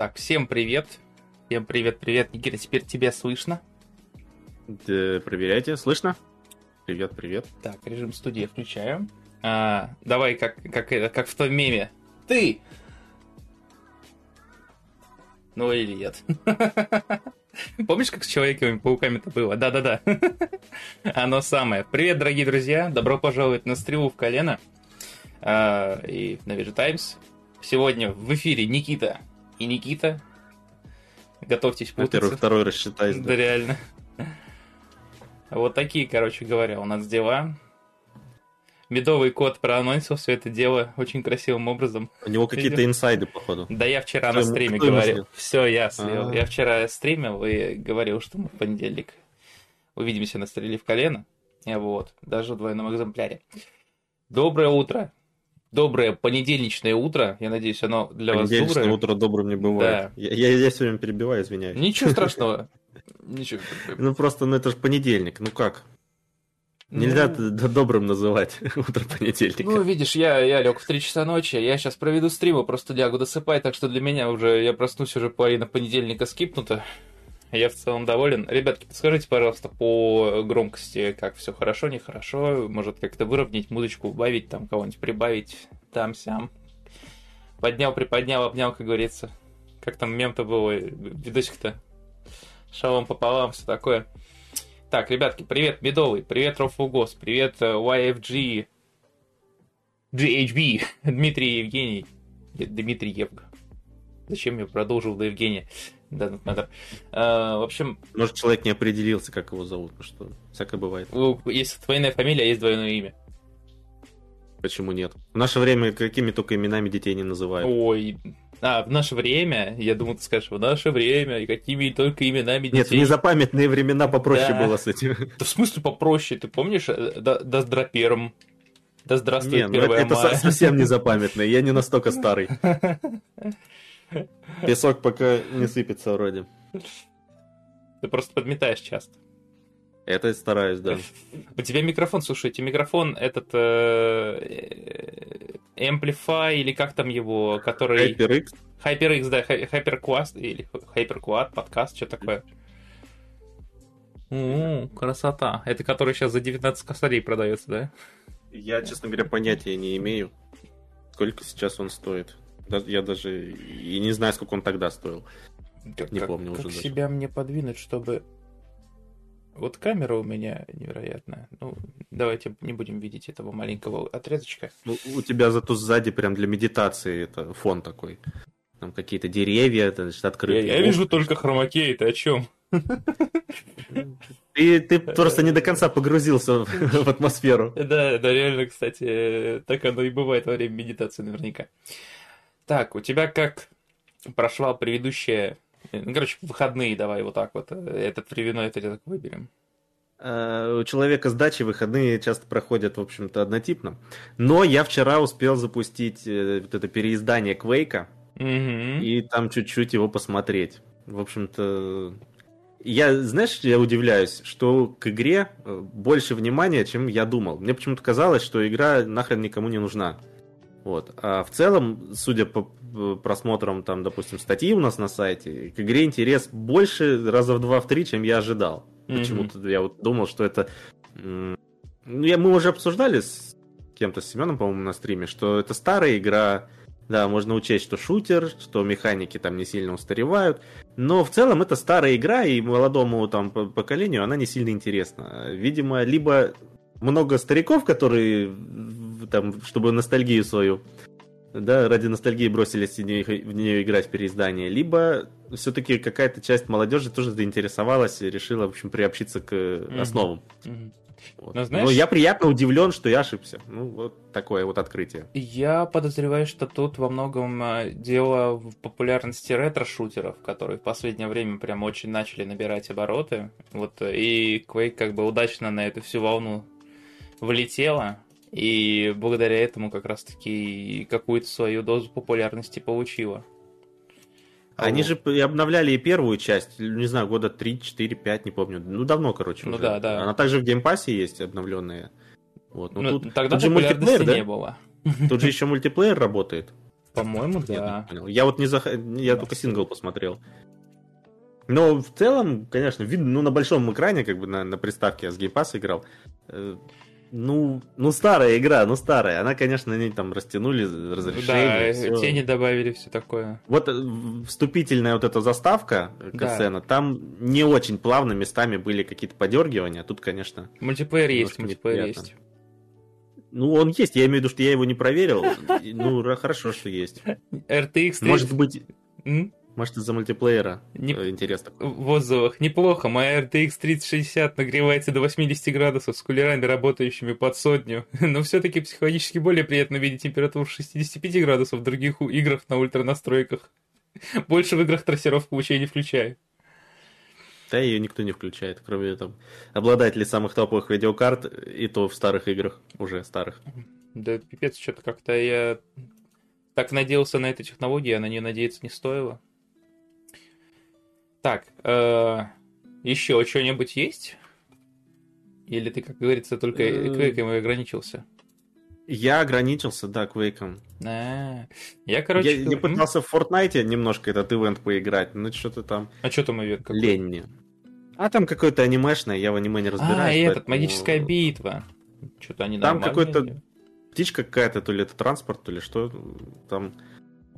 Так, всем привет. Всем привет-привет. Никита, теперь тебя слышно? Да, проверяйте, слышно? Привет, привет. Так, режим студии включаю. А, давай, как, как, как в том меме. Ты! Ну или нет. Помнишь, как с Человеками-пауками-то было? Да-да-да. Оно самое. Привет, дорогие друзья. Добро пожаловать на стрелу в колено. А, и на Visual Times. Сегодня в эфире Никита и Никита. Готовьтесь путаться. Первый, второй рассчитайся. Да, реально. Вот такие, короче говоря, у нас дела. Медовый кот проанонсил все это дело очень красивым образом. У него какие-то инсайды, походу. Да я вчера кто на стриме ему, говорил. Все, я слил. А-а-а. Я вчера стримил и говорил, что мы в понедельник увидимся на стреле в колено. Вот, даже в двойном экземпляре. Доброе утро, доброе понедельничное утро. Я надеюсь, оно для вас доброе. Понедельничное утро добрым не бывает. Да. Я, я, я все время перебиваю, извиняюсь. Ничего страшного. Ничего. Ну просто, ну это же понедельник, ну как? Нельзя ну, добрым называть утро понедельника. Ну, видишь, я, я лег в 3 часа ночи, я сейчас проведу стримы, просто лягу досыпать, так что для меня уже, я проснусь уже половина понедельника скипнута. Я в целом доволен. Ребятки, подскажите, пожалуйста, по громкости, как все хорошо, нехорошо, может как-то выровнять музычку, убавить, там кого-нибудь прибавить, там-сям. Поднял, приподнял, обнял, как говорится. Как там мем-то было, видосик-то. Шалом пополам, все такое. Так, ребятки, привет, Медовый, привет, Рофугос, привет, э, YFG, GHB, Дмитрий Евгений, Дмитрий Евга. Зачем я продолжил до Евгения? Да, надо. А, в общем... Может, человек не определился, как его зовут, потому что всякое бывает. Есть двойная фамилия, а есть двойное имя. Почему нет? В наше время какими только именами детей не называют. Ой, а, в наше время, я думал, ты скажешь, в наше время, и какими только именами детей. Нет, в незапамятные времена попроще да. было с этим. Да в смысле попроще? Ты помнишь, э, да, да здравствует Нет, ну, это, это совсем незапамятно, я не настолько старый. Песок пока не сыпется вроде. Ты просто подметаешь часто. Это стараюсь, да. У тебя микрофон, слушайте, микрофон этот э, Amplify или как там его, который... HyperX? HyperX, да, HyperQuad или HyperQuad, подкаст, что такое. У, красота. Это который сейчас за 19 косарей продается, да? Я, честно говоря, понятия не имею, сколько сейчас он стоит. Я даже и не знаю, сколько он тогда стоил. Как, не помню как уже. Как себя даже. мне подвинуть, чтобы... Вот камера у меня невероятная. Ну, давайте не будем видеть этого маленького отрезочка. Ну, у тебя зато сзади прям для медитации это фон такой. Там какие-то деревья, это значит открытые. Я, я вижу только хромакей, ты о чем? Ты, ты просто не до конца погрузился в атмосферу. Да, да, реально, кстати, так оно и бывает во время медитации наверняка. Так, у тебя как прошла предыдущая... Ну, короче, выходные давай вот так вот. Этот временной отрезок выберем. Uh, у человека с дачи выходные часто проходят, в общем-то, однотипно. Но я вчера успел запустить э, вот это переиздание Квейка mm-hmm. и там чуть-чуть его посмотреть. В общем-то, я, знаешь, я удивляюсь, что к игре э, больше внимания, чем я думал. Мне почему-то казалось, что игра нахрен никому не нужна. Вот. А в целом, судя по просмотрам, там, допустим, статьи у нас на сайте, к игре интерес больше раза в два, в три, чем я ожидал. Mm-hmm. Почему-то я вот думал, что это... Ну, я, мы уже обсуждали с кем-то, с Семеном, по-моему, на стриме, что это старая игра, да, можно учесть, что шутер, что механики там не сильно устаревают, но в целом это старая игра, и молодому там поколению она не сильно интересна. Видимо, либо много стариков, которые там, чтобы ностальгию свою, да, ради ностальгии бросились в нее, в нее играть в переиздание, либо все-таки какая-то часть молодежи тоже заинтересовалась и решила, в общем, приобщиться к mm-hmm. основам. Mm-hmm. Вот. Но, знаешь, Но я приятно удивлен, что я ошибся. Ну, вот такое вот открытие. Я подозреваю, что тут во многом э, дело в популярности ретро-шутеров, которые в последнее время прям очень начали набирать обороты. Вот, и Quake как бы удачно на эту всю волну влетела, и благодаря этому как раз-таки какую-то свою дозу популярности получила. Они же обновляли и первую часть, не знаю, года 3, 4, 5, не помню. Ну, давно, короче. Ну уже. да, да. Она также в геймпассе есть обновленная. Вот. Но ну, тут, тогда тут же мультиплеер, да? не было. Тут же еще мультиплеер работает. По-моему, да. Я вот не зах... я только сингл посмотрел. Но в целом, конечно, видно, ну на большом экране, как бы на, на приставке я с Pass играл. Ну, ну старая игра, ну старая. Она, конечно, они там растянули Да, разрешение. всё. тени добавили, все такое. Вот э, вступительная вот эта заставка э, Да. там не очень плавно местами были какие-то подергивания. Тут, конечно, Мультиплеер есть, мультиплеер есть. ну он есть. Я имею в виду, что я его не проверил. Ну, хорошо, что есть. RTX 30... Может быть? Может из-за мультиплеера Не- э, интерес такой. В отзывах неплохо. Моя RTX 3060 нагревается до 80 градусов с кулерами, работающими под сотню. Но все-таки психологически более приятно видеть температуру 65 градусов в других играх на ультранастройках. Больше в играх трассировку лучей не включаю. Да, ее никто не включает, кроме там обладателей самых топовых видеокарт, и то в старых играх, уже старых. Да пипец, что-то как-то я так надеялся на эту технологию, а на нее надеяться не стоило. Так, еще что-нибудь есть? Или ты, как говорится, только Э, квейком и ограничился? Я ограничился, да, Квейком. А, я, короче... я, я пытался в Fortnite немножко этот ивент поиграть, но что-то там А что там ивент какой? лень мне. А там какое-то анимешное, я в аниме не разбираюсь. А, этот, поэтому магическая битва. Что-то они Там какой-то- Птичка какая-то, то ли это транспорт, то ли что. Там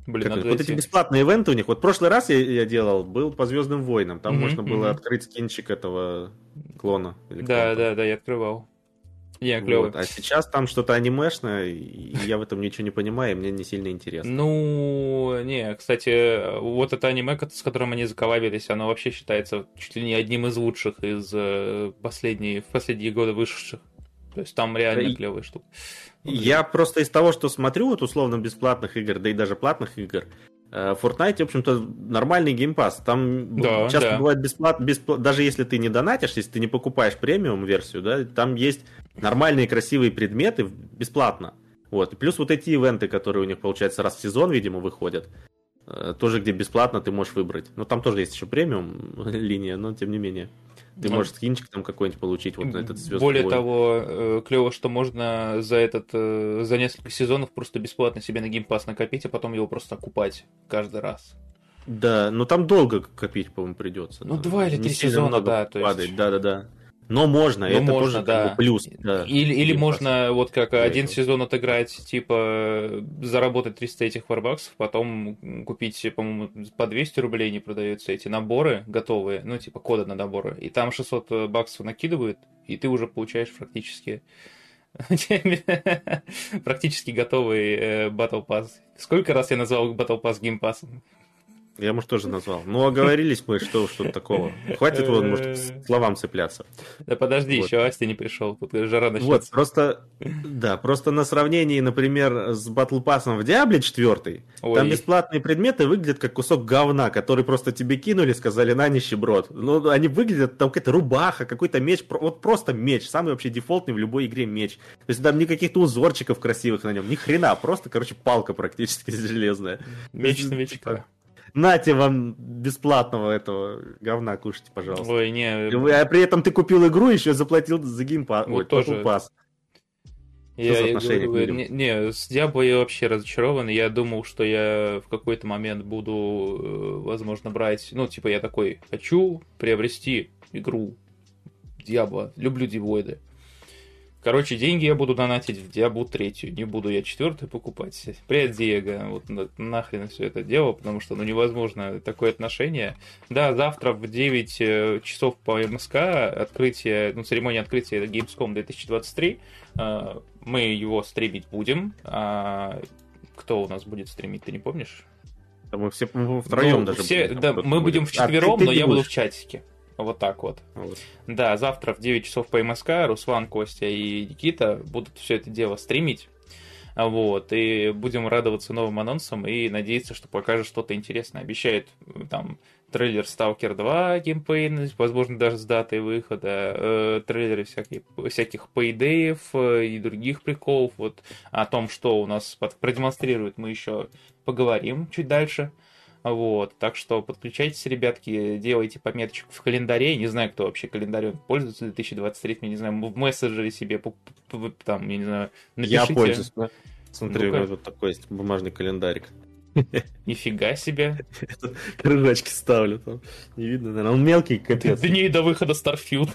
Блин, как вот эти бесплатные ивенты у них. Вот прошлый раз я, я делал, был по Звездным войнам. Там Мгм, можно было мгм. открыть скинчик этого клона. Да, да, да, я открывал. Не, клево. Вот. А сейчас там что-то анимешное, и я в этом ничего не понимаю, и мне не сильно интересно. Ну, не, кстати, вот это аниме, с которым они заковавились, оно вообще считается чуть ли не одним из лучших из э, последние, в последние годы вышедших. То есть там реально И- клевые штуки. Я просто из того, что смотрю, вот условно бесплатных игр, да и даже платных игр, э, в Fortnite, в общем-то, нормальный геймпас. Там Да, часто да. бывает бесплатно, даже если ты не донатишь, если ты не покупаешь премиум версию, да, там есть нормальные красивые предметы бесплатно. Вот. И плюс вот эти ивенты, которые у них, получается, раз в сезон, видимо, выходят, э, тоже где бесплатно ты можешь выбрать. Ну, там тоже есть еще премиум линия, но тем не менее. Ты Ну, можешь скинчик там какой-нибудь получить, вот на этот звездный Более того, клево, что можно за этот э, за несколько сезонов просто бесплатно себе на геймпас накопить, а потом его просто окупать каждый раз. Да, но там долго копить, по-моему, придется. Ну, Там два или три сезона, да, то есть- падает. Да, да, да. Но можно, Ну, это можно, тоже как да. бы плюс. да. Или, или можно вот как один сезон отыграть, типа заработать 300 этих варбаксов, потом купить, по-моему, по 200 рублей не продаются эти наборы готовые, ну типа коды на наборы, и там 600 баксов накидывают, и ты уже получаешь практически практически готовый э, Battle Pass. Сколько раз я назвал Battle Pass геймпасом? Я, может, тоже назвал. Ну, оговорились мы, что что такого. Хватит вот, может, словам цепляться. Да подожди, Вот. еще Асти не пришел, тут жара Вот, начнется. просто, да, просто на сравнении, например, с Battle Pass в Diablo 4, Ой. там бесплатные предметы выглядят как кусок говна, который просто тебе кинули, сказали, на, нищеброд. Ну, они выглядят, там какая-то рубаха, какой-то меч, вот просто меч, самый вообще дефолтный в любой игре меч. То есть там никаких-то узорчиков красивых на нем, ни хрена, просто, короче, палка практически железная. Меч новичка. Нате вам бесплатного этого говна, кушайте, пожалуйста. Ой, не, А при этом ты купил игру, еще заплатил за геймпад. Вот Ой, тоже. Pass. Я, я говорю, не, не, с Диабло я вообще разочарован. Я думал, что я в какой-то момент буду, э, возможно, брать... Ну, типа, я такой, хочу приобрести игру Диабло. Люблю Дивоиды. Короче, деньги я буду донатить в Диаблу третью. Не буду я четвертую покупать. Привет, Диего. Вот на- нахрен все это дело, потому что, ну, невозможно такое отношение. Да, завтра в 9 э, часов по МСК открытие, ну, церемония открытия Gamescom 2023. Э, Мы его стримить будем. А кто у нас будет стримить, ты не помнишь? Да мы все по-моему, втроем Ну, даже все, будем, да, мы будем А, ты- вчетвером, ты но я буду будешь. в чатике. Вот так вот. Вот. Да, завтра в 9 часов по МСК Руслан, Костя и Никита будут все это дело стримить. Вот, и будем радоваться новым анонсам и надеяться, что покажет что-то интересное. Обещают э, там трейлер Stalker 2 геймплейный, возможно, даже с датой выхода, э, трейлеры всякие, всяких пейдеев э, и других приколов. Вот о том, что у нас под- продемонстрируют, мы еще поговорим чуть дальше. Вот, так что подключайтесь, ребятки, делайте пометочку в календаре. Не знаю, кто вообще календарем пользуется 2023, я не знаю, в мессенджере себе там, я не знаю, напишите. Я пользуюсь. да. Смотри, Ну-ка. вот такой есть бумажный календарик. Нифига себе. Кружочки ставлю там. Не видно, наверное. Он мелкий, капец. Дней до выхода Starfield.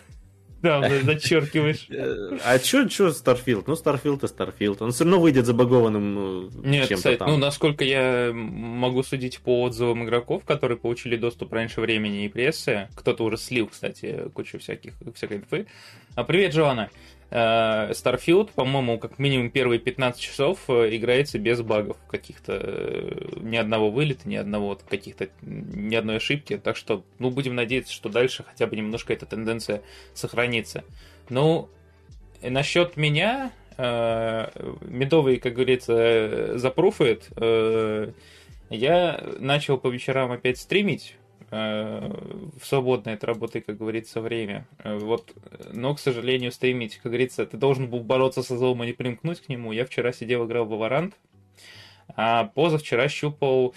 Да, зачеркиваешь. Э, а чё, чё Starfield? Ну, Starfield и Starfield. Он все равно выйдет забагованным ну, Нет, кстати, ну, насколько я могу судить по отзывам игроков, которые получили доступ раньше времени и прессы, кто-то уже слил, кстати, кучу всяких, всякой инфы. А, привет, Джоанна. Э, Starfield, по-моему, как минимум первые 15 часов э, играется без багов каких-то, э, ни одного вылета, ни одного каких-то, ни одной ошибки, так что, ну, будем надеяться, что дальше хотя бы немножко эта тенденция сохранится. Ну, насчет меня, медовый, как говорится, запруфает, я начал по вечерам опять стримить, в свободное от работы, как говорится, время. Э, вот, но, к сожалению, стримить, как говорится, ты должен был бороться со злом, а не примкнуть к нему. Я вчера сидел, играл в Valorant, а позавчера щупал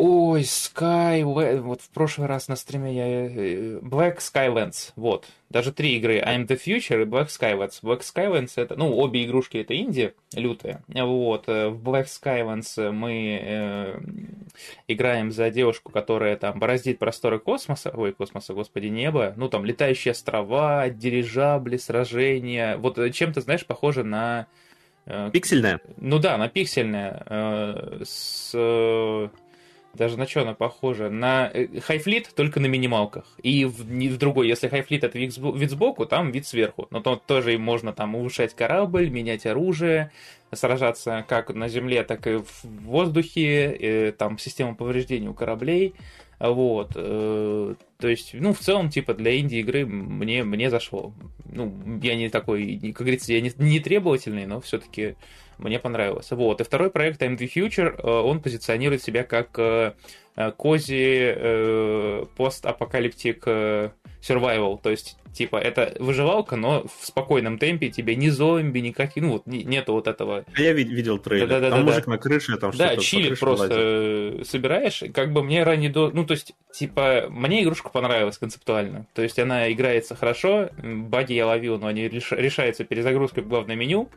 Ой, Sky... Вот в прошлый раз на стриме я... Э, Black Skylands, вот. Даже три игры. I'm the Future и Black Skylands. Black Skylands это... Ну, обе игрушки это Индия, лютая. Вот. Э, в Black Skylands мы э, играем за девушку, которая там бороздит просторы космоса. Ой, космоса, господи, небо. Ну, там летающие острова, дирижабли, сражения. Вот э, чем-то, знаешь, похоже на... Пиксельная? Ну да, на пиксельная. С даже на что она похожа? На хайфлит, э, только на минималках. И в, не в другой. Если хайфлит это вид, сбоку, там вид сверху. Но то тоже можно там улучшать корабль, менять оружие, сражаться как на земле, так и в воздухе, и, э, там система повреждений у кораблей. Вот. Э, то есть, ну, в целом, типа, для инди-игры мне, мне зашло. Ну, я не такой, как говорится, я не, не требовательный, но все-таки мне понравилось. Вот. И второй проект MD Future, э, он позиционирует себя как э, э, кози постапокалиптик survival, то есть Типа, это выживалка, но в спокойном темпе, тебе ни зомби, никаких, ну вот нету вот этого. А я видел трейлер, да, да, там да, мужик да. на крыше, там что-то Да, чилит просто лазит. собираешь, как бы мне ранее до... Ну, то есть, типа, мне игрушка понравилась концептуально, то есть она играется хорошо, баги я ловил, но они реш... решаются перезагрузкой в главное меню,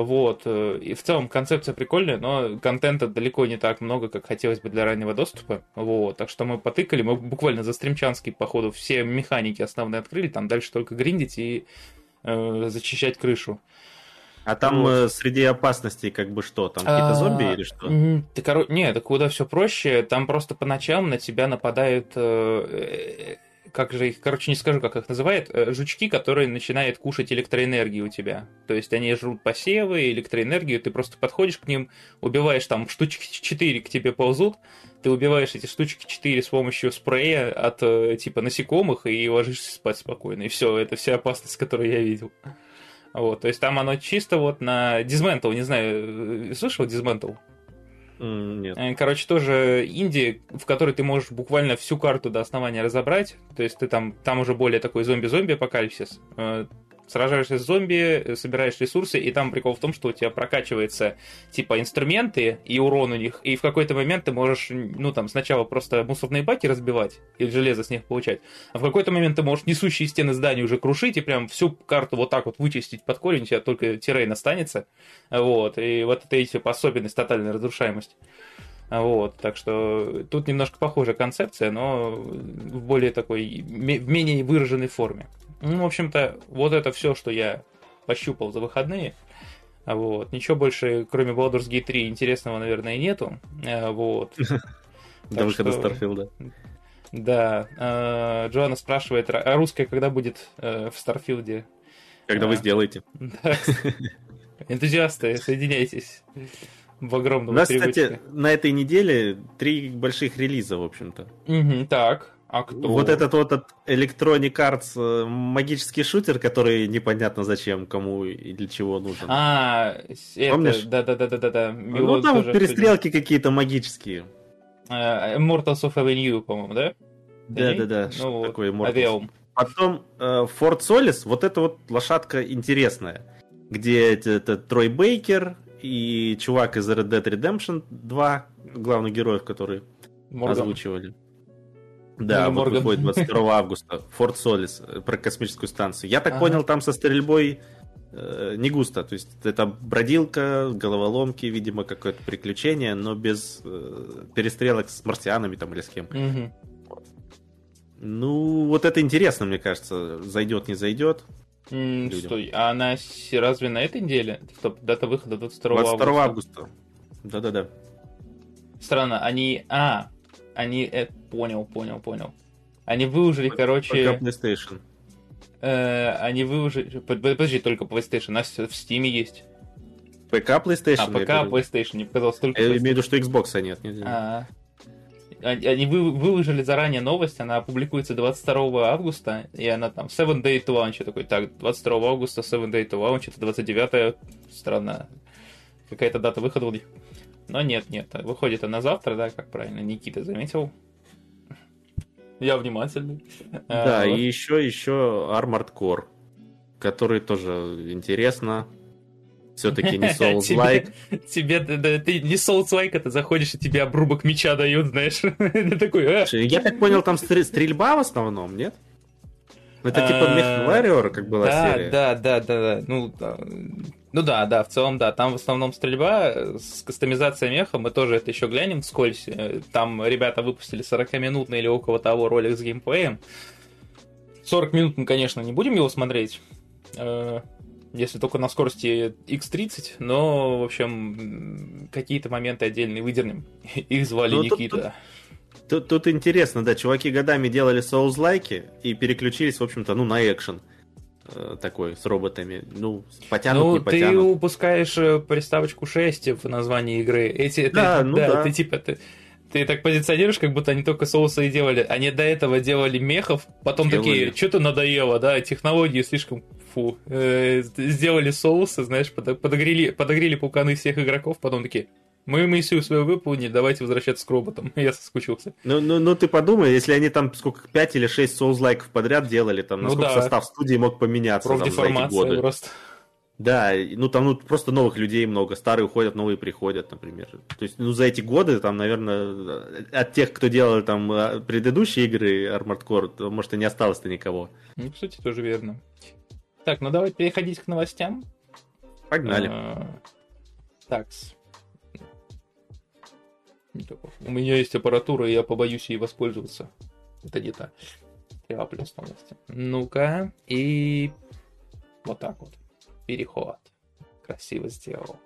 вот. Э, и в целом концепция прикольная, но контента далеко не так много, как хотелось бы для раннего доступа. Вот. Так что мы потыкали, мы буквально за стримчанский, походу, все механики основные открыли, там дальше только гриндить и э, зачищать крышу. А там вот. Э, среди опасностей как бы что? Там какие-то а, зомби или что? Ты, коро... Нет, куда все проще. Там просто по ночам на тебя нападают э, как же их, короче, не скажу, как их называют, э, жучки, которые начинают кушать электроэнергию у тебя. То есть они жрут посевы, электроэнергию, ты просто подходишь к ним, убиваешь там штучки 4 к тебе ползут, ты убиваешь эти штучки 4 с помощью спрея от э, типа насекомых и ложишься спать спокойно. И все, это вся опасность, которую я видел. Вот, то есть там оно чисто вот на Dismantle, не знаю, э, слышал Dismantle? Нет. Э, короче, тоже Индия, в которой ты можешь буквально всю карту до основания разобрать. То есть ты там, там уже более такой зомби-зомби апокалипсис. Э, сражаешься с зомби, собираешь ресурсы, и там прикол в том, что у тебя прокачивается типа инструменты и урон у них, и в какой-то момент ты можешь, ну там, сначала просто мусорные баки разбивать или железо с них получать, а в какой-то момент ты можешь несущие стены здания уже крушить и прям всю карту вот так вот вычистить под корень, у тебя только террейн останется, вот, и вот это и типа особенность, тотальная разрушаемость. Вот, так что тут немножко похожая концепция, но в более такой, в менее выраженной форме. Ну, в общем-то, вот это все, что я пощупал за выходные. Вот. Ничего больше, кроме Baldur's Gate 3, интересного, наверное, нету. Э, вот. До выхода Старфилда. Да. Э, Джоанна спрашивает, а русская когда будет э, в Старфилде? Когда вы сделаете. Энтузиасты, соединяйтесь в огромном У нас, кстати, на этой неделе три больших релиза, в общем-то. так. А кто? Вот этот вот от Electronic Arts э, магический шутер, который непонятно зачем, кому и для чего нужен. А, Помнишь? Да, да, да, да, да, да. Ну там перестрелки какие-то магические. Uh, Immortals of Avenue, по-моему, да? Да, да, да. Ну, такое Immortals. Потом uh, Fort Solis, вот это вот лошадка интересная, где это, это Трой Бейкер и чувак из Red Dead Redemption 2, главных героев, которые Морган. озвучивали. Да, вот выходит 22 августа. Форт Солис э, про космическую станцию. Я так ага. понял, там со стрельбой э, не густо. То есть это бродилка, головоломки, видимо, какое-то приключение, но без э, перестрелок с марсианами там или с кем. Мгм. Ну, вот это интересно, мне кажется. Зайдет, не зайдет. М, Людям. Стой, а она разве на этой неделе? Стоп, дата выхода 22 22 августа. августа. Да-да-да. Странно, они... А, они... э, понял, понял, понял. Они выложили, короче... Пока PlayStation. э, они выложили... под- Подожди, только PlayStation. У нас в Steam есть. ПК PlayStation. А, говорю. PlayStation. Не показалось только Я имею в виду, что Xbox нет. нет, нет. А, Они вы- выложили заранее новость, она опубликуется 22 августа, и она там 7 Day to Launch. Такой, так, 22 августа, 7 Day to Launch, это 29 странно. Какая-то дата выхода у них. Но нет, нет, выходит она завтра, да, как правильно Никита заметил. Я внимательный. А, Да, вот. и еще, еще Armored Core, который тоже интересно. Все-таки не Souls-like. Тебе, тебе- да, ты не соус-лайк, ты заходишь, и тебе обрубок меча дают, знаешь. Ты такой, «А, Слушай, Я так понял, там стр- стрельба в основном, нет? Это типа А, Mech Warrior, как была да, серия. Да, да, да, да. Ну. Ну да, да, в целом, да. Там в основном стрельба э, с кастомизацией меха. Мы тоже это еще глянем вскользь. Э, Там ребята выпустили 40-минутный или около того ролик с геймплеем. 40 минут мы, конечно, не будем его смотреть. э, Если только на скорости X30, но, в общем, какие-то моменты отдельные выдернем. Их звали Ну, тут- Никита. Тут, тут интересно, да, чуваки годами делали Souls-like и переключились, в общем-то, ну, на экшен такой с роботами. Ну, потянут, Ну, не ты потянут. упускаешь э, приставочку 6 в названии игры. Эти, Да, ты, ну да. ты типа ты, ты так позиционируешь, как будто они только соусы и делали. Они до этого делали мехов, потом Делали. такие, что-то надоело, да, технологии слишком фу. Э, сделали соусы, знаешь, подо- подогрели, подогрели пуканы всех игроков, потом такие, мы миссию свою выполнили, давайте возвращаться к роботам. Я соскучился. Ну, ну, ну, ты подумай, если они там сколько, 5 или 6 Souls-лайков подряд делали, там, Ну насколько да. состав студии мог поменяться там, за эти годы. просто. Да, ну там ну, просто новых людей много, старые уходят, новые приходят, например. То есть, ну за эти годы, там, наверное, от тех, кто делал там э, предыдущие игры Armored Core, то, может, и не осталось-то никого. Ну, кстати, тоже верно. Так, ну давай переходить к новостям. Погнали. А, Такс. У меня есть аппаратура, и я побоюсь ей воспользоваться. Это не та. Я плюс новости. Ну-ка, и вот так вот. Переход. Красиво сделал.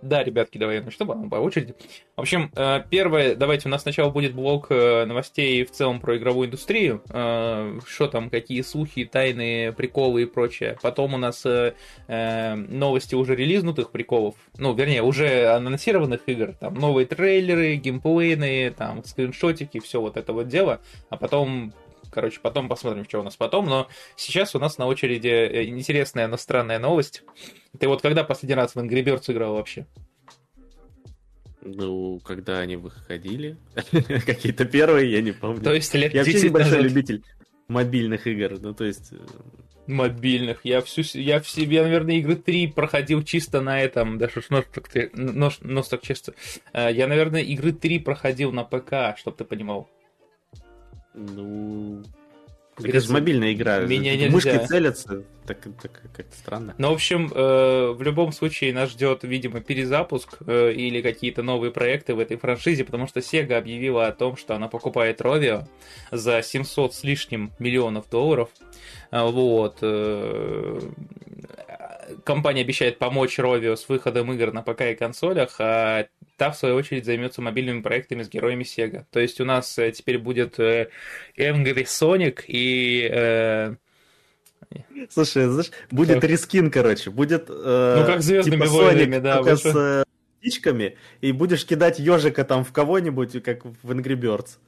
Да, ребятки, давай я начну по очереди. В общем, э, первое, давайте у нас сначала будет блок э, новостей в целом про игровую индустрию. Э, Что там, какие слухи, тайны, приколы и прочее. Потом у нас новости уже релизнутых приколов. Ну, вернее, уже анонсированных игр. Там новые трейлеры, геймплейные, там скриншотики, все вот это вот дело. А потом Короче, потом посмотрим, что у нас потом. Но сейчас у нас на очереди э, интересная, но странная новость. Ты вот когда последний раз в Angry Birds играл вообще? Ну, когда они выходили, какие-то первые, я не помню. То есть лет Я вообще 10 небольшой любитель мобильных игр, ну, то есть... э, Мобильных. Я всю, я в себе, наверное, игры 3 проходил чисто на этом, даже нос так, нос, нос так чисто. Э, Я, наверное, игры 3 проходил на ПК, чтобы ты понимал. Ну... Это же мобильная игра. меня Мышки нельзя. целятся, так, так как-то странно. Ну, в общем, э, в любом случае нас ждет, видимо, перезапуск э, или какие-то новые проекты в этой франшизе, потому что Sega объявила о том, что она покупает Rovio за 700 с лишним миллионов долларов. А, Вот. э, Компания обещает помочь Rovio с выходом игр на ПК и консолях, а та, в свою очередь, займется мобильными проектами с героями Sega. То есть у нас э, теперь будет э, Angry Sonic и... э, Слушай, знаешь, будет Как? рискин, короче, будет... э, Ну, как «Звездными типа войнами», Sonic, да, только с э, птичками, и будешь кидать ежика там в кого-нибудь, как в Angry Birds.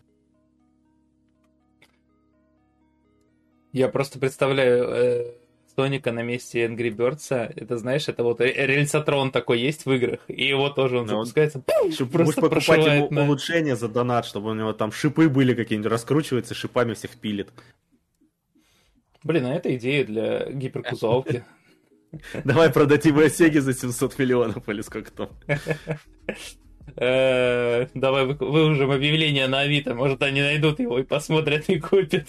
Я просто представляю э, Соника на месте Энгри Бёрдса. Это, знаешь, это вот ре- рельсотрон такой есть в играх, и его тоже он Ну, он- запускается. пум, Чтоб просто покупать ему на- улучшение за донат, чтобы у него там шипы были какие-нибудь, раскручивается, шипами всех пилит. Блин, а это идея для гиперкузовки. Давай продадим его за 700 миллионов или сколько там. Э, Давай вы- выложим объявление на Авито, может они найдут его и посмотрят и купят.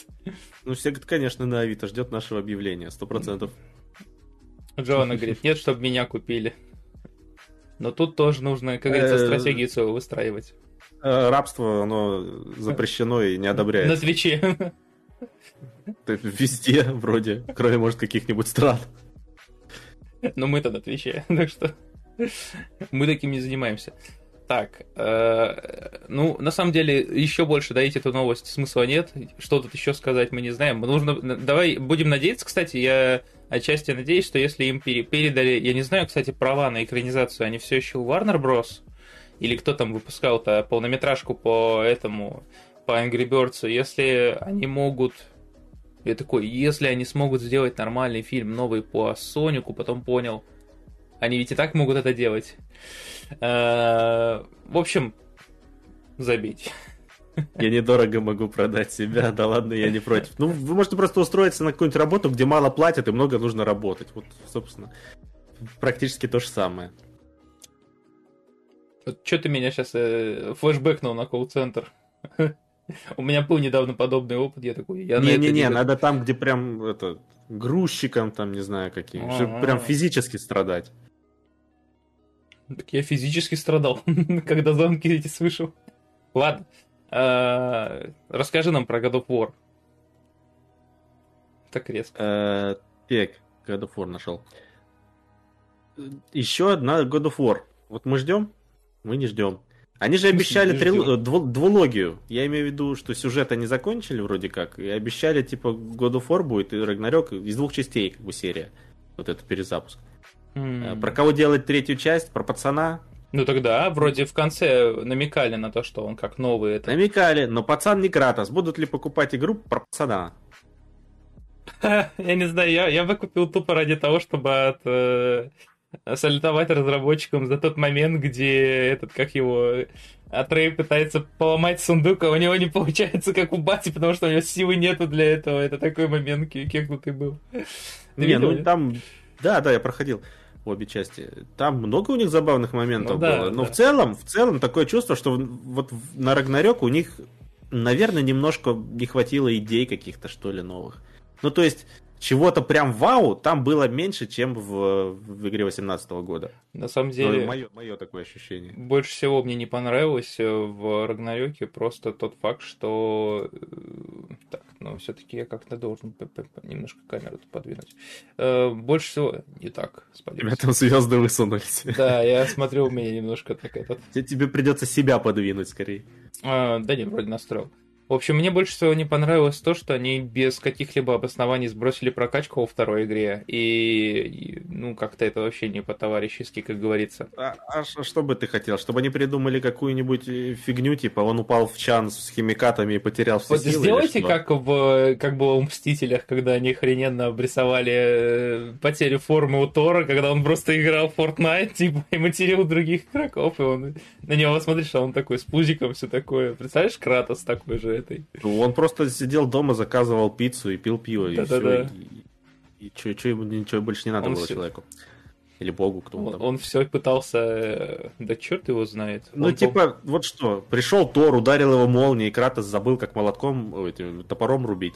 Ну, Сега, конечно, на Авито ждет нашего объявления, сто процентов. Джоанна говорит, нет, чтобы меня купили. Но тут тоже нужно, как говорится, Э, стратегию свою выстраивать. Э, Рабство, оно запрещено и не На одобряется. Твиче. Везде, вроде, кроме, может, каких-нибудь стран. Но мы-то на Твиче, так что мы таким не занимаемся. Так, э, ну, на самом деле, еще больше доить эту новость смысла нет. Что тут еще сказать, мы не знаем. Нужно, давай будем надеяться, кстати, я отчасти надеюсь, что если им пере- передали, я не знаю, кстати, права на экранизацию, они все еще у Warner Bros. Или кто там выпускал-то полнометражку по этому, по Angry Birds, если они могут я такой, если они смогут сделать нормальный фильм новый по Сонику, потом понял, они ведь и так могут это делать. Э, В общем, забить. Я недорого могу продать себя, да ладно, я не против. Ну, вы можете просто устроиться на какую-нибудь работу, где мало платят и много нужно работать. Вот, собственно, практически то же самое. Что ты меня сейчас флешбэкнул на колл-центр? У меня был недавно подобный опыт, я такой, я на это Не-не-не, не- надо там, где прям это грузчиком, там, не знаю, каким, прям физически страдать. Так я физически страдал, когда звонки эти слышал. Ладно, э, расскажи нам про God of War. Так резко. Э, Так, God of War нашел. Еще одна God of War. Вот мы ждем, мы не ждем. Они же обещали трил- э, дву- двулогию. Я имею в виду, что сюжет они закончили вроде как, и обещали, типа, God of War будет и Рагнарёк из двух частей, как бы, серия. Вот это перезапуск. Э, М. Про кого делать третью часть? Про пацана? Ну тогда вроде в конце намекали на то, что он как новый это. Намекали, но пацан не Кратос. Будут ли покупать игру про пацана? Я не знаю, я, я бы купил тупо ради того, чтобы от, э, разработчикам за тот момент, где этот, как его, Атрей пытается поломать сундук, а у него не получается, как у Бати, потому что у него силы нету для этого. Это такой момент кекнутый был. Ты не, видел, ну там... Да, да, я проходил обе части. Там много у них забавных моментов Ну да, было. Но да. в целом, в целом такое чувство, что вот на Рагнарёк у них, наверное, немножко не хватило идей каких-то, что ли, новых. Ну, то есть, чего-то прям вау там было меньше, чем в, в игре 18 года. На самом деле... мое, мое такое ощущение. Больше всего мне не понравилось э, в Рагнарёке просто тот факт, что... э, Так, ну, все таки я как-то должен немножко камеру подвинуть. Э, Больше всего... Не так, У тебя спалился. там звезды высунулись. Да, я смотрю, у меня немножко так этот... Те- Тебе придется себя подвинуть скорее. А, да не, вроде настроил. В общем, мне больше всего не понравилось то, что они без каких-либо обоснований сбросили прокачку во второй игре. И, ну, как-то это вообще не по-товарищески, как говорится. А, а что бы ты хотел? Чтобы они придумали какую-нибудь э, фигню, типа он упал в чан с химикатами и потерял все Вот силы? сделайте, как, в, как было в «Мстителях», когда они охрененно обрисовали э, потерю формы у Тора, когда он просто играл в Fortnite, типа, и материл других игроков, и он на него смотришь, а он такой с пузиком, все такое. Представляешь, Кратос такой же этой? Ну, Он просто сидел дома, заказывал пиццу и пил пиво, и все. И, что, ему ничего больше не надо Он было человеку. Или богу, кто он Он, там. он все пытался... э, Да черт его знает. Ну, Он типа, вот что, пришел Тор, ударил его молнией, и Кратос забыл, как молотком, ой, топором рубить.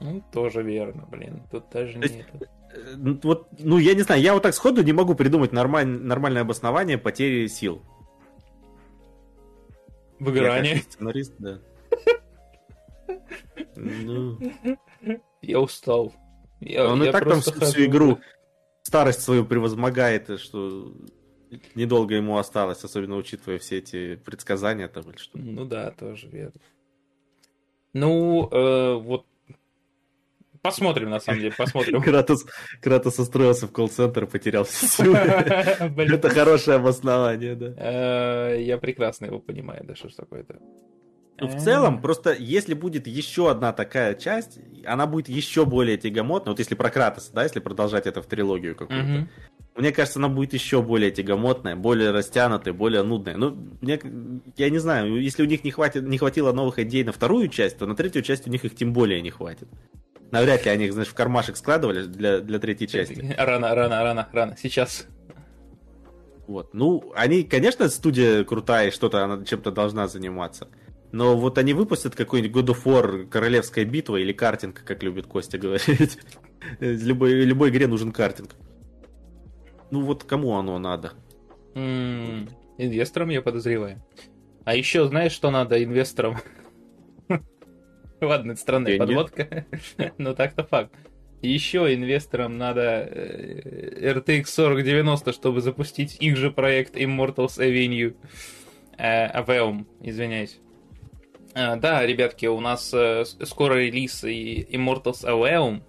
Ну, тоже верно, блин. Тут даже есть- не... это. Э, Вот, ну, я не знаю, я вот так сходу не могу придумать нормаль- нормальное обоснование потери сил. Я, Выгорание. конечно, сценарист, да. Ну, Я устал. Я, он и я так там всю, всю игру старость свою превозмогает, и что недолго ему осталось, особенно учитывая все эти предсказания там или что. Ну да, тоже верно. Ну, э, вот посмотрим, на самом деле, посмотрим. Кратос, Кратос устроился в колл-центр и потерял все силы. Это хорошее обоснование, да. Э, Я прекрасно его понимаю, да что ж такое-то. Ну, в целом, просто если будет еще одна такая часть, она будет еще более тягомотна. Вот если про Кратоса, да, если продолжать это в трилогию какую-то. Мне кажется, она будет еще более тягомотная, более растянутая, более нудная. Ну, мне, я не знаю, если у них не, хватит, не хватило новых идей на вторую часть, то на третью часть у них их тем более не хватит. Навряд ли они их, знаешь, в кармашек складывали для, для третьей части. Рано, рано, рано, рано. Сейчас. Вот. Ну, они, конечно, студия крутая, что-то она чем-то должна заниматься. Но вот они выпустят какой-нибудь God of War, Королевская битва или картинг, как любит Костя говорить. Любой, любой игре нужен картинг. Ну вот кому оно надо? М, Инвесторам, я подозреваю. А еще знаешь, что надо инвесторам? Ладно, это странная Деньги. подводка, но так-то факт. Еще инвесторам надо э, RTX 4090, чтобы запустить их же проект Immortals Avenue. Э, Aveum, извиняюсь. А, Да, ребятки, у нас э, скоро релиз Immortals Aveum,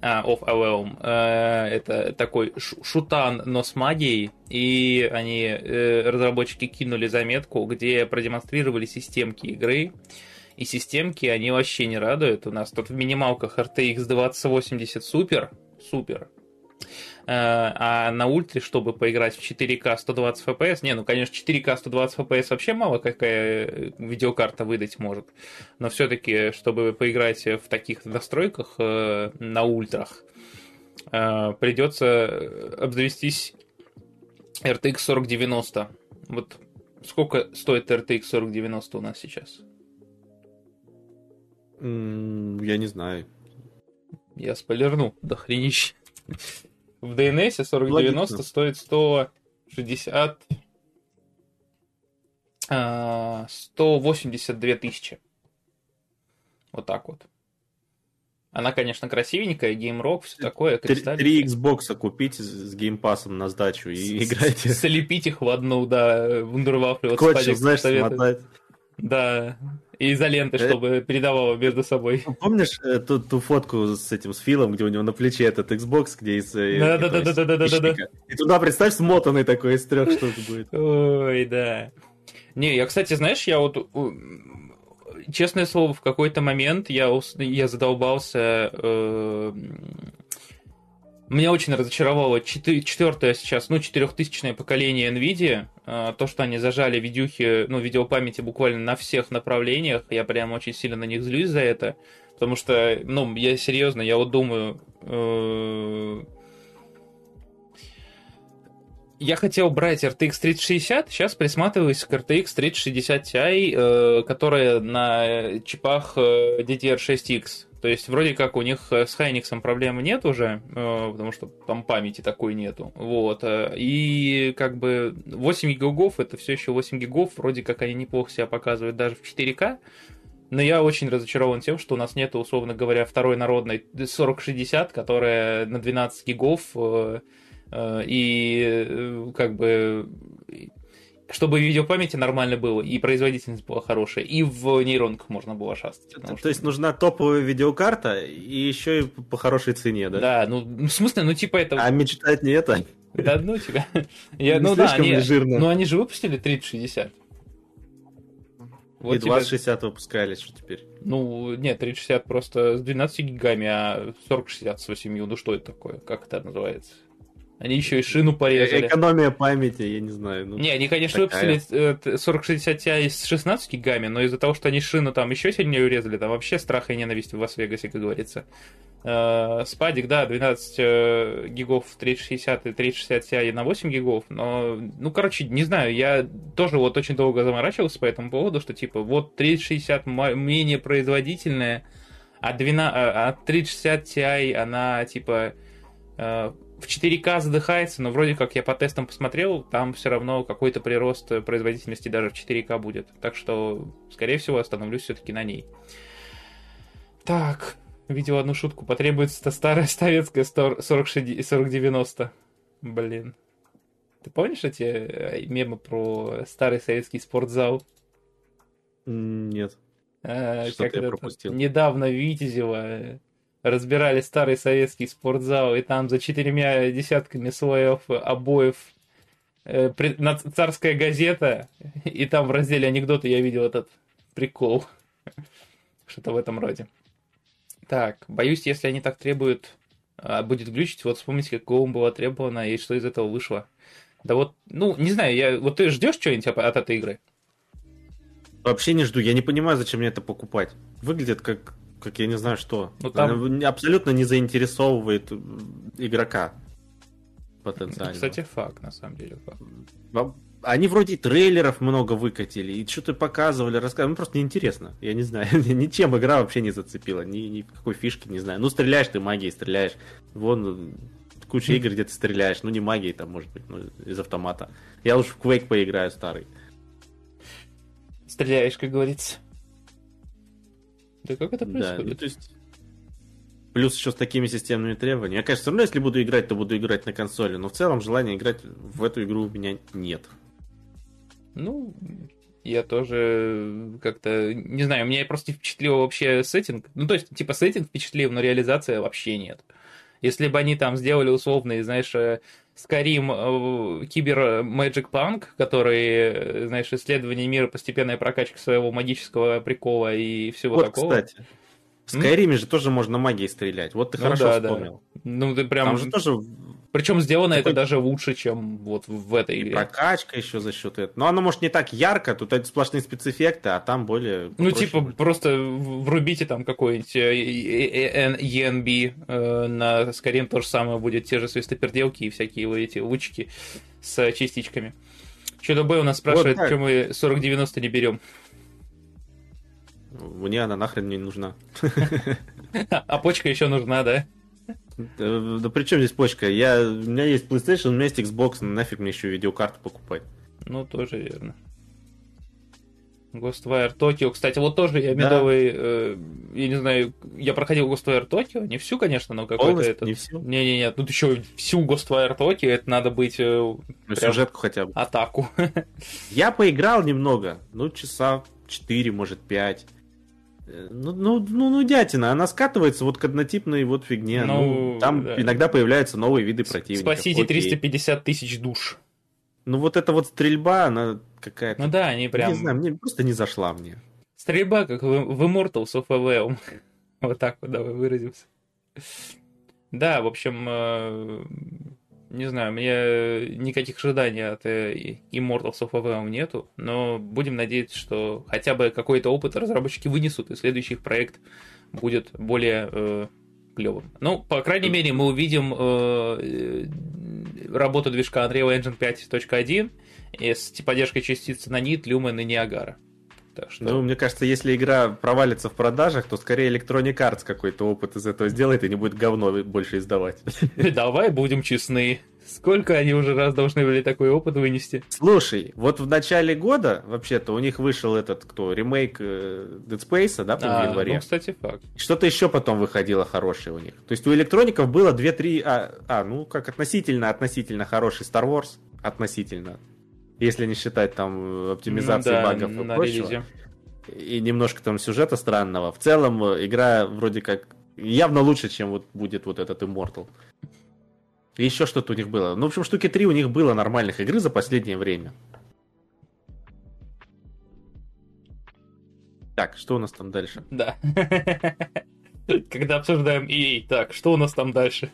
а, of Aveum. Э, Это такой шу- шутан, но с магией. И они, э, разработчики, кинули заметку, где продемонстрировали системки игры. И системки, они вообще не радуют. У нас тут в минималках RTX 2080 супер, супер. Э, А на ультре, чтобы поиграть в 4К 120 FPS, не, ну, конечно, 4К 120 FPS вообще мало какая э, видеокарта выдать может. Но все-таки, чтобы поиграть в таких настройках э, на ультрах, придется обзавестись RTX 4090. Вот сколько стоит RTX 4090 у нас сейчас? Я не знаю. Я спойлерну, до хренища. В DNS 4090 Логично. стоит 160... а, 182 тысячи. Вот так вот. Она, конечно, красивенькая, геймрок, все такое, Три Xbox купите с- с геймпасом на сдачу и играйте. Слепить их в одну, да, вундервафли. Вот Спадик знаешь, советует. смотать. Да, и изоленты, Э. чтобы передавала между собой. Помнишь э, ту, ту фотку с этим, с Филом, где у него на плече этот Xbox, где из... э, Да-да-да-да-да-да-да. ящика? И туда, представь, смотанный такой из трех штук будет. Ой, да. Не, я, кстати, знаешь, я вот, честное слово, в какой-то момент я, я задолбался... э, меня очень разочаровало четвертое сейчас, ну, четырехтысячное поколение NVIDIA. э, То, что они зажали видюхи, ну, видеопамяти буквально на всех направлениях. Я прям очень сильно на них злюсь за это. Потому что, ну, я серьезно, я вот думаю... э, я хотел брать RTX 3060, сейчас присматриваюсь к RTX 3060 Ti, э, которая на чипах э, DDR6X. То есть вроде как у них э, с Hynix проблемы нет уже, э, потому что там памяти такой нету. Вот. э, И как бы 8 гигов, это все еще 8 гигов, вроде как они неплохо себя показывают даже в 4К. Но я очень разочарован тем, что у нас нету, условно говоря, второй народной 4060, которая на 12 гигов и как бы чтобы видеопамяти нормально было, и производительность была хорошая, и в нейронках можно было шастать. То что- есть нужна топовая видеокарта и еще и по хорошей цене, да? Да, ну, ну, в смысле, ну, типа это... А мечтать не это? Да ну тебя. Я, Не ну да, слишком они, жирно? ну они же выпустили 3060. Вот и тебе- 2060 выпускали, что теперь? Ну, нет, 3060 просто с 12 гигами, а 4060 с 8. Ну что это такое? Как это называется? Они еще и шину порезали. Экономия памяти, я не знаю. Ну, Не, они, конечно, такая. выпустили э, т- 4060 Ti с 16 гигами, но из-за того, что они шину там еще сильнее урезали, там вообще страх и ненависть в Лас-Вегасе, как говорится. Э, Спадик, да, 12 э, гигов 3060 и 3060 Ti на 8 гигов, но, ну, короче, не знаю, я тоже вот очень долго заморачивался по этому поводу, что, типа, вот 3060 ма- менее производительная, а, 12, а а 3060 Ti, она, типа, э, в 4К задыхается, но вроде как я по тестам посмотрел, там все равно какой-то прирост производительности даже в 4К будет. Так что, скорее всего, остановлюсь все-таки на ней. Так, видел одну шутку. Потребуется старая советская 4090. Блин. Ты помнишь эти э, мемы про старый советский спортзал? Нет. А, Что-то я пропустил. Недавно в Витязево э, разбирали старый советский спортзал, и там за четырьмя десятками слоев обоев э, царская газета, и там в разделе анекдоты я видел этот прикол. Что-то в этом роде. Так, боюсь, если они так требуют, а, будет глючить, вот вспомните, как Гоум было требовано, и что из этого вышло. Да вот, ну, не знаю, я, вот ты ждешь что-нибудь от этой игры? Вообще не жду. Я не понимаю, зачем мне это покупать. Выглядит как, как я не знаю что. Ну, там- Она абсолютно не заинтересовывает игрока потенциально. Кстати, факт, на самом деле. факт. Они вроде трейлеров много выкатили, и что-то показывали, рассказывали. Ну, просто неинтересно. Я не знаю. Ничем игра вообще не зацепила. Ни, ни какой фишки, не знаю. Ну, стреляешь ты магией, стреляешь. Вон, э, куча игр, где ты стреляешь. Ну, не магией там, может быть, ну, из автомата. Я лучше в Quake поиграю старый. Стреляешь, как говорится. Да как это происходит? Да, ну, то есть... Плюс еще с такими системными требованиями. Я, конечно, все равно, если буду играть, то буду играть на консоли. Но в целом желания играть в эту игру у меня нет. Ну, я тоже как-то, не знаю, меня просто впечатлил вообще сеттинг. Ну, то есть, типа, сеттинг впечатлил, но реализация вообще нет. Если бы они там сделали условный, знаешь, Скарим Кибер Magic Punk, который, знаешь, исследование мира, постепенная прокачка своего магического прикола и всего вот, такого. кстати. В Скайриме же тоже можно магией стрелять. Вот ты ну, хорошо да, вспомнил. Да. Ну, ты прям... Там же тоже причем сделано Такой... это даже лучше, чем вот в этой игре. Прокачка еще за счет этого. Но оно может не так ярко, тут это сплошные спецэффекты, а там более... Ну, типа, будет. просто врубите там какой-нибудь ENB э, э, на Skyrim то же самое будет, те же свистоперделки и всякие вот эти лучики с частичками. Что-то Б у нас спрашивает, вот почему мы 4090 не берем. Мне она нахрен не нужна. А почка еще нужна, да? Да, да при чем здесь почка? Я, у меня есть PlayStation, у меня есть Xbox, нафиг мне еще видеокарту покупать. Ну, тоже верно. Ghostwire Tokyo, кстати, вот тоже я медовый, да. э, я не знаю, я проходил Ghostwire Tokyo, не всю, конечно, но какой-то этот... не всю? Не-не-не, тут еще всю Ghostwire Tokyo, это надо быть... Э, ну, сюжетку хотя бы. Атаку. Я поиграл немного, ну, часа 4, может, 5. Ну, ну, ну, ну, дятина, она скатывается вот к однотипной вот фигне. Ну, ну там да. иногда появляются новые виды противников. Спасите Окей. 350 тысяч душ. Ну, вот эта вот стрельба, она какая-то... Ну да, они прям... Не знаю, мне просто не зашла мне. Стрельба, как в, в Immortals of Aveum. вот так вот, давай выразимся. Да, в общем, э, не знаю, мне никаких ожиданий от э, Immortals of Aveum нету, но будем надеяться, что хотя бы какой-то опыт разработчики вынесут, и следующий их проект будет более э, клевым. Ну, по крайней мере, мы увидим э, э работу движка Unreal Engine 5.1 с поддержкой частиц Nanit, Lumen и Niagara. Так что... Ну, мне кажется, если игра провалится в продажах, то скорее Electronic Arts какой-то опыт из этого сделает и не будет говно больше издавать. Давай будем честны. Сколько они уже раз должны были такой опыт вынести? Слушай, вот в начале года, вообще-то, у них вышел этот, кто, ремейк э, Dead Space, да, по а, январе? Ну, кстати, факт. Что-то еще потом выходило хорошее у них. То есть у электроников было 2-3, а, а, ну, как относительно, относительно хороший Star Wars, относительно если не считать там оптимизации ну, да, багов и прочего. Релизе. И немножко там сюжета странного. В целом э, игра вроде как явно лучше, чем вот будет вот этот Immortal. И еще что-то у них было. Ну, в общем, штуки три у них было нормальных игры за последнее время. Так, что у нас там дальше? Да. Когда обсуждаем EA, так, что у нас там дальше?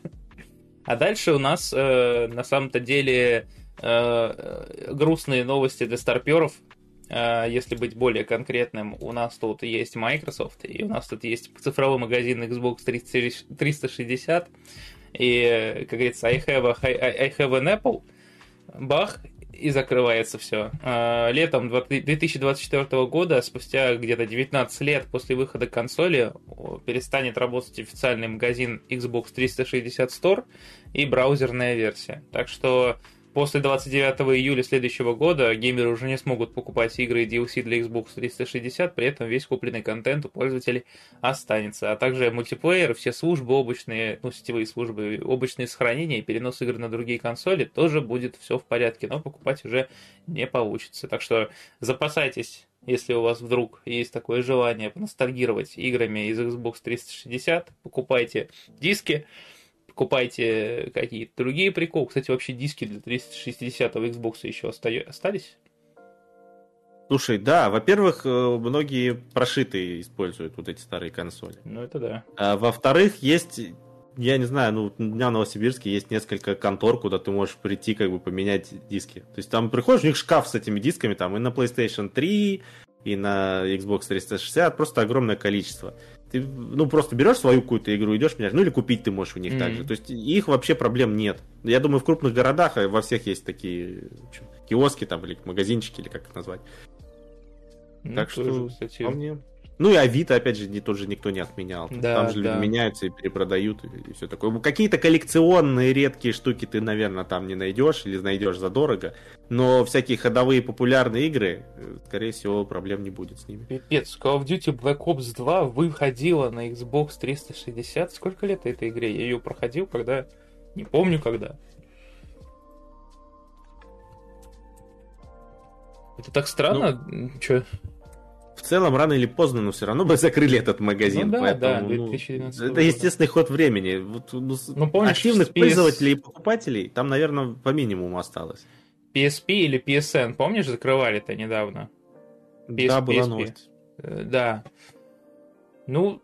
А дальше у нас э, на самом-то деле Э, грустные новости для старперов. Э, если быть более конкретным, у нас тут есть Microsoft, и у нас тут есть цифровой магазин Xbox 360, и, как говорится, I have, a, I have an Apple, бах, и закрывается все. Э, летом 2024 года, спустя где-то 19 лет после выхода консоли, перестанет работать официальный магазин Xbox 360 Store и браузерная версия. Так что После 29 июля следующего года геймеры уже не смогут покупать игры и DLC для Xbox 360, при этом весь купленный контент у пользователей останется. А также мультиплеер, все службы облачные, ну, сетевые службы, облачные сохранения и перенос игр на другие консоли тоже будет все в порядке, но покупать уже не получится. Так что запасайтесь если у вас вдруг есть такое желание поностальгировать играми из Xbox 360, покупайте диски, покупайте какие-то другие приколы. Кстати, вообще диски для 360 Xbox еще остались? Слушай, да, во-первых, э, многие прошитые используют вот эти старые консоли. Ну, это да. А, во-вторых, есть, я не знаю, ну, у меня в Новосибирске есть несколько контор, куда ты можешь прийти, как бы поменять диски. То есть там приходишь, у них шкаф с этими дисками, там и на PlayStation 3, и на Xbox 360, просто огромное количество. Ты, ну, просто берешь свою какую-то игру, идешь менять, ну, или купить ты можешь у них mm-hmm. также. То есть их вообще проблем нет. Я думаю, в крупных городах а во всех есть такие общем, киоски там, или магазинчики, или как их назвать. Ну, так что, кстати, вполне... Ну и Авито, опять же, не, тоже никто не отменял. Да, Там же да. люди меняются и перепродают, и, все такое. Ну, Какие-то коллекционные редкие штуки ты, наверное, там не найдешь или найдешь задорого. Но всякие ходовые популярные игры, э, скорее всего, проблем не будет с ними. Пипец, Call of Duty Black Ops 2 выходила на Xbox 360. Сколько лет этой игре? Я ее проходил, когда... Не помню, когда. Это так странно. Чё? В целом, рано или поздно, но все равно бы закрыли этот магазин. Ну да, поэтому, да, ну, 2012 это года. естественный ход времени. Вот, ну, Ну, помнишь, активных PS пользователей и покупателей там, наверное, по минимуму осталось. PSP или PSN, помнишь, закрывали-то недавно? PS- да, была PSP. новость. Э, Да. Ну,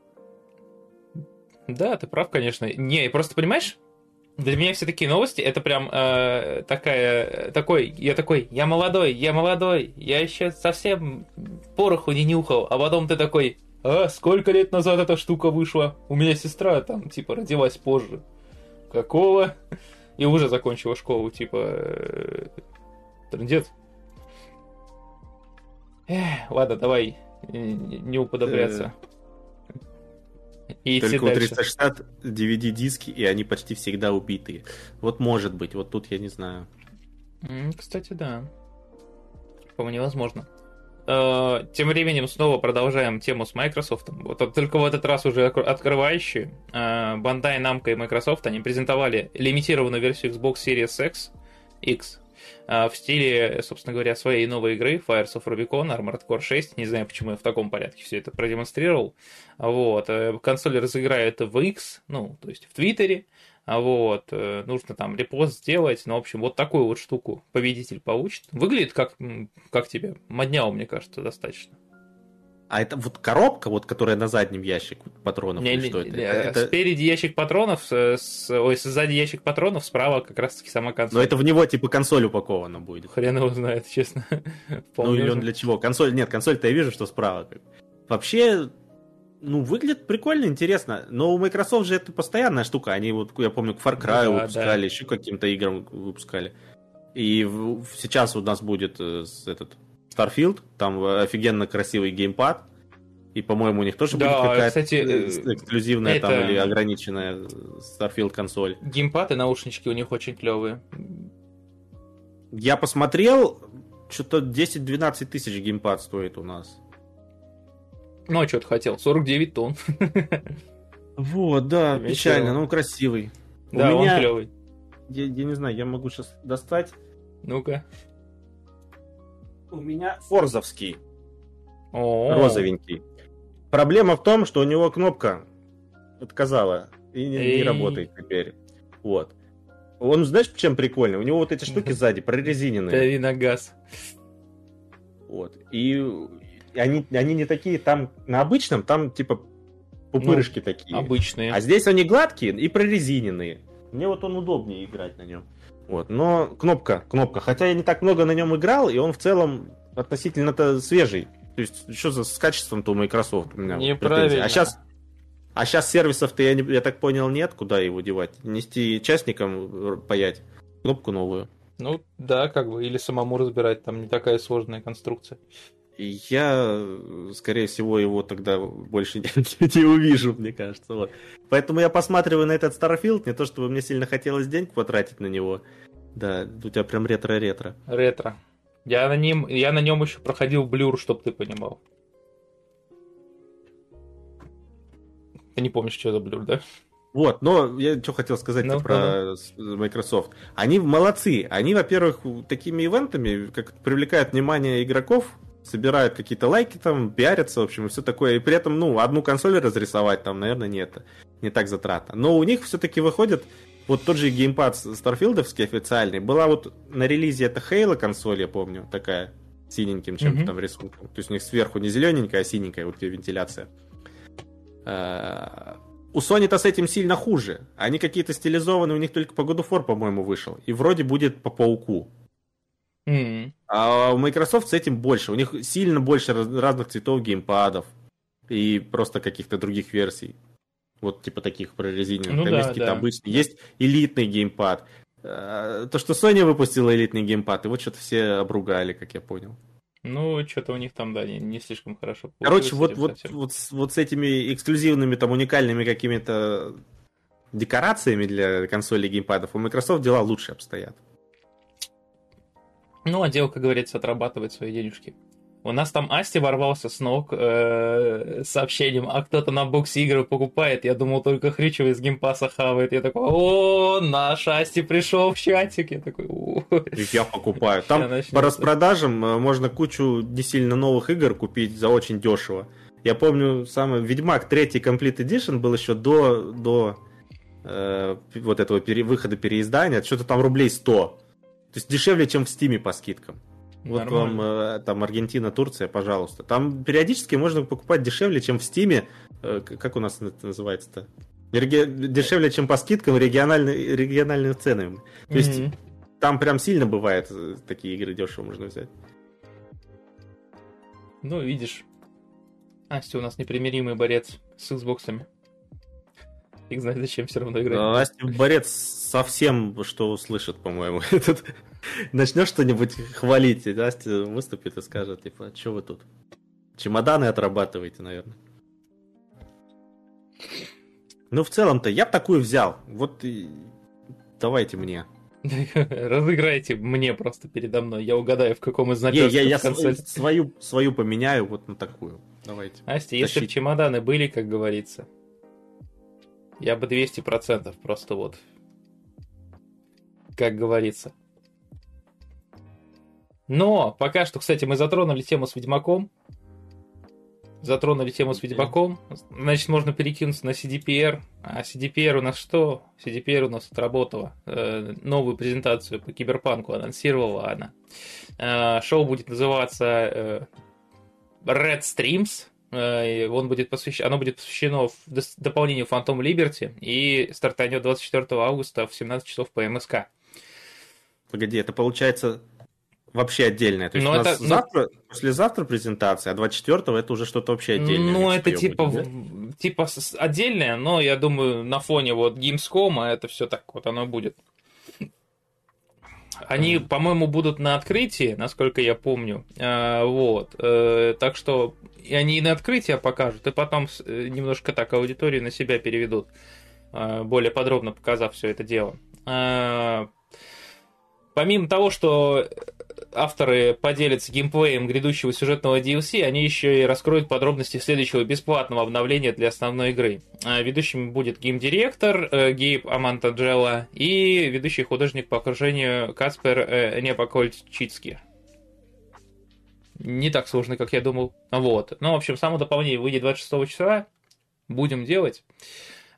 да, ты прав, конечно. Не, просто понимаешь, для меня все такие новости, это прям э, такая, такой, я такой, я молодой, я молодой, я еще совсем пороху не нюхал, а потом ты такой, а, сколько лет назад эта штука вышла? У меня сестра там, типа, родилась позже. Какого? И уже закончила школу, типа, э, трындец. Эх, ладно, давай, э, не уподобляться. И Только у дальше. 360 DVD-диски, и они почти всегда убитые. Вот может быть, вот тут я не знаю. Кстати, да. По-моему, невозможно. Э, Тем временем снова продолжаем тему с Microsoft. Вот от- только в этот раз уже открывающие. Э, Bandai Namco и Microsoft, они презентовали лимитированную версию Xbox Series X, X в стиле, собственно говоря, своей новой игры Fires of Rubicon, Armored Core 6. Не знаю, почему я в таком порядке все это продемонстрировал. Вот. э, Консоль разыграет в X, ну, то есть в Твиттере. А Вот, э, нужно там репост сделать, ну, в общем, вот такую вот штуку победитель получит. Выглядит как, как тебе, модняу, мне кажется, достаточно. А это вот коробка, вот которая на заднем ящик патронов, Не- или не- что это? не, Это- Спереди ящик патронов, с- с- ой, сзади ящик патронов, справа как раз-таки сама консоль. Но это в него типа консоль упакована будет. Хрен его знает, честно. Ну или он для чего? Консоль, нет, консоль-то я вижу, что справа. Вообще, ну, выглядит прикольно, интересно. Но у Microsoft же это постоянная штука. Они вот, я помню, к Far Cry Да, выпускали, да. еще каким-то играм выпускали. И сейчас у нас будет э, этот Starfield, там офигенно красивый геймпад. И, по-моему, у них тоже Да, будет какая-то кстати, э, эксклюзивная там это- или ограниченная Starfield консоль. Геймпад и наушнички у них очень клевые. Я посмотрел, что-то 10-12 тысяч геймпад стоит у нас. Ну, а что ты хотел? 49 тонн. Вот, да, Весело. печально, но красивый. У Да, он меня- клевый. Я, я не знаю, я могу сейчас достать. Ну-ка. У меня форзовский, О, розовенький. Проблема в том, что у него кнопка отказала и не, не работает теперь. Вот. Он, знаешь, чем прикольный? У него вот эти штуки сзади прорезиненные. Дави на газ. Вот. И они, они не такие, там на обычном, там типа пупырышки такие. Обычные. А здесь они гладкие и прорезиненные. Мне вот он удобнее играть на нем. Вот. Но кнопка, кнопка. Хотя я не так много на нем играл, и он в целом относительно-то свежий. То есть, что за с качеством-то у Microsoft у меня вот Неправильно. претензии. А сейчас, а сейчас сервисов-то, я, не- я так понял, нет, куда его девать. Нести частникам э, паять. Кнопку новую. Ну, да, как бы, или самому разбирать, там не такая сложная конструкция. Я, э, скорее всего, его тогда больше не, не увижу, мне кажется. Вот. Поэтому я посматриваю на этот Starfield, не то чтобы мне сильно хотелось денег потратить на него. Да, у тебя прям ретро-ретро. Ретро. Я на нем, я на нем еще проходил Blur, чтоб ты понимал. Ты не помнишь, что за Blur, да? Вот, но я что хотел сказать Ну, про с- Microsoft. Они молодцы. Они, во-первых, такими ивентами как привлекают внимание игроков, собирают какие-то лайки там, пиарятся, в общем, и все такое. И при этом, ну, одну консоль разрисовать там, наверное, нет. Не так затратно. Но у них все-таки выходит вот тот же геймпад Старфилдовский официальный. Была вот на релизе это Halo консоль, я помню, такая синеньким чем-то Мгм. там рисунком. То есть у них сверху не зелененькая, а синенькая вот вентиляция. А, У Sony-то с этим сильно хуже. Они какие-то стилизованные, у них только по of War, по-моему, вышел. И вроде будет по Пауку. М. А у Microsoft с этим больше. У них сильно больше раз- разных цветов геймпадов. И просто каких-то других версий. Вот типа таких прорезиненных. Ну Там да, есть какие-то да. обычные. Есть элитный геймпад. А, То, что Sony выпустила элитный геймпад, и вот что-то все обругали, как я понял. Ну, что-то у них там, да, не, не слишком хорошо Короче, вот, вот, вот, вот с этими эксклюзивными, там, уникальными какими-то декорациями для консолей и геймпадов у Microsoft дела лучше обстоят. Ну, отдел, как говорится, отрабатывает свои денежки. У нас там Асти ворвался с ног э, сообщением, а кто-то на Боксе игры покупает. Я думал, только Хричева из геймпаса хавает. Я такой, о, наш Асти пришел в чатик. Я такой, о. Я покупаю. Там по распродажам э, можно кучу не сильно новых игр купить за очень дешево. Я помню, самый Ведьмак 3 Complete Edition был еще до, до э, вот этого пере, выхода переиздания. Что-то там рублей 100. То есть дешевле, чем в Стиме по скидкам. Вот Нормально. вам э, там Аргентина, Турция, пожалуйста. Там периодически можно покупать дешевле, чем в Стиме. Э, как у нас это называется-то? Реги... Дешевле, чем по скидкам региональные, региональные цены. То есть mm-hmm. там прям сильно бывает э, такие игры дешево можно взять. Ну, видишь, Асти у нас непримиримый борец с Xbox'ами. Фиг знает, зачем все равно играть. Асти борец совсем, что услышит, по-моему. Этот начнешь что-нибудь хвалить, и Настя выступит и скажет, типа, что вы тут? Чемоданы отрабатываете, наверное. Ну, в целом-то, я бы такую взял. Вот и... давайте мне. Разыграйте мне просто передо мной. Я угадаю, в каком из наперстков я, я, я свою, свою поменяю вот на такую. Давайте. Настя, если бы чемоданы были, как говорится, я бы 200% просто вот, как говорится. Но пока что, кстати, мы затронули тему с Ведьмаком. Затронули тему с Ведьмаком. Значит, можно перекинуться на CDPR. А CDPR у нас что? CDPR у нас отработала. Э, новую презентацию по Киберпанку анонсировала она. Э, шоу будет называться э, Red Streams. Э, он будет посвящен, оно будет посвящено дополнению Phantom Liberty и стартанет 24 августа в 17 часов по МСК. Погоди, это получается вообще отдельное. То есть но ну, у нас это, завтра, но... послезавтра презентация, а 24-го это уже что-то вообще отдельное. Ну, это типа, будет, да? типа отдельное, но я думаю, на фоне вот Gamescom это все так вот оно будет. Они, по-моему, будут на открытии, насколько я помню. А, вот. А, так что и они и на открытие покажут, и потом э, немножко так аудиторию на себя переведут, а, более подробно показав все это дело. А, помимо того, что авторы поделятся геймплеем грядущего сюжетного DLC, они еще и раскроют подробности следующего бесплатного обновления для основной игры. А, ведущим будет геймдиректор э, Гейб Амантаджела и ведущий художник по окружению Каспер э, Непокольчицкий. Не так сложно, как я думал. Вот. Ну, в общем, само дополнение выйдет 26 числа. Будем делать.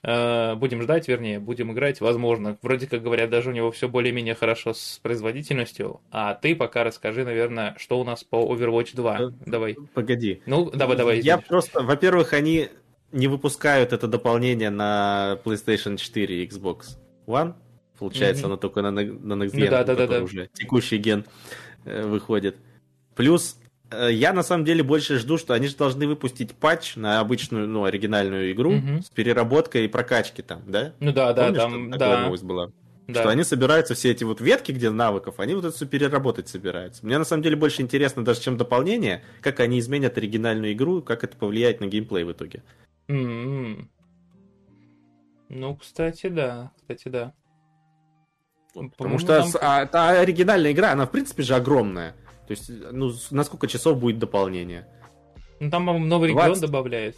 Э, будем ждать, вернее, будем играть, возможно. Вроде как говорят, даже у него все более-менее хорошо с производительностью. А ты пока расскажи, наверное, что у нас по Overwatch 2. Э, давай. Погоди. Ну, давай, давай. Я просто, во-первых, они не выпускают это дополнение на PlayStation 4 и Xbox One. Получается, mm-hmm. оно только на, на Next Gen, ну, да, да, да, да. уже текущий ген э, выходит. Плюс я на самом деле больше жду, что они же должны выпустить патч на обычную, ну, оригинальную игру угу. с переработкой и прокачки там, да? Ну да, да, Помнишь, там, да. новость была? Да. Что они собираются все эти вот ветки, где навыков, они вот это все переработать собираются. Мне на самом деле больше интересно даже, чем дополнение, как они изменят оригинальную игру, как это повлияет на геймплей в итоге. Mm-hmm. Ну, кстати, да, кстати, да. Потому что нам... а, та оригинальная игра, она в принципе же огромная. То есть, ну, на сколько часов будет дополнение? Ну, там, по-моему, новый 20... регион добавляет.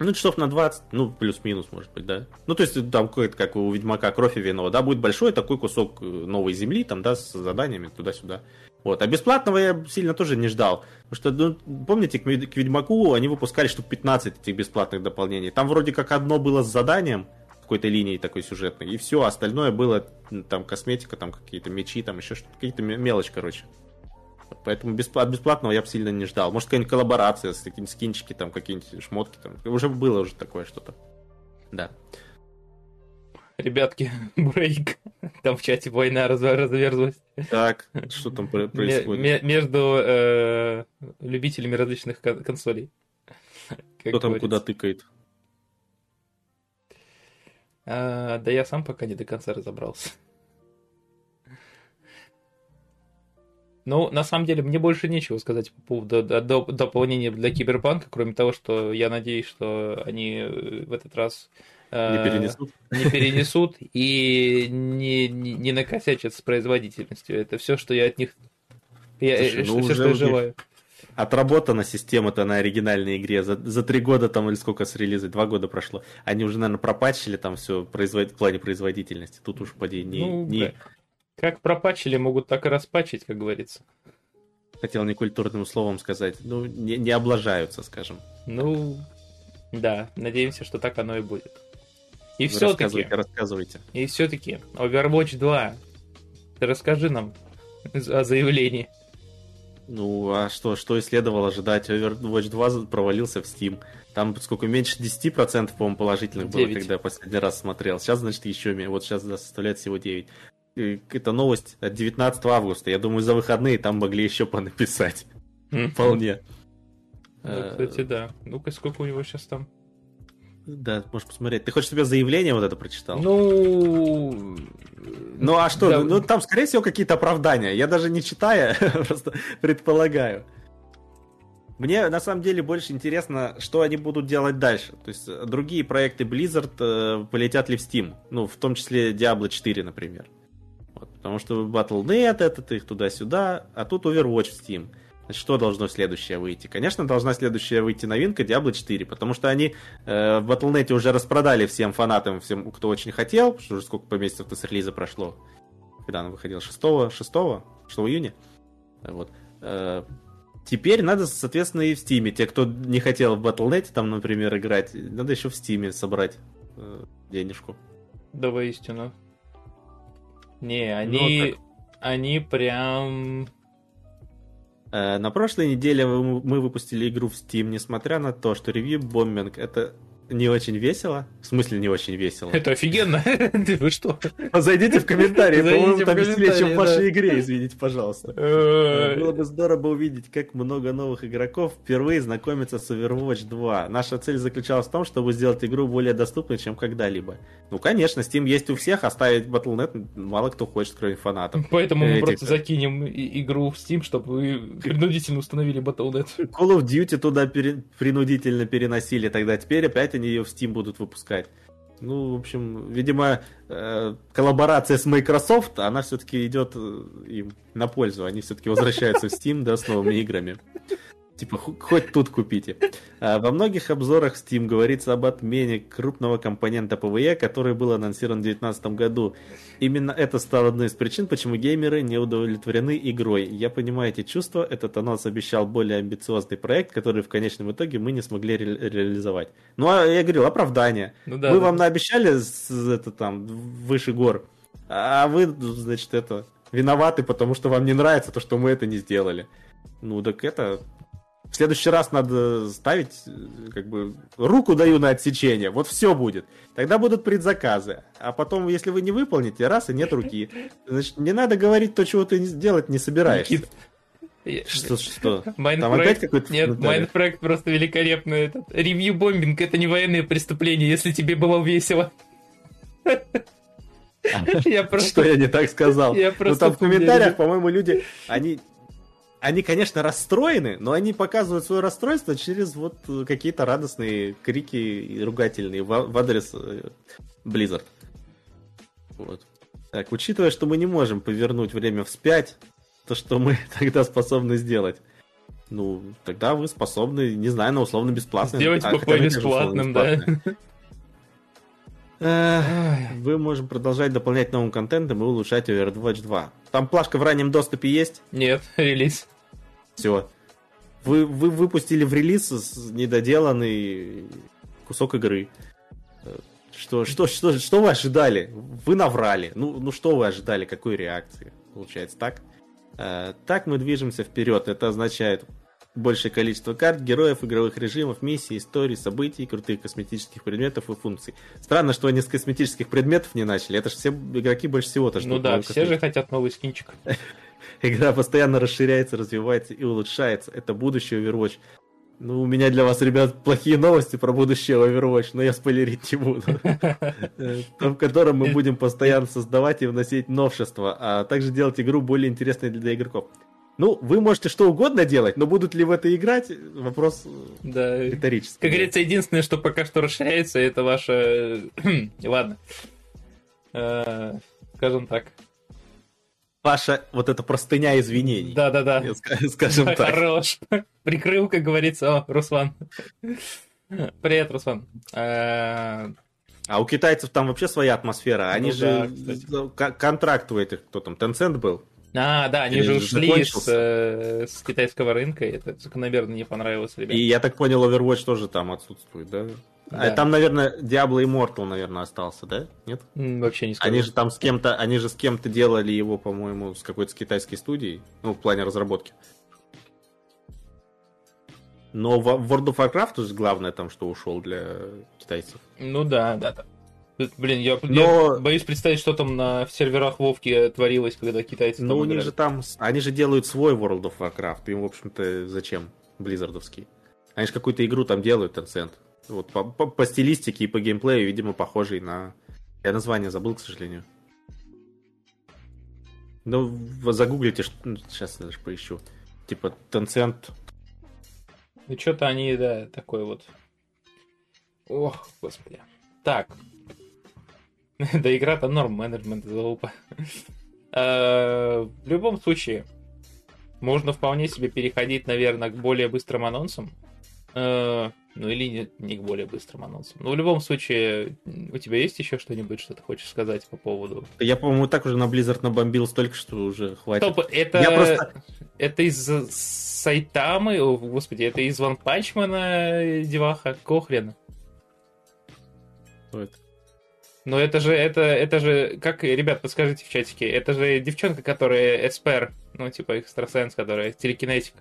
Ну, часов на 20, ну, плюс-минус, может быть, да. Ну, то есть, там как у Ведьмака, кровь и вино, да, будет большой такой кусок э, новой земли, там, да, с заданиями туда-сюда. Вот. А бесплатного я сильно тоже не ждал. Потому что, ну, помните, к Ведьмаку они выпускали штук 15 этих бесплатных дополнений. Там вроде как одно было с заданием, какой-то линией такой сюжетной, и все, остальное было там косметика, там какие-то мечи, там еще что-то, какие-то мелочь, короче. Поэтому от бесплатного я бы сильно не ждал. Может, какая-нибудь коллаборация с какие-нибудь скинчики, там, какие-нибудь шмотки. Там. Уже было уже такое что-то. Да. Ребятки, брейк. Там в чате война разверзлась. Так, что там происходит? Между э, любителями различных консолей. Кто там куда тыкает? А, да я сам пока не до конца разобрался. Ну, на самом деле, мне больше нечего сказать по поводу дополнения для Киберпанка, кроме того, что я надеюсь, что они в этот раз не перенесут. Не перенесут и не, не, не накосячат с производительностью. Это все, что я от них... Я, Слушай, ну, все, что я желаю. Отработана система-то на оригинальной игре. За, за три года там или сколько с релиза, два года прошло. Они уже, наверное, пропатчили там все производ... в плане производительности. Тут уж поди не... Ну, не... как пропатчили, могут так и распачить, как говорится. Хотел некультурным словом сказать. Ну, не, не облажаются, скажем. Ну, да, надеемся, что так оно и будет. И все-таки... Рассказывайте, рассказывайте. И все-таки, Overwatch 2. Ты расскажи нам о заявлении. Ну, а что, что и следовало ожидать? Overwatch 2 провалился в Steam. Там сколько, меньше 10%, по-моему, положительных 9. было, когда я последний раз смотрел. Сейчас, значит, еще. Вот сейчас да, составляет всего 9. Это новость от 19 августа. Я думаю, за выходные там могли еще понаписать. Вполне. Ну, кстати, да. Ну-ка, сколько у него сейчас там? Да, можешь посмотреть. Ты хочешь, чтобы я заявление вот это прочитал? Ну... Ну, а что? Да. Ну, там, скорее всего, какие-то оправдания. Я даже не читая, просто предполагаю. Мне, на самом деле, больше интересно, что они будут делать дальше. То есть, другие проекты Blizzard э, полетят ли в Steam? Ну, в том числе Diablo 4, например. Потому что Battle.net, этот их туда-сюда, а тут Overwatch в Steam. Значит, что должно следующее выйти? Конечно, должна следующая выйти новинка Diablo 4, потому что они э, в Battle.net уже распродали всем фанатам, всем, кто очень хотел, потому что уже сколько месяцев-то с релиза прошло. Когда она выходила? 6, 6, 6 июня? Вот. Э, теперь надо, соответственно, и в Стиме. Те, кто не хотел в Battle.net, там, например, играть, надо еще в Стиме собрать э, денежку. Да, воистину. Не, они, ну, они прям Э, на прошлой неделе мы выпустили игру в Steam, несмотря на то, что ревью бомбинг это не очень весело. В смысле не очень весело? Это офигенно. Вы что? Зайдите в комментарии, по-моему, там веселее, чем в вашей игре, извините, пожалуйста. Э, Было бы здорово увидеть, как много новых игроков впервые знакомятся с Overwatch 2. Наша цель заключалась в том, чтобы сделать игру более доступной, чем когда-либо. Ну, конечно, Steam есть у всех, оставить Battle.net мало кто хочет, кроме фанатов. Поэтому мы просто закинем игру в Steam, чтобы вы принудительно установили Battle.net. Call of Duty туда принудительно переносили, тогда теперь опять они ее в Steam будут выпускать. Ну, в общем, видимо, э, коллаборация с Microsoft, она все-таки идет э, им на пользу. Они все-таки возвращаются в Steam, да, с новыми играми. Типа, хоть тут купите. А во многих обзорах Steam говорится об отмене крупного компонента PvE, который был анонсирован в 2019 году. Именно это стало одной из причин, почему геймеры не удовлетворены игрой. Я понимаю эти чувства. Этот анонс обещал более амбициозный проект, который в конечном итоге мы не смогли ре- реализовать. Ну, а я говорил, оправдание. Ну, да, мы да. вам наобещали это там выше гор, а вы, значит, это виноваты, потому что вам не нравится то, что мы это не сделали. Ну, так это в следующий раз надо ставить, э, как бы, руку даю на отсечение, вот все будет. Тогда будут предзаказы. А потом, если вы не выполните, раз, и нет руки. Значит, не надо говорить то, чего ты делать не собираешься. Никит, что, что? Майнфрект... Нет, Майнфрект просто великолепно. Этот ревью-бомбинг это не военное преступление, если тебе было весело. Я просто... Что я не так сказал? Я ну там в комментариях, по-моему, люди, они они, конечно, расстроены, но они показывают свое расстройство через вот какие-то радостные крики и ругательные в, в адрес э, Blizzard. Вот. Так, учитывая, что мы не можем повернуть время вспять, то что мы тогда способны сделать? Ну, тогда вы способны, не знаю, на условно бесплатный. Сделать а, покой бесплатным, да. Вы можем продолжать дополнять новым контентом и улучшать Overwatch 2. Там плашка в раннем доступе есть? Нет, релиз. Все. Вы, вы выпустили в релиз недоделанный кусок игры. Что, что, что, что вы ожидали? Вы наврали. Ну, ну что вы ожидали? Какой реакции? Получается так? Э, так мы движемся вперед. Это означает большее количество карт, героев, игровых режимов, миссий, историй, событий, крутых косметических предметов и функций. Странно, что они с косметических предметов не начали. Это же все игроки больше всего-то ждут. Ну да, все же хотят новый скинчик. Игра постоянно расширяется, развивается и улучшается. Это будущее Overwatch. Ну, у меня для вас, ребят, плохие новости про будущее Overwatch, но я спойлерить не буду. Э, в котором мы будем постоянно создавать и вносить новшества, а также делать игру более интересной для игроков. Ну, вы можете что угодно делать, но будут ли в это играть, вопрос Да. риторический. Как говорится, единственное, что пока что расширяется, это ваше... Ладно. Э, Скажем так. Ваша вот эта простыня извинений. Да-да-да. Скажем так. Хорош. Прикрыл, как говорится. О, Руслан. Привет, Руслан. Э, А у китайцев там вообще своя атмосфера. Они Ну да, же к- контракт у этих, кто там, Tencent был. А, да, они же ушли с, э, с китайского рынка, и это закономерно не понравилось ребятам. И я так понял, Overwatch тоже там отсутствует, да? А Да. там, наверное, Diablo Immortal, наверное, остался, да? Нет? Вообще не скажу. Они же там с кем-то, они же с кем-то делали его, по-моему, с какой-то с китайской студией, ну, в плане разработки. Но в в World of Warcraft же главное там, что ушел для китайцев. Ну да, да, да. Блин, я, Но- я боюсь представить, что там на серверах ВоВки творилось, когда китайцы Ну, у них же там, они же делают свой World of Warcraft, им, в общем-то, зачем близзардовский? Они же какую-то игру там делают, Tencent. Вот по, по- по стилистике и по геймплею, видимо, похожий на... Я название забыл, к сожалению. Ну, загуглите, что... ну, сейчас я даже поищу. Типа Tencent... Ну, что-то они, да, такой вот. Ох, господи. Так. Да игра-то норм, менеджмент залупа. Э, В любом случае, можно вполне себе переходить, наверное, к более быстрым анонсам. Э, Ну или не, не к более быстрым анонсам. Но в любом случае, у тебя есть еще что-нибудь, что ты хочешь сказать по поводу Я, по-моему, так уже на Blizzard набомбил столько, что уже хватит. Стоп, это, Я просто- это из Сайтамы, о, господи, это из Ван Панчмана деваха, какого хрена? Что это? Но это же, это, это же, как, ребят, подскажите в чатике, это же девчонка, которая Эспер, ну, типа экстрасенс, которая телекинетик.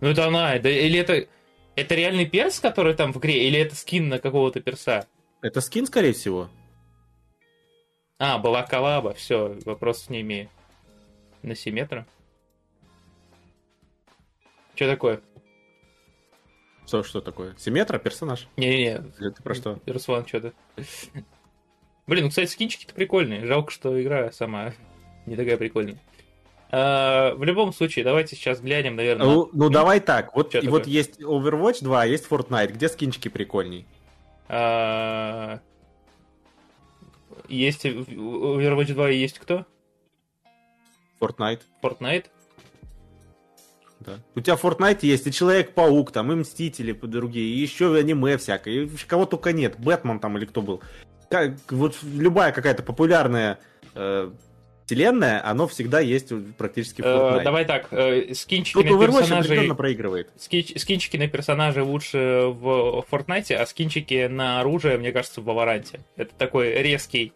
Ну, это она, да, или это, это реальный перс, который там в игре, или это скин на какого-то перса? Это скин, скорее всего. А, была коллаба, все, вопросов не имею. На Симметра? Что такое? Что, что такое? Симметра, персонаж? Не-не-не, ты про что? Руслан, что-то. Блин, ну, кстати, скинчики-то прикольные. Жалко, что игра сама не такая прикольная. А, в любом случае, давайте сейчас глянем, наверное. на- Ну, ну, давай так. Вот, и вот есть Overwatch 2, а есть Fortnite. Где скинчики прикольней? А, Есть Overwatch 2 есть кто? Fortnite. Fortnite? Да. У тебя в Fortnite есть и Человек-паук, там, и Мстители и другие, и еще аниме всякое, и кого только нет. Бэтмен там или кто был. Как, вот любая какая-то популярная э, вселенная, оно всегда есть практически в Э, Fortnite. Давай так, э, скинчики Тут на персонажей... проигрывает. Скинч- Скинчики на персонажей лучше в Fortnite, а скинчики на оружие, мне кажется, в Валоранте. Это такой резкий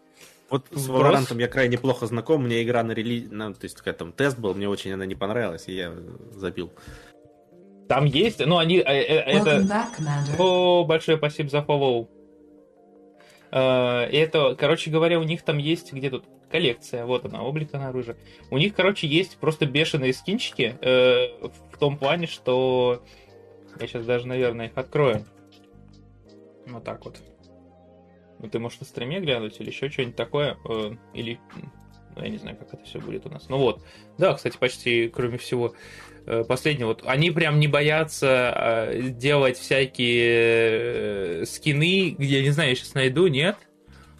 Вот с. Valorant я крайне плохо знаком, мне игра на релиз, ну, то есть какая там тест был, мне очень она не понравилась, и я забил. Там есть, ну они, э, э, это... back. О, большое спасибо за фоллоу. Э, и Это, короче говоря, у них там есть, где тут коллекция, вот она, облик на оружие. У них, короче, есть просто бешеные скинчики э, в том плане, что я сейчас даже, наверное, их открою. Вот так вот. Ну, ты можешь на стриме глянуть или еще что-нибудь такое, э, или ну, я не знаю, как это все будет у нас. Ну вот, да, кстати, почти, кроме всего, э, последнего, вот они прям не боятся э, делать всякие э, скины, где, я не знаю, я сейчас найду, нет?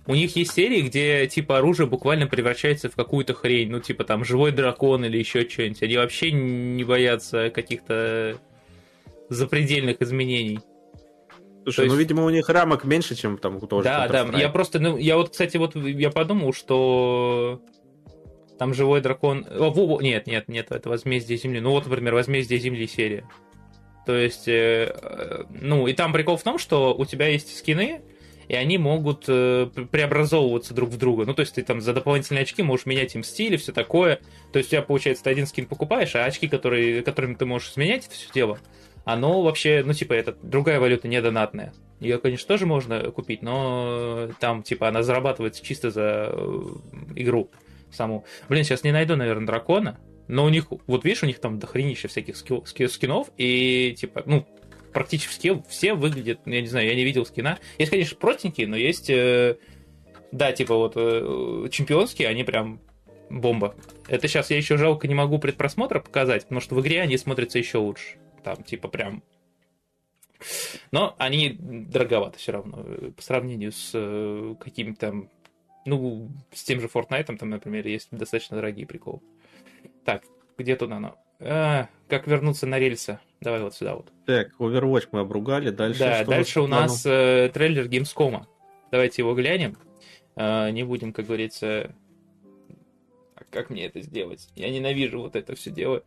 У них есть серии, где типа оружие буквально превращается в какую-то хрень, ну типа там живой дракон или еще что-нибудь. Они вообще не боятся каких-то запредельных изменений. Слушай, То есть- ну, видимо, у них рамок меньше, чем там у того же Да, да, я просто, ну, я вот, кстати, вот я подумал, что там живой дракон... О, во- нет, нет, нет, это Возмездие Земли. Ну вот, например, Возмездие Земли серия. То есть, э, э, ну, и там прикол в том, что у тебя есть скины, и они могут э, пр- преобразовываться друг в друга. Ну, то есть ты там за дополнительные очки можешь менять им стиль и все такое. То есть у тебя, получается, ты один скин покупаешь, а очки, которые, которыми ты можешь изменять это все дело, оно вообще, ну, типа, это другая валюта не донатная. Ее, конечно, тоже можно купить, но там, типа, она зарабатывается чисто за игру саму. Блин, сейчас не найду, наверное, дракона, но у них, вот видишь, у них там дохренище всяких скил- ски- скинов, и, типа, ну, практически все выглядят, я не знаю, я не видел скина. Есть, конечно, простенькие, но есть, э, да, типа, вот, э, чемпионские, они прям бомба. Это сейчас я еще жалко не могу предпросмотра показать, потому что в игре они смотрятся еще лучше. Там, типа, прям... Но они дороговаты все равно. По сравнению с э, какими-то... Ну, с тем же Fortnite, там, например, есть достаточно дорогие приколы. Так, где тут оно? А, как вернуться на рельсы? Давай вот сюда вот. Так, Overwatch мы обругали. Дальше Да, дальше у нас э, трейлер Gamescom. Давайте его глянем. Э, не будем, как говорится... А как мне это сделать? Я ненавижу вот это все дело,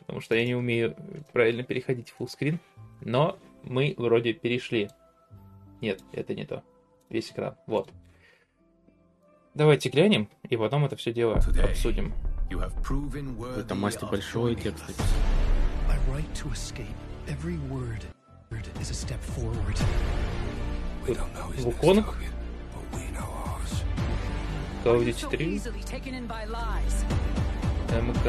потому что я не умею правильно переходить в фуллскрин. Но мы вроде перешли. Нет, это не то. Весь экран. Вот. Давайте глянем, и потом это все дело обсудим. Это мастер большой текст. Вуконг. Call of Duty 3. МК.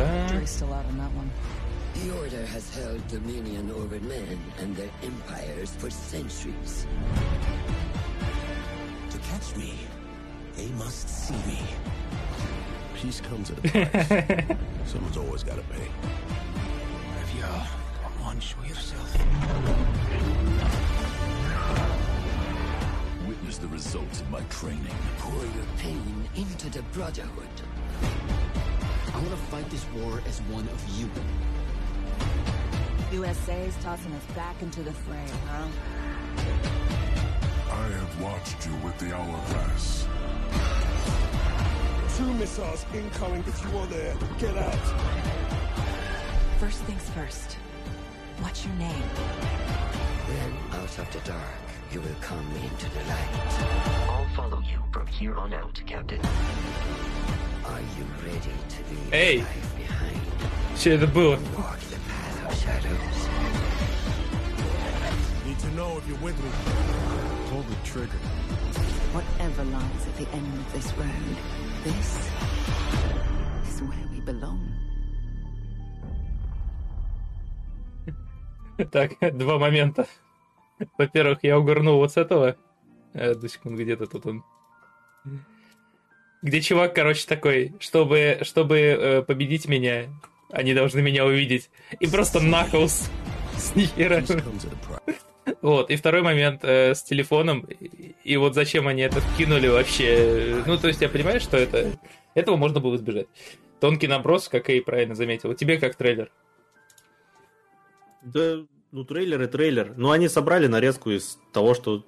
The Order has held dominion over men and their empires for centuries. To catch me, they must see me. Peace comes at a price. Someone's always got to pay. If you come on, show yourself. Witness the results of my training. Pour your pain into the Brotherhood. I want to fight this war as one of you. USA's tossing us back into the fray, huh? I have watched you with the hourglass. Two missiles incoming if you are there. Get out. First things first. What's your name? When out of the dark, you will come into the light. I'll follow you from here on out, Captain. Are you ready to be hey. life behind? Share the boot. Walk the path of shadows. Need to know if you're with me. Pull the trigger. Whatever lies at the end of this road, this is where we belong. Так, два момента. Во-первых, я угорнул вот с этого. Э, до секунды, где-то тут он. Где чувак, короче, такой, чтобы, чтобы э, победить меня, они должны меня увидеть. И просто нахлс с нихера. Вот, и второй момент э, с телефоном. И, и вот зачем они это вкинули вообще. Ну, то есть я понимаю, что это... Этого можно было избежать. Тонкий наброс, как и правильно заметил. Тебе как трейлер? Да, ну трейлер и трейлер. Ну, они собрали нарезку из того, что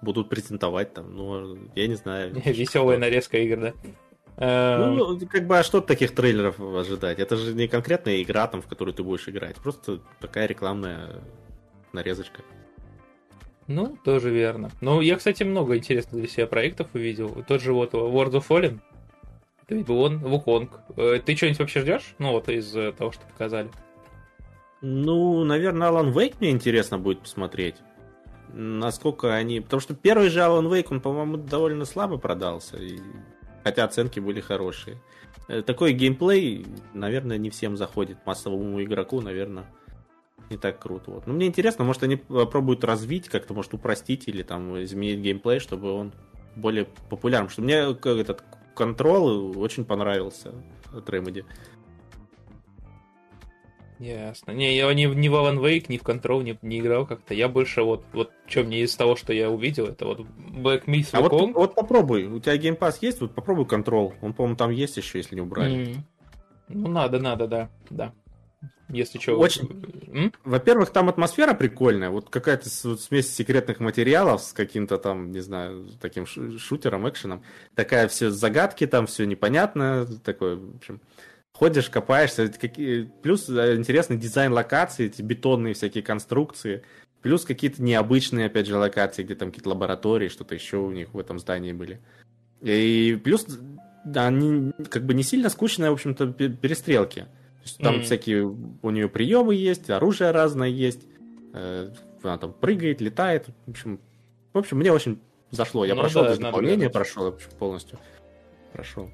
будут презентовать там. Ну, я не знаю. Веселая нарезка игр, да? Эм. Ну, как бы, а что от таких трейлеров ожидать? Это же не конкретная игра, там, в которую ты будешь играть. Просто такая рекламная нарезочка. Ну, тоже верно. Ну, я, кстати, много интересных для себя проектов увидел. Тот же вот World of Fallen. Это ведь был он, Вуконг. Э, ты что-нибудь вообще ждешь? Ну, вот из э, того, что показали. Ну, наверное, Alan Wake мне интересно будет посмотреть. Насколько они... Потому что первый же Alan Wake, он, по-моему, довольно слабо продался. И... Хотя оценки были хорошие. Э, такой геймплей, наверное, не всем заходит. Массовому игроку, наверное, не так круто. Вот. Но мне интересно, может, они попробуют развить, как-то, может, упростить или там изменить геймплей, чтобы он более популярным. Что мне этот контрол очень понравился от Remedy. Ясно. Не, я ни, ни в Alan Wake, ни в Control не, не играл как-то. Я больше вот, вот что мне из того, что я увидел, это вот Black Myth А вот, вот попробуй, у тебя Pass есть, вот попробуй Control. Он, по-моему, там есть еще, если не убрали. Mm. Ну, надо, надо, да, да. Если что. Очень. Во-первых, там атмосфера прикольная. Вот какая-то смесь секретных материалов с каким-то там, не знаю, таким шутером, экшеном. Такая все загадки, там все непонятно. Такое, в общем, ходишь, копаешься. Какие... Плюс э, интересный дизайн локаций, эти бетонные всякие конструкции. Плюс какие-то необычные, опять же, локации, где там какие-то лаборатории, что-то еще у них в этом здании были. И плюс, да, они как бы не сильно скучные, в общем-то, перестрелки есть, там mm-hmm. всякие у нее приемы есть, оружие разное есть. Э, она там прыгает, летает. В общем, в общем мне очень зашло. Я ну, прошел да, без дополнения, прошел полностью. Прошел.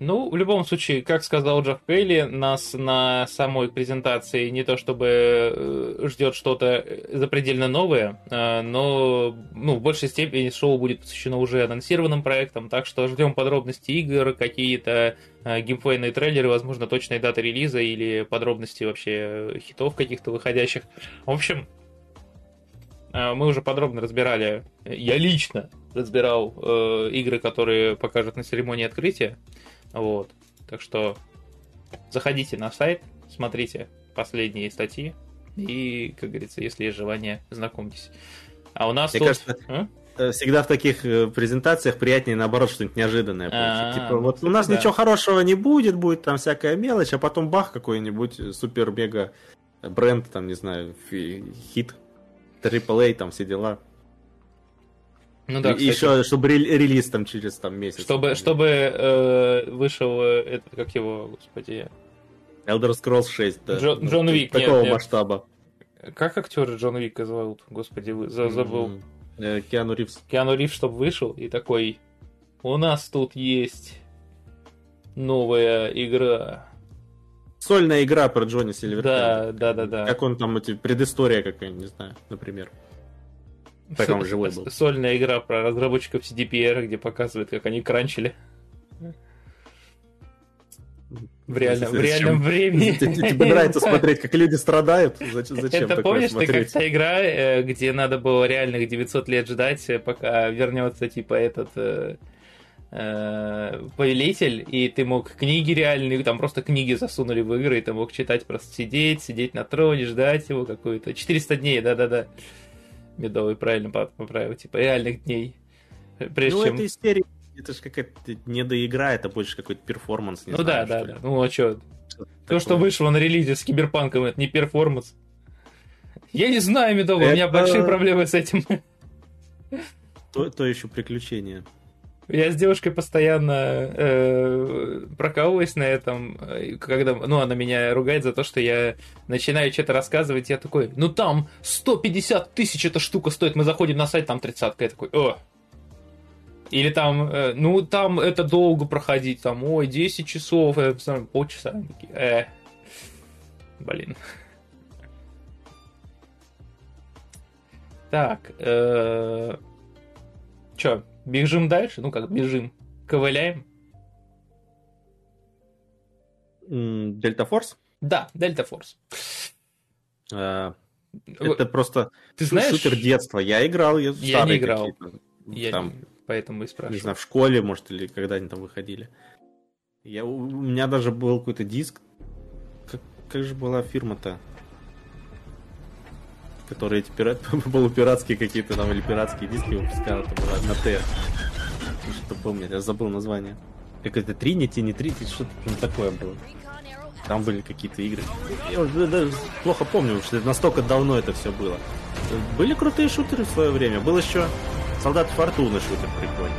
Ну, в любом случае, как сказал Джефф Кейли, нас на самой презентации не то чтобы э, ждет что-то запредельно новое, э, но ну, в большей степени шоу будет посвящено уже анонсированным проектам, так что ждем подробности игр, какие-то э, геймплейные трейлеры, возможно, точные даты релиза или подробности вообще хитов каких-то выходящих. В общем, мы уже подробно разбирали, я лично разбирал э, игры, которые покажут на церемонии открытия. Вот. Так что заходите на сайт, смотрите последние статьи и, как говорится, если есть желание, знакомьтесь. А у нас Мне тут... кажется, а? всегда в таких э, презентациях приятнее, наоборот, что-нибудь неожиданное получить. Типа, вот у нас ничего хорошего не будет, будет там всякая мелочь, а потом бах какой-нибудь супер-мега бренд, там, не знаю, хит, AAA, там все дела. Ну да, кстати. Еще, чтобы релиз там через там месяц. Чтобы, чтобы э, вышел, э, это, как его, господи... Elder Scrolls 6, да. Джо, Джон Вик, Такого нет, масштаба. Как актера Джона Вика зовут? Господи, вы, забыл. Mm-hmm. Киану Ривз. Киану Ривз, чтобы вышел и такой, у нас тут есть новая игра. Сольная игра про Джонни Сильверхейда. Да, да, да, да. Как он там, эти, предыстория какая-нибудь, не знаю, например. Так он живой был. Сольная игра про разработчиков CDPR, где показывает, как они кранчили. В реальном, в реальном времени. Тебе нравится смотреть, как люди страдают? Зачем Это помнишь, ты как та игра, э, где надо было реальных 900 лет ждать, э, пока вернется, типа, этот э, повелитель, и ты мог книги реальные, там просто книги засунули в игры, и ты мог читать, просто сидеть, сидеть на троне, ждать его какую-то. 400 дней, да-да-да. Медовый правильно поправил, типа реальных дней. Прежде ну, чем... это истерия, это же какая-то недоигра, это больше какой-то перформанс, не Ну знаю, да, да, да. Ну а что? То, что вышло на релизе с киберпанком, это не перформанс. Я не знаю, Медовый, это... у меня большие проблемы с этим. То, то еще приключение. Я с девушкой постоянно э, прокалываюсь на этом, когда, ну, она меня ругает за то, что я начинаю что-то рассказывать, я такой, ну там 150 тысяч эта штука стоит, мы заходим на сайт, там тридцатка, я такой, о, или там, э, ну, там это долго проходить, там, ой, 10 часов, э, полчаса, э, блин. Так, э, чё, Бежим дальше? Ну как, бежим. Ковыляем? Дельта Форс? Да, Дельта Форс. А, это просто Ты знаешь... шутер детства. Я играл, я, я не играл. Я там, не... поэтому и спрашиваю. Не знаю, в школе, может, или когда они там выходили. Я, у меня даже был какой-то диск. Как, как же была фирма-то? Которые эти пират, полупиратские какие-то там или пиратские диски выпускал, это была на Т. Что помню, я забыл название. Как это Тринити, не Тринити, что-то ну, такое было. Там были какие-то игры. Я уже даже плохо помню, что настолько давно это все было. Были крутые шутеры в свое время. Был еще Солдат Фортуны шутер прикольный.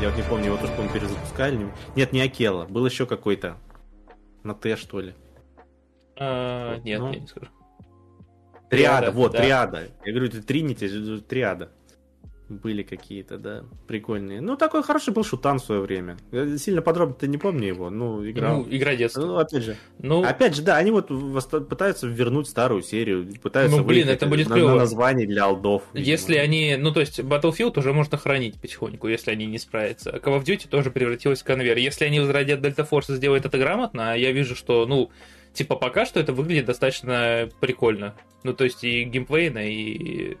Я вот не помню, его тоже, по-моему, перезапускали. Нет, не Акела. Был еще какой-то. На Т, что ли. А, нет, ну, я не скажу. Триада, триада вот, да. триада. Я говорю, это Тринити, триада. Были какие-то, да, прикольные. Ну, такой хороший был шутан в свое время. Я сильно подробно-то не помню его, ну, играл. Ну, игра детства. Ну, опять же. Ну... Опять же, да, они вот пытаются вернуть старую серию, пытаются ну, блин, это будет на, на название для алдов. Видимо. Если они, ну, то есть, Battlefield уже можно хранить потихоньку, если они не справятся. Call of Duty тоже превратилась в конвейер. Если они возродят Delta Force и сделают это грамотно, я вижу, что, ну, типа, пока что это выглядит достаточно прикольно. Ну, то есть и геймплейно, и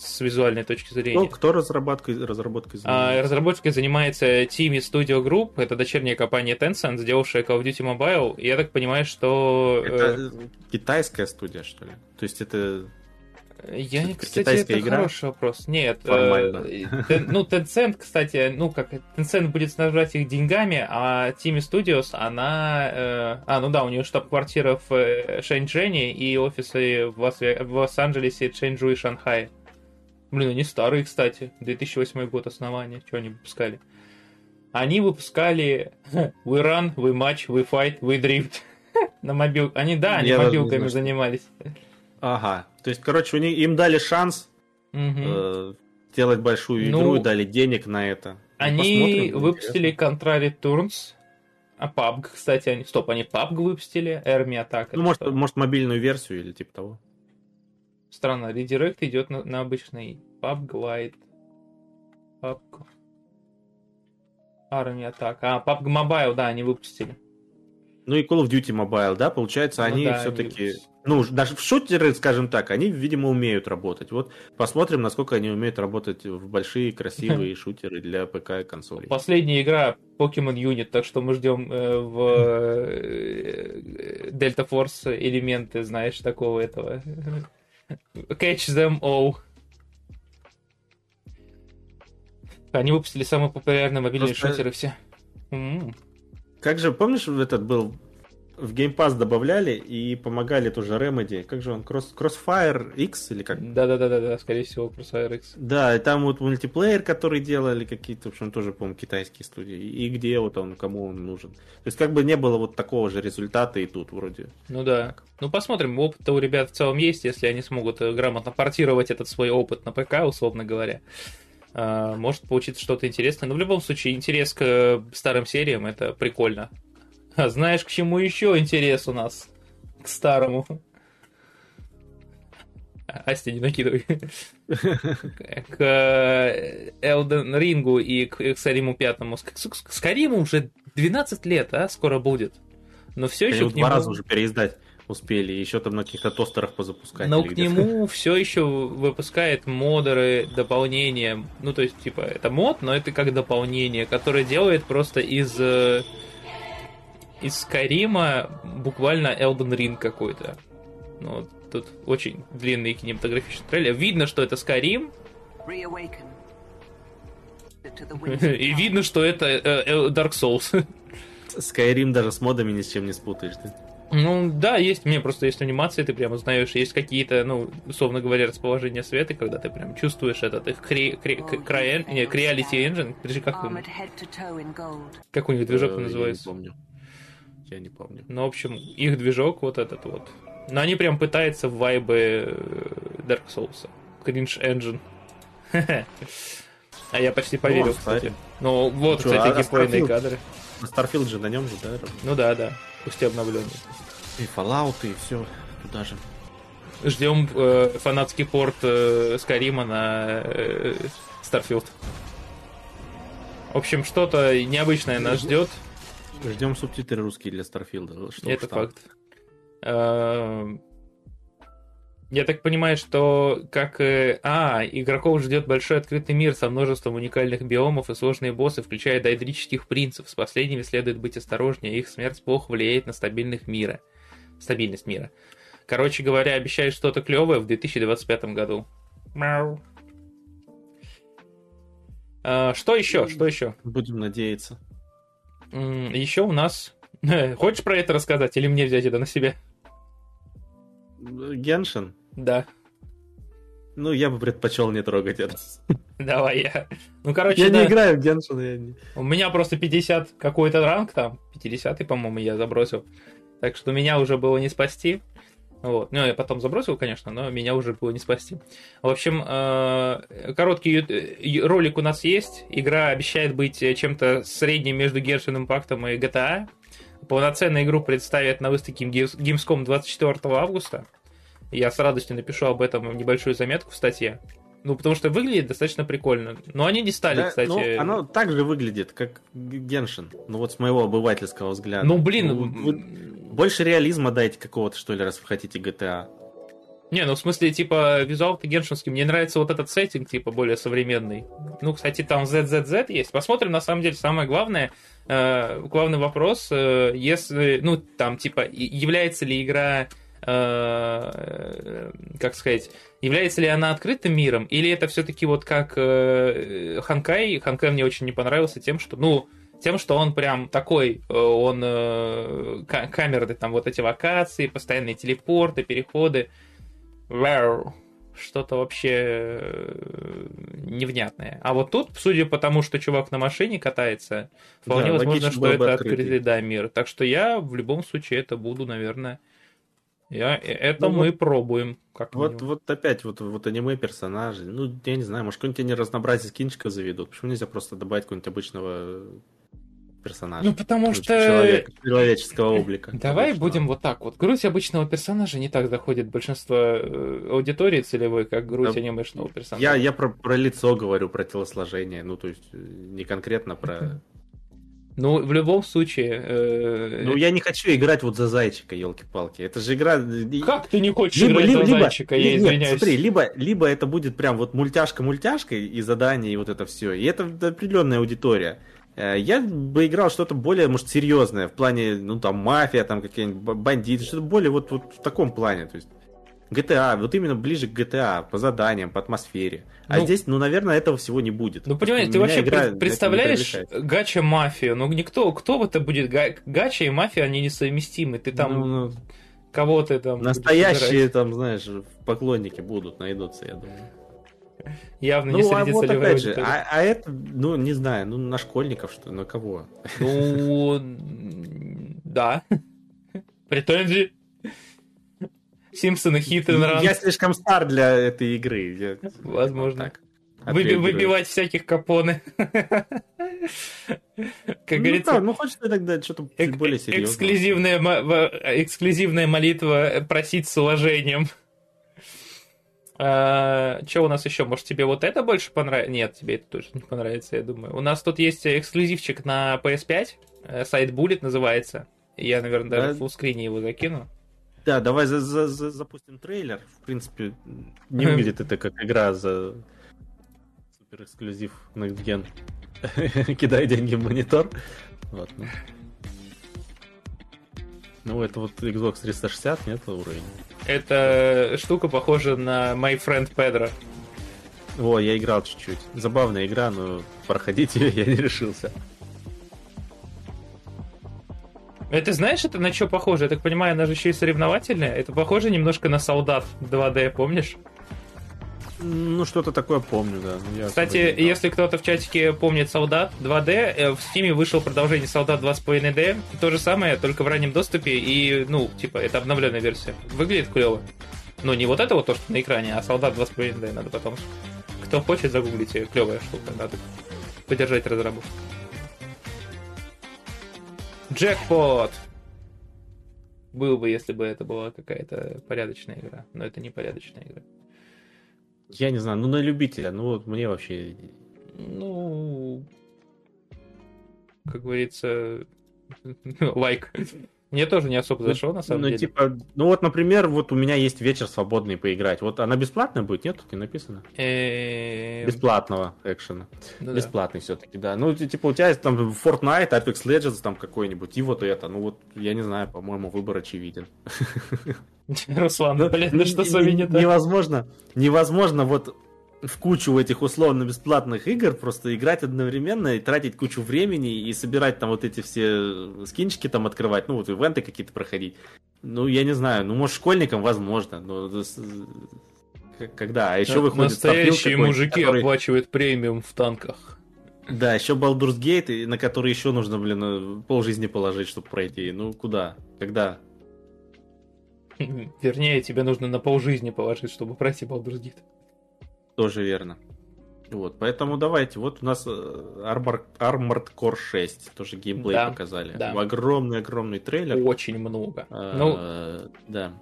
с визуальной точки зрения. Ну, кто разработкой, разработкой а, занимается? А, разработкой занимается Team Studio Group, это дочерняя компания Tencent, сделавшая Call of Duty Mobile. И я так понимаю, что... Это э... китайская студия, что ли? То есть это я, не, кстати, это игра? хороший вопрос. Нет, э, ну, Tencent, кстати, ну, как, Tencent будет снабжать их деньгами, а Team Studios, она... Э, а, ну да, у нее штаб-квартира в э, Шэньчжэне и офисы в, в Лос-Анджелесе, Чэньчжу и Шанхае. Блин, они старые, кстати. 2008 год основания. Что они выпускали? Они выпускали We Run, We Match, We Fight, We Drift. На мобил... Они, да, они Я мобилками занимались. Ага. То есть, короче, у них, им дали шанс угу. э, сделать большую игру ну, и дали денег на это. Ну, они выпустили Contra Returns. А PUBG, кстати, они... Стоп, они PUBG выпустили, Army Attack. Ну, может, может, мобильную версию или типа того. Странно, редирект идет на, на обычный PUBG Lite. PUBG. Army Attack. А, PUBG Mobile, да, они выпустили. Ну и Call of Duty Mobile, да, получается, ну, они да, все-таки, ну, даже в шутеры, скажем так, они, видимо, умеют работать. Вот посмотрим, насколько они умеют работать в большие красивые шутеры для ПК и консолей. Последняя игра Pokemon Unit, так что мы ждем э, в э, Delta Force элементы, знаешь, такого этого. Catch them all. Они выпустили самые популярные мобильные Просто... шутеры все. Как же, помнишь, этот был в Game Pass добавляли и помогали тоже Remedy. Как же он? Cross, Crossfire X или как? Да-да-да, да, скорее всего, Crossfire X. Да, и там вот мультиплеер, который делали какие-то, в общем, тоже, по-моему, китайские студии. И где вот он, кому он нужен. То есть как бы не было вот такого же результата и тут вроде. Ну да. Так. Ну посмотрим, опыт-то у ребят в целом есть, если они смогут э, грамотно портировать этот свой опыт на ПК, условно говоря. А, может получиться что-то интересное. Но в любом случае, интерес к э, старым сериям это прикольно. А знаешь, к чему еще интерес у нас? К старому. Асти, не накидывай. К Элден Рингу и к Скариму пятому. Скариму уже 12 лет, а, скоро будет. Но все еще нему... два раза уже переиздать успели, еще там на каких-то тостерах позапускать. Но к нему все еще выпускает модеры, дополнения. Ну, то есть, типа, это мод, но это как дополнение, которое делает просто из э, из Скайрима буквально Elden Ring какой-то. Ну, тут очень длинный кинематографичный трейлер. Видно, что это Skyrim. И видно, что это э, э, Dark Souls. Skyrim даже с модами ни с чем не спутаешь, да? Ну, да, есть, мне просто есть анимации, ты прямо узнаешь, есть какие-то, ну, условно говоря, расположение света, когда ты прям чувствуешь этот их кри, кри, кри, не, Creality Engine, подожди, как, как у них движок э, называется? Я не помню. Я не помню. Ну, в общем, их движок вот этот вот. Но они прям пытаются в вайбы э, Dark Souls. Cringe Engine. А я почти поверил, ну, кстати. Ну, вот, ну, кстати, а геймплейные кадры. Starfield же на нем же, да? Ну да, да. Пусть обновленный. И Fallout, и все туда же. Ждем э, фанатский порт э, Скайрима на э, Starfield. В общем, что-то необычное нас ждет. Ждем субтитры русские для Старфилда. Это факт. Эм, я так понимаю, что как... А, игроков ждет большой открытый мир со множеством уникальных биомов и сложные боссы, включая дайдрических принцев. С последними следует быть осторожнее, их смерть плохо влияет на стабильность мира. Стабильность мира. Короче говоря, обещают что-то клевое в 2025 году. Мяу. А, что еще? Что еще? Будем надеяться. Еще у нас... Хочешь про это рассказать или мне взять это на себя? Геншин? Да. Ну, я бы предпочел не трогать это. Давай я. Ну, короче, я да. не играю в Геншин. Я не... У меня просто 50 какой-то ранг там. 50 по-моему, я забросил. Так что меня уже было не спасти. Вот. Ну, я потом забросил, конечно, но меня уже было не спасти. В общем, э, короткий ролик у нас есть. Игра обещает быть чем-то средним между Genshin Impact и GTA. Полноценную игру представят на выставке Gamescom 24 августа. Я с радостью напишу об этом небольшую заметку в статье. Ну, потому что выглядит достаточно прикольно. Но они не стали, да, кстати... Ну, оно так же выглядит, как Геншин. Ну, вот с моего обывательского взгляда. Ну, блин... Ну, вы, больше реализма дайте какого-то, что ли, раз вы хотите GTA. Не, ну в смысле, типа, визуал-то геншинский. Мне нравится вот этот сеттинг, типа, более современный. Ну, кстати, там ZZZ есть. Посмотрим, на самом деле, самое главное, э, главный вопрос, э, если, ну, там, типа, является ли игра как сказать, является ли она открытым миром, или это все-таки вот как э, Ханкай, Ханкай мне очень не понравился тем, что, ну, тем, что он прям такой, э, он э, камеры, там вот эти локации, постоянные телепорты, переходы, что-то вообще э, невнятное. А вот тут, судя по тому, что чувак на машине катается, вполне да, возможно, что это открытый да, мир. Так что я в любом случае это буду, наверное, я, э, это ну, мы вот, пробуем. Как вот, вот опять вот, вот аниме персонажи. Ну, я не знаю, может, какое-нибудь они разнообразие скинчиков заведут. Почему нельзя просто добавить какого-нибудь обычного персонажа. Ну, потому Ну, что... человек- человеческого облика. Давай Конечно. будем вот так вот. Грудь обычного персонажа не так заходит большинство э, аудитории целевой, как грудь Да. анимешного персонажа. Я, я про, про лицо говорю, про телосложение. Ну, то есть, э, не конкретно про... Ну, в любом случае... э, Ну, я не хочу играть вот за зайчика, елки-палки. Это же игра... Как ты не хочешь Либо, играть либо, за либо- зайчика, я нет, извиняюсь. смотри, либо, либо это будет прям вот мультяшка-мультяшка и задания, и вот это все. И это определенная аудитория. Э, Я бы играл что-то более, может, серьезное, в плане, ну, там, мафия, там, какие-нибудь бандиты, что-то более вот, вот в таком плане, то есть GTA, вот именно ближе к GTA, по заданиям, по атмосфере. А Ну, здесь, ну, наверное, этого всего не будет. Ну, понимаешь, ты вообще игра не представляешь гача-мафию? Ну, никто, кто в это будет? Га- Гача и мафия, они несовместимы. Ты там, Ну, ну, кого ты там... настоящие, там, знаешь, поклонники будут, найдутся, я думаю. Явно не Ну, а среди вот целевой опять же, а, а это, ну, не знаю, ну, на школьников, что на кого? Ну, да. Претензии. Симпсоны, хит и Я слишком стар для этой игры. я- Возможно. так Выби- выбивать всяких капоны. Как ну, говорится, да, ну хочется тогда что-то эк- более серьезное. эксклюзивная, эксклюзивная молитва просить с уважением. Что у нас еще? Может, тебе вот это больше понравится? Нет, тебе это точно не понравится, я думаю. У нас тут есть эксклюзивчик на PS5. э, Сайт Bullet называется. Я, наверное, даже Да. в фуллскрине его закину. Да, давай за- за- за- запустим трейлер. В принципе, не выглядит это как игра за супер эксклюзив Next Gen. Кидай деньги в монитор. Вот, ну. Ну, это вот Xbox 360, нет, уровень. Эта штука похожа на My Friend Pedro. О, я играл чуть-чуть. Забавная игра, но проходить ее я не решился. Это знаешь, это на что похоже? Я так понимаю, она же еще и соревновательная. Это похоже немножко на солдат 2D, помнишь? Ну, что-то такое помню, да. но я Кстати, если кто-то в чатике помнит солдат 2D, э, в Steam вышел продолжение солдат 2.5D. То же самое, только в раннем доступе. И, ну, типа, это обновленная версия. Выглядит клево. Ну, не вот это вот то, что на экране, а солдат 2.5D надо потом. Кто хочет, загуглите. Клевая штука. Надо поддержать разработку. Джекпот! Был бы, если бы это была какая-то порядочная игра. Но это не порядочная игра. Я не знаю, ну на любителя, ну вот мне вообще... Ну, как говорится, лайк. Мне тоже не особо зашло, на самом ну, деле. типа, ну вот, например, вот у меня есть вечер свободный поиграть. Вот она бесплатная будет, нет? Тут не написано. Э, Бесплатного экшена. ну да. Бесплатный все-таки, да. Ну, ти- типа, у тебя есть там Fortnite, Apex Legends там какой-нибудь, и вот это. Ну, вот, я не знаю, по-моему, выбор очевиден. Руслан, блин, ну что с вами не так? Невозможно, невозможно вот в кучу этих условно-бесплатных игр просто играть одновременно и тратить кучу времени и собирать там вот эти все скинчики там открывать, ну вот ивенты какие-то проходить. Ну, я не знаю, ну, может, школьникам возможно, но к- когда? А еще выходит Настоящие мужики который- оплачивают премиум в танках. Да, еще Baldur's Gate, на который еще нужно, блин, э, полжизни положить, чтобы пройти. Ну, куда? Когда? Вернее, тебе нужно на полжизни положить, чтобы пройти Baldur's Gate. Тоже верно. Вот, поэтому давайте. Вот у нас э, Armor- Armored Core 6. Тоже геймплей Да, показали. да. Огромный-огромный трейлер. Очень много. А, Ну, да.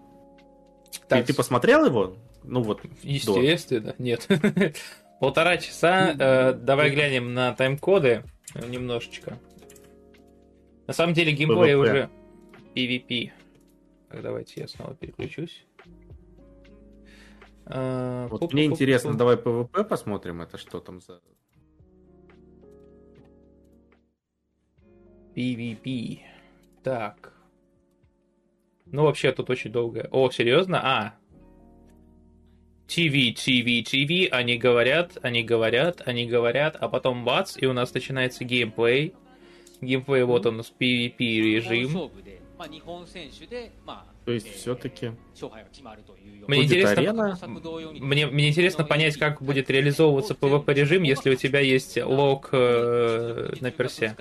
так, Ты, ты посмотрел его? Ну вот, Естественно, нет. Полтора часа. э, Давай глянем на тайм-коды э, немножечко. На самом деле геймплей уже PvP. Так, давайте я снова переключусь. Э, вот пу-пу-пу-пу. мне интересно, давай PvP посмотрим, это что там за... PvP. Так. Ну, вообще, тут очень долго. О, серьезно? А. TV, TV, TV. Они говорят, они говорят, они говорят, а потом бац, и у нас начинается геймплей. Геймплей, вот он, с PvP 日本 режим. То есть все-таки... Мне интересно, арена... мне, мне интересно понять, как будет реализовываться PvP режим, если у тебя есть лог э, на персе.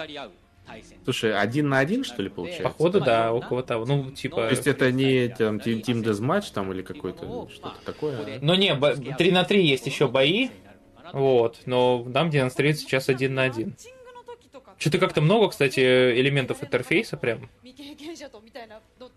Слушай, один на один, что ли, получается? Походу, да, около того. Ну, типа... То есть это не там, Team Deathmatch там или какой-то что-то такое? Ну, не, 3 на 3 есть еще бои, вот, но нам демонстрирует сейчас один на один. Что-то как-то много, кстати, элементов интерфейса прям.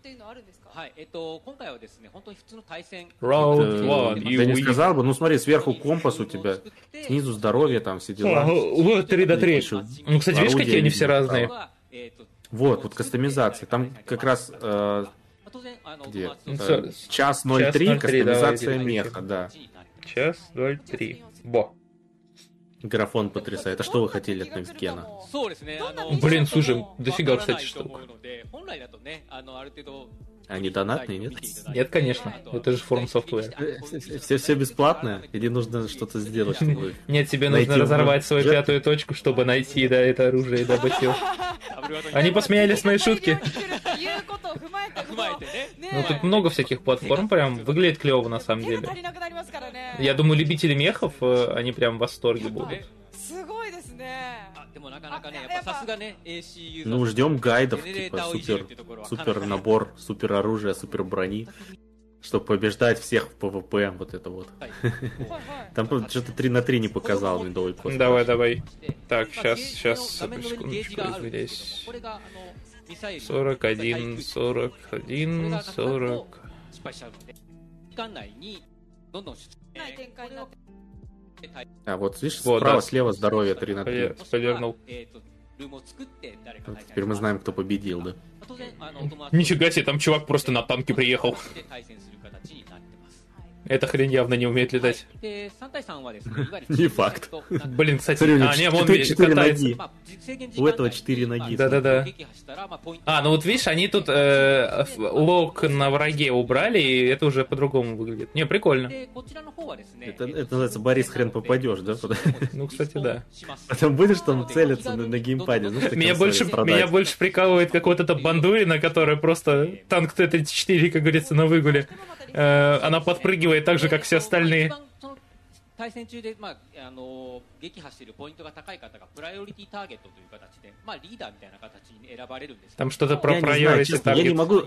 未経験者とみたいなのっていうのはあるんですかはい、えっと、今回はですね、本当に普通の対戦。 Round Э, one, Я не you win. сказал бы, ну смотри, сверху компас у тебя, снизу здоровье, там все дела. Вот, 3 до 3. Еще Ну, кстати, видишь, какие они все разные? えっと Вот, вот кастомизация. Там как раз э, 当然、あの、 где? まあ Ну, Э, с- час час 03, 03, кастомизация давайте. меха, да. Час 03. Бо. Графон потрясает. А что вы хотели от Навикена? Блин, слушай, дофига, кстати, штук. Они донатные, нет? Нет, конечно. Это же FromSoftware. Все, все бесплатное? или нужно что-то сделать, чтобы Нет, тебе нужно разорвать свою пятую точку, чтобы найти да, это оружие и добыть его. Они посмеялись с моей шутки. Ну, тут много всяких платформ, прям выглядит клево на самом деле. Я думаю, любители мехов, э, они прям в восторге будут. もなかなかね、やっぱさすがね、AC ユーザー。Ну, ждем гайдов, типа, супер, а супер набор, супер оружие, супер брони, чтобы побеждать всех в ПВП, вот это вот. Там что-то 3 на 3 не показал медовый пост. Давай, давай. Так, сейчас, сейчас, одну секундочку, здесь. 41, 41, 40. А, вот видишь, вот, справа, да. слева здоровье 3 на 3. Сповернул. Теперь мы знаем, кто победил, да? Нифига себе, там чувак просто на танке приехал. Эта хрень явно не умеет летать. Не факт. Блин, кстати, Смотри, а, не, он ноги. У этого четыре ноги. Да-да-да. А, ну вот видишь, они тут э, лог на враге убрали, и это уже по-другому выглядит. Не, прикольно. Это, называется Борис хрен попадешь, да? Ну, кстати, да. А там будешь там целиться на, на геймпаде. Ну, меня, больше, меня больше прикалывает как вот эта бандурина, которая просто танк Т-34, как говорится, на выгуле. Э, она подпрыгивает так же, как все остальные. 一番その対戦中で、まあ、あの撃破しているポイントが高い方がプライオリティターゲットという形で、まあ、リーダーみたいな形に選ばれるんですけど Там что-то про Я не знаю, priority честно, я не target. могу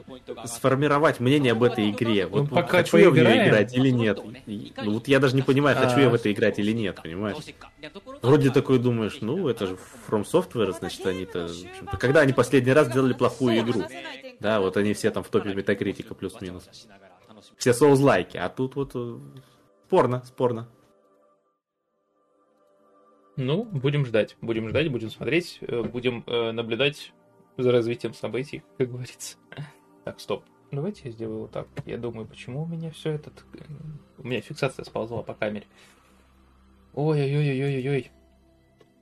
сформировать мнение об этой игре. Вот, Ну, вот пока хочу я в нее поиграем. играть или нет. И- ну, вот я даже не понимаю, хочу я в А. это играть или нет, понимаешь? どうしていくかみたいなところが Вроде такой думаешь, ну это же From Software, значит они-то... в общем-то, Когда они последний раз делали плохую игру? Да, вот они все там в топе Метакритика плюс-минус. все соузлайки, а тут вот э, спорно, спорно. Ну, будем ждать, будем ждать, будем смотреть, э, будем э, наблюдать за развитием событий, как говорится. Так, стоп. Давайте я сделаю вот так. Я думаю, почему у меня все этот... У меня фиксация сползла по камере. Ой-ой-ой-ой-ой-ой.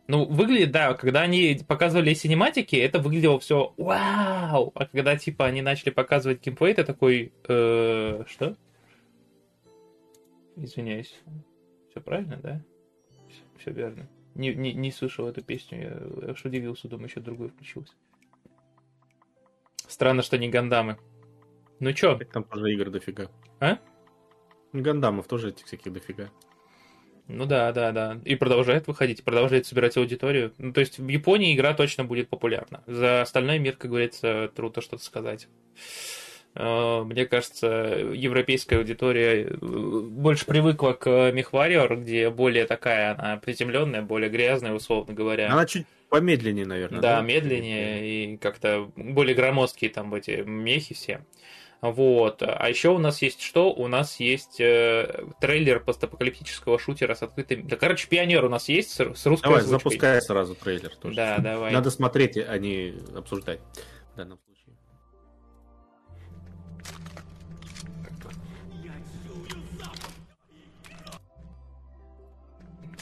Ну, выглядит, да, когда они показывали синематики, это выглядело все вау! А когда, типа, они начали показывать геймплей, ты такой... э, что? Извиняюсь. Все правильно, да? Все верно. Не, не, не слышал эту песню, я аж удивился, думаю, еще другую включился. Странно, что не гандамы. Ну чё, Там тоже игр дофига. А? Гандамов тоже этих всяких дофига. Ну да, да, да. И продолжает выходить, продолжает собирать аудиторию. Ну, то есть в Японии игра точно будет популярна. За остальной мир, как говорится, трудно что-то сказать. Э, Мне кажется, европейская аудитория э, больше привыкла к Мехвариор, где более такая она приземленная, более грязная, условно говоря. Она чуть помедленнее, наверное. Да, медленнее и как-то более громоздкие там эти мехи все. Вот. А еще у нас есть что? У нас есть э, трейлер постапокалиптического шутера с открытым... Да, короче, пионер у нас есть с, с русской Давай, озвучкой. запускай сразу трейлер тоже. Да, давай. Надо смотреть, а не обсуждать. В данном случае.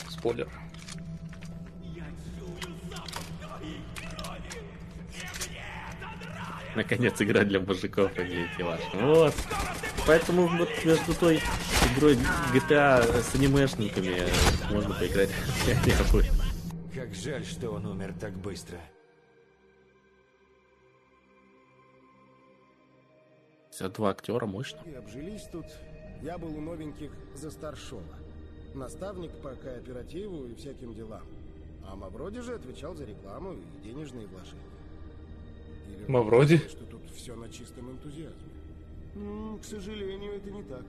Спойлер. Наконец, игра для мужиков, а не деваш. Вот. Поэтому вот между той игрой GTA с анимешниками э, можно поиграть. Как жаль, что он умер так быстро. Все два актера мощно. И обжились тут. Я был у новеньких за старшова. Наставник по кооперативу и всяким делам. А Мавроди же отвечал за рекламу и денежные вложения. Мавроди? что тут все на чистом энтузиазме? М, к сожалению, это не так.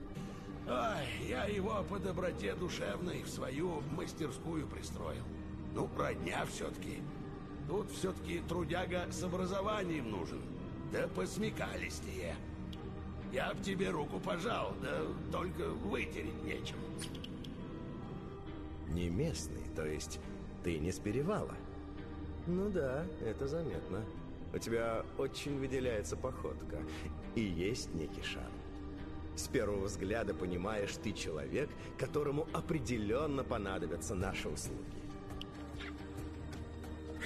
Ай, я его по доброте душевной в свою мастерскую пристроил. Ну, родня все-таки. Тут все-таки трудяга с образованием нужен. Да посмекалистее. Я б тебе руку пожал, да только вытереть нечем. Не местный, то есть ты не с перевала? Ну да, это заметно. У тебя очень выделяется походка. И есть некий шарм. С первого взгляда понимаешь, ты человек, которому определенно понадобятся наши услуги.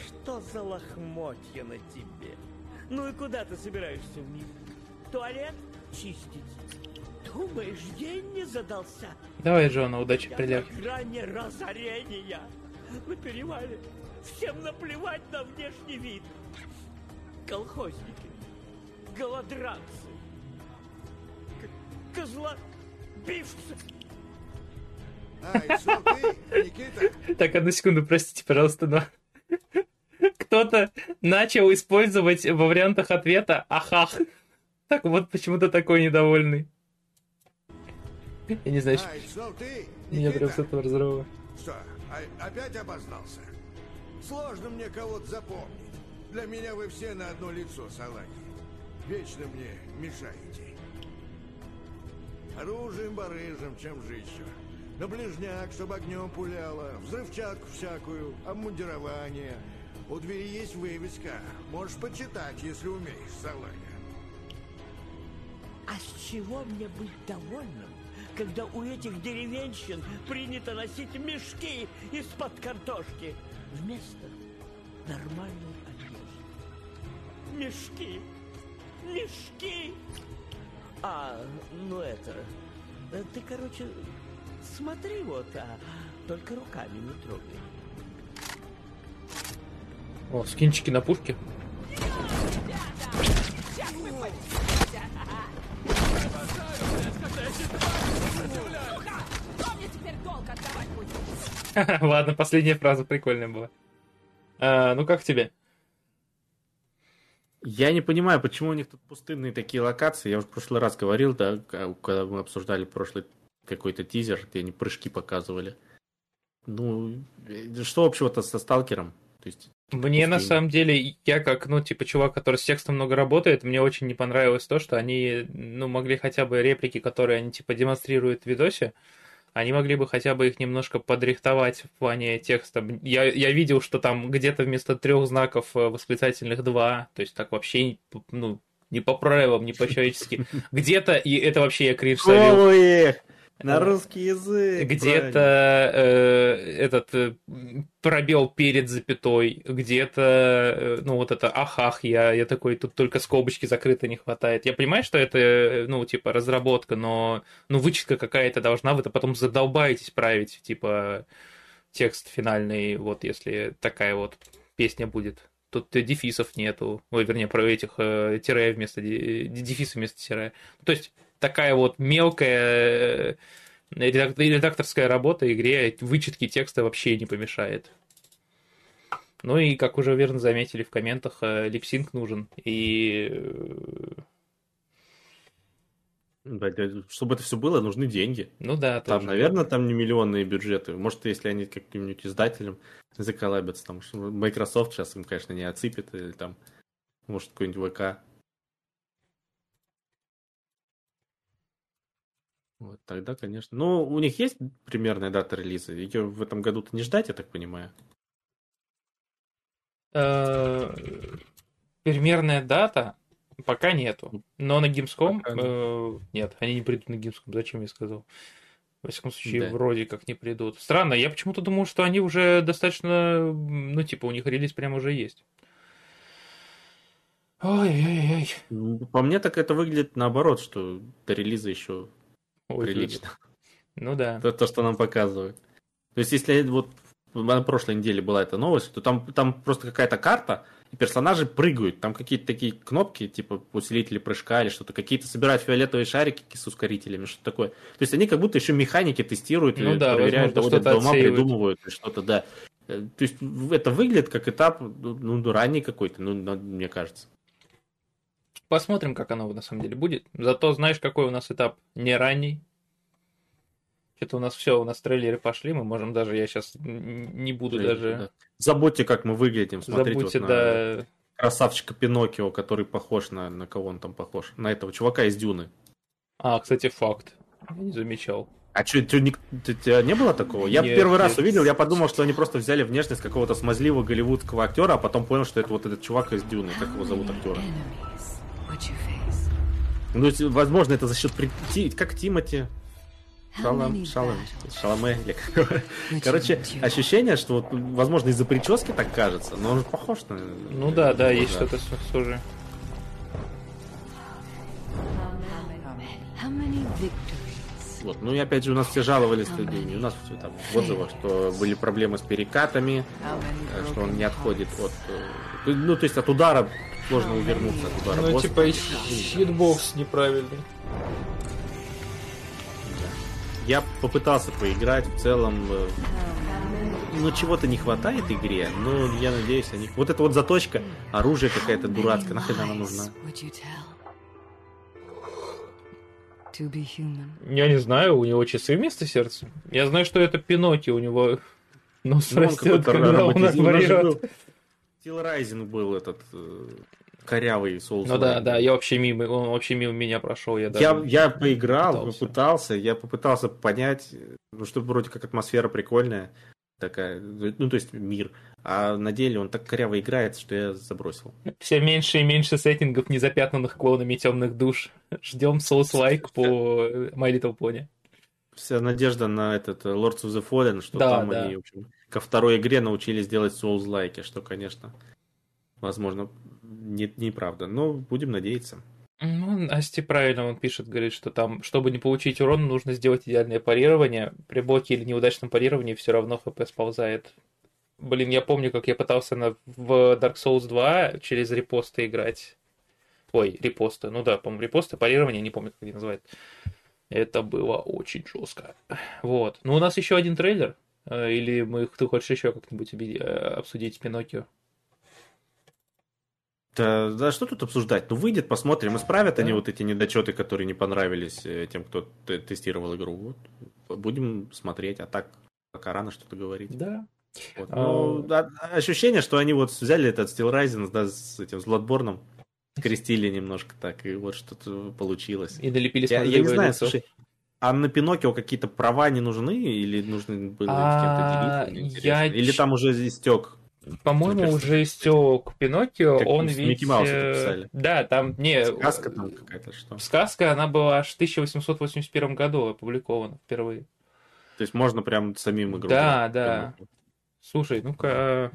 Что за лохмотья на тебе? Ну и куда ты собираешься в них? Туалет чистить? Думаешь, день не задался? Давай, Джона, удачи Я приляг. на грани разорения. На перевале всем наплевать на внешний вид. Колхозники, голодранцы, козла, бивцы. Ты, Никита? Так, одну секунду, простите, пожалуйста, но... Кто-то начал использовать во вариантах ответа «ахах». Так вот, почему-то такой недовольный. Я не знаю, что Ай, что ты, меня прям с этого разрыва. Что, а- опять обознался? Сложно мне кого-то запомнить. Для меня вы все на одно лицо, салаги. Вечно мне мешаете. Оружием, барыжем, чем же еще? На ближняк, чтобы огнем пуляло, взрывчатку всякую, обмундирование. У двери есть вывеска. Можешь почитать, если умеешь, салага. А с чего мне быть довольным, когда у этих деревенщин принято носить мешки из-под картошки вместо нормальной одежды? Мешки! Мешки! А, ну это... э, Ты, короче, смотри вот, а только руками не трогай. О, скинчики на пушке. Ладно, последняя фраза прикольная была. А, ну как тебе? Я не понимаю, почему у них тут пустынные такие локации. Я уже в прошлый раз говорил, да, когда мы обсуждали прошлый какой-то тизер, где они прыжки показывали. Ну, э, что общего-то со сталкером? То есть, Мне на самом деле, я как, ну, типа, чувак, который с текстом много работает, мне очень не понравилось то, что они, ну, могли хотя бы реплики, которые они, типа, демонстрируют в видосе, они могли бы хотя бы их немножко подрихтовать в плане текста. Я, я видел, что там где-то вместо трех знаков э, восклицательных два, то есть так вообще, ну, не по правилам, не по-человечески. Где-то, и это вообще я кринж словил. На русский язык! Где-то э, этот э, пробел перед запятой, где-то, э, ну вот это ахах, я, я такой, тут только скобочки закрыты не хватает. Я понимаю, что это, э, ну, типа, разработка, но, ну, вычетка какая-то должна, вы-то потом задолбаетесь править, типа, текст финальный, вот если такая вот песня будет. Тут э, дефисов нету, ой, вернее, про этих э, тире вместо, дефиса вместо тире. То есть, такая вот мелкая э, редак- редакторская работа игре вычетки текста вообще не помешает. Ну и, как уже верно заметили в комментах, э, липсинг нужен. И э, Чтобы это все было, нужны деньги. ну да, Там, тоже. наверное, там не миллионные бюджеты. Может, если они каким-нибудь издателем заколабятся, там, что Microsoft сейчас им, конечно, не отсыпет, или там, может, какой-нибудь ВК. Вот, тогда, конечно. Ну, у них есть примерная дата релиза? Ее в этом году-то не ждать, я так понимаю. Э, Примерная дата пока нету. Но на Gamescom э, нет, они не придут на Gamescom. Зачем я сказал? Во всяком случае, Да. вроде как не придут. Странно, я почему-то думал, что они уже достаточно, ну, типа, у них релиз прямо уже есть. Ой-ой-ой. По мне так это выглядит наоборот, что до релиза еще Ой, прилично. Ну да. То, то, что нам показывают. То есть, если вот на прошлой неделе была эта новость, то там, там просто какая-то карта, и персонажи прыгают. Там какие-то такие кнопки, типа усилители прыжка или что-то. Какие-то собирают фиолетовые шарики с ускорителями, что такое. То есть, они как будто еще механики тестируют, Ну и да, проверяют, доводят до что-то ума, отсеивают. придумывают что-то, да. Э, То есть, это выглядит как этап, ну, ну, ранний какой-то, ну, мне кажется. Посмотрим, как оно на самом деле будет. Зато знаешь, какой у нас этап не ранний. Что-то у нас все, у нас трейлеры пошли, мы можем даже, я сейчас не буду даже... Да. Забудьте, как мы выглядим. Смотрите Забудьте, вот на да. красавчика Пиноккио, который похож на... На кого он там похож? На этого чувака из Дюны. А, кстати, факт. Я не замечал. А что, у тебя не было такого? Я Нет, первый раз нет. увидел, я подумал, что они просто взяли внешность какого-то смазливого голливудского актера, а потом понял, что это вот этот чувак из Дюны. Как его зовут актера? Ну, возможно, это за счет... Как Тимати? Шалам, шалам, шаламе, или Короче, ощущение, что, вот, возможно, из-за прически так кажется, но он же похож на... Ну да, да, есть что-то схожее. Вот. Ну и опять же, у нас все жаловались, у нас там в отзывах, что были проблемы с перекатами, э, что он не отходит от... э, Ну, то есть от удара сложно увернуться от удара. Ну, босса. типа, хитбокс неправильный. Я попытался поиграть, в целом, э, ну, чего-то не хватает игре, но я надеюсь, они... Вот эта вот заточка, оружие какая-то дурацкая, нахрен она нужна? Я не знаю, у него часы вместо сердца. Я знаю, что это Пиноккио, у него нос Ну, он растет, когда он роботизм- он же врет. был- Steel Rising был этот э, корявый соус. Ну да, да, я вообще мимо, он вообще мимо меня прошел. Я, Я, я поиграл, пытался. попытался, я попытался понять, ну, что вроде как атмосфера прикольная, такая, ну, то есть мир, а на деле он так коряво играет, что я забросил. Все меньше и меньше сеттингов, незапятнанных клонами темных душ. Ждем Souls-like по My Little Pony. Вся надежда на этот э, Lords of the Fallen, что Да, там да. они, в общем, ко второй игре научились делать Souls-like, что, конечно, возможно, не- неправда, но будем надеяться. Ну, Асти правильно он пишет, говорит, что там, чтобы не получить урон, нужно сделать идеальное парирование. При блоке или неудачном парировании все равно хп сползает. Блин, я помню, как я пытался на, в Dark Souls 2 через репосты играть. Ой, репосты. Ну да, по-моему, репосты, парирование, не помню, как они называют. Это было очень жестко. Вот. Ну, у нас еще один трейлер. Э, Или мы, ты хочешь еще как-нибудь э, обсудить Пиноккио? Да, да что тут обсуждать? Ну, выйдет, посмотрим, исправят они Да. вот эти недочеты, которые не понравились э, тем, кто тестировал игру. Вот. Будем смотреть, а так пока рано что-то говорить. Да. Вот. А, Ну, да, ощущение, что они вот взяли этот Steel Rising да, с этим, с Bloodborne, скрестили немножко так, и вот что-то получилось. И налепили Я, я не знаю, лицо. слушай, а на Пиноккио какие-то права не нужны или нужно было А, с кем-то делиться? Я. Или там уже истек? По-моему, уже истек Пиноккио, Как он ведь... Микки Мауса э, написали. Да, там, не... Сказка там какая-то, что? Сказка, она была аж в 1881 году опубликована впервые. То есть можно прям самим игру Да, да. Слушай, ну-ка,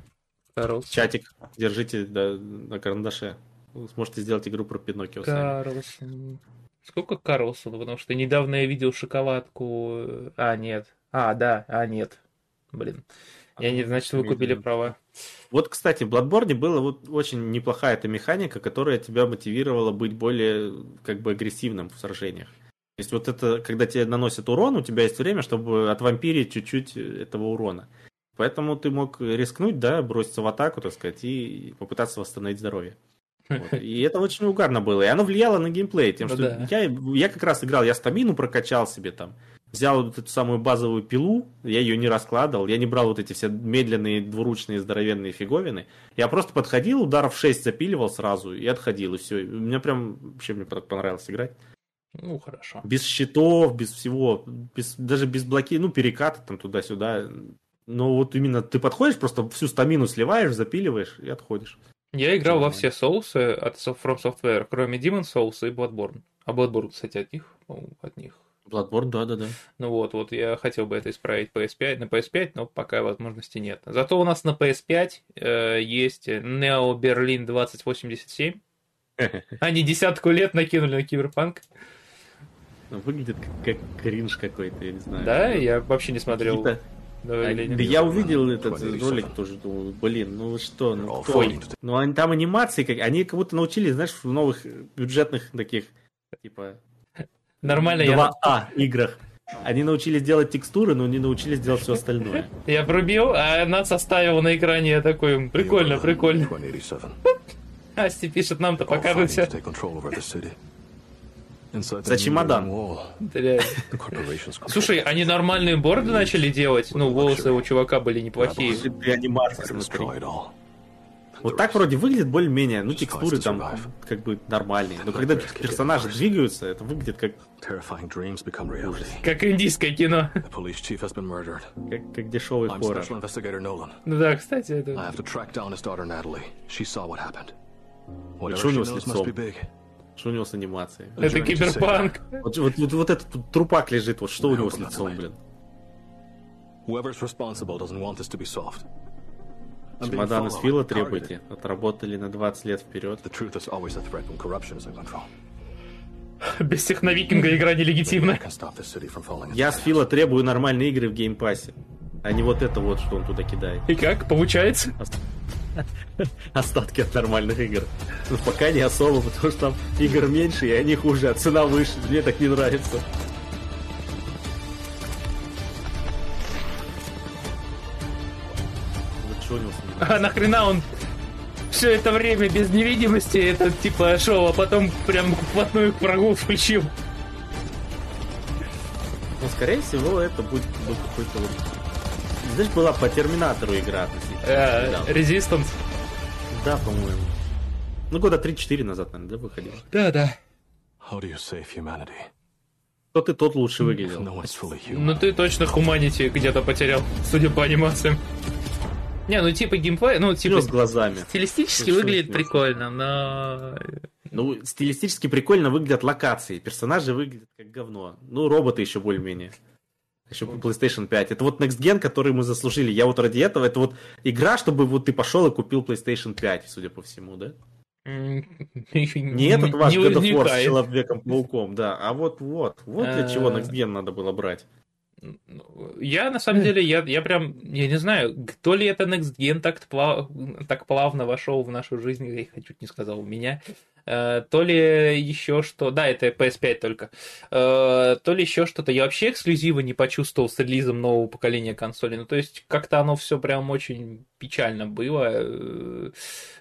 Карлс. Чатик, держите да, на карандаше. Вы сможете сделать игру про Пиноккио сами. Карлсон. Сколько Карлсона? Потому что недавно я видел шоколадку... А, нет. А, да, а, нет. Блин. Я не, значит, вы купили права. Вот, кстати, в Bloodborne была вот очень неплохая эта механика, которая тебя мотивировала быть более как бы агрессивным в сражениях. То есть вот это, когда тебе наносят урон, у тебя есть время, чтобы отвампирить чуть-чуть этого урона. Поэтому ты мог рискнуть, да, броситься в атаку, так сказать, и попытаться восстановить здоровье. Вот. И это очень угарно было. И оно влияло на геймплей. Тем, Ну что да. я, я как раз играл, я стамину прокачал себе там. Взял вот эту самую базовую пилу, я ее не раскладывал, я не брал вот эти все медленные двуручные здоровенные фиговины. Я просто подходил, ударов 6 запиливал сразу и отходил, и все. У меня прям вообще мне понравилось играть. Ну, хорошо. Без щитов, без всего, без, даже без блоки, ну, переката там туда-сюда. Но вот именно ты подходишь, просто всю стамину сливаешь, запиливаешь и отходишь. Я играл во все соусы от From Software, кроме Demon Souls и Bloodborne. А Bloodborne, кстати, от них? по-моему, От них. Bloodborne, да-да-да. Ну вот, вот я хотел бы это исправить PS5, на PS5, но пока возможности нет. Зато у нас на PS5 э, есть Neo Berlin 2087. Они десятку лет накинули на киберпанк. Выглядит как, как кринж какой-то, я не знаю. Да, я вообще не смотрел. Какие-то-. Да я увидел этот ролик тоже, думаю, блин, ну вы что, ну кто? Ну они, там анимации, как, они как будто научились, знаешь, в новых э, бюджетных таких, типа, Нормально, я, 2А играх. Они научились делать текстуры, но не научились делать все остальное. я пробил, а она составила на экране, я такой, «М, прикольно, прикольно. 2087. Асти пишет, нам-то fighting покажете. to take control over the city. За чемодан. Слушай, они нормальные бороды начали делать? Ну, волосы у чувака были неплохие. Вот так вроде выглядит более-менее, ну текстуры там как бы нормальные. Но когда персонажи двигаются, это выглядит как, Как индийское кино. как, как дешевый хоррор. Ну да, кстати, это... Что у него с лицом? Что у него с анимацией? Это киберпанк. Вот, вот, вот, вот этот тут трупак лежит, вот что у него с лицом, блин? Whoever's responsible doesn't want this to be solved. I'm being Чемодан из followed, Фила требуйте. Отработали на 20 лет вперед. The truth is always a threat when corruption is in control. Без техновикинга игра нелегитимна. Я с. Фила требую нормальные игры в геймпассе. А не вот это вот, что он туда кидает. И как? Получается? Остатки от нормальных игр. Ну, пока не особо, потому что там игр меньше, и они хуже, а цена выше. Мне так не нравится. А нахрена он все это время без невидимости это типа шоу, а потом прям вплотную к врагу включил. Ну, скорее всего, это будет был какой-то вот... Знаешь, была по Терминатору игра. Э. Resistance. Да, по-моему. Ну, года 3-4 назад, наверное, да, выходил. Да, да. How do you save humanity? Тот и тот лучше выглядел. No. Ну ты точно Humanity где-то потерял, судя по анимациям. Не, ну типа геймплей, ну типа него с глазами. стилистически что выглядит прикольно, но... Ну, стилистически прикольно выглядят локации. Персонажи выглядят как говно. Ну, роботы еще более-менее. Еще по PlayStation 5. Это вот Next Gen, который мы заслужили. Я вот ради этого, это вот игра, чтобы вот ты пошел и купил PlayStation 5, судя по всему, да? Не этот ваш God of War с. Человеком-пауком, да. А вот, вот, вот для чего А. Next Gen надо было брать. Я, на самом деле, я, я прям, я не знаю, то ли это Next Gen так, пла- так плавно вошел в нашу жизнь, я их чуть не сказал, у меня, э, то ли еще что, да, это PS5 только, э, то ли еще что-то, я вообще эксклюзива не почувствовал с релизом нового поколения консолей, ну, то есть, как-то оно все прям очень печально было. э.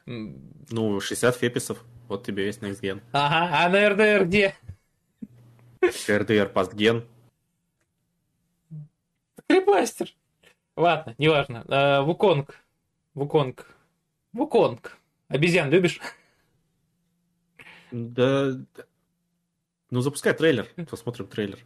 Ну, 60 феписов. Вот тебе весь Next Gen. Ага, а на RDR где? RDR Postgen. Крипмастер. Ладно, неважно. Э, Вуконг. Вуконг. Вуконг. Обезьян любишь? Да. Ну, запускай трейлер. Посмотрим трейлер.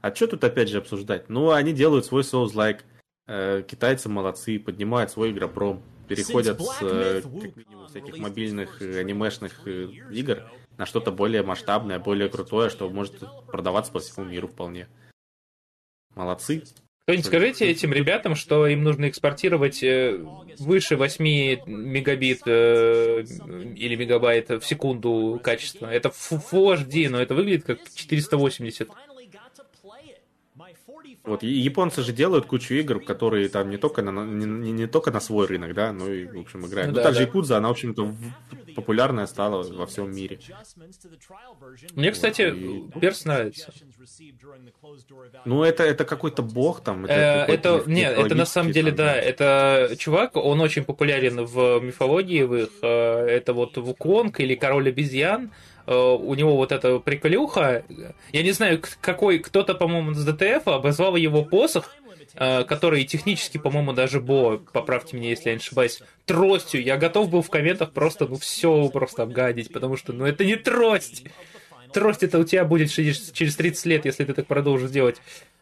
А что тут опять же обсуждать? Ну, они делают свой Souls-like. Э, Китайцы молодцы, поднимают свой игропром. Переходят с э, как минимум всяких мобильных э, анимешных игр на что-то более масштабное, более крутое, что может продаваться по всему миру вполне. Молодцы. Кто-нибудь скажите этим ребятам, что им нужно экспортировать э, выше 8 мегабит э, или мегабайт в секунду качества. Это Full HD, но это выглядит как 480. Вот и- японцы же делают кучу игр, которые там не только на, не, не- не только на свой рынок, да, но и, в общем, играют. Ну Ну, да, также да. Якудза, она, в общем-то, популярная стала во всем мире. Мне, кстати, И- перс нравится. Ну, это, это какой-то бог там. Э, какой-то Это, нет, это на самом деле, там, да, это чувак, он очень популярен в мифологии, в их, э, это вот Вуконг или Король обезьян, Э, у него вот эта приколюха, я не знаю, какой, кто-то, по-моему, с ДТФ обозвал его посох, э, который технически, по-моему, даже Бо, поправьте меня, если я не ошибаюсь, тростью. Я готов был в комментах просто, ну, все просто обгадить, потому что, ну, это не трость. Трость это у тебя будет через, через 30 лет, если ты так продолжишь делать.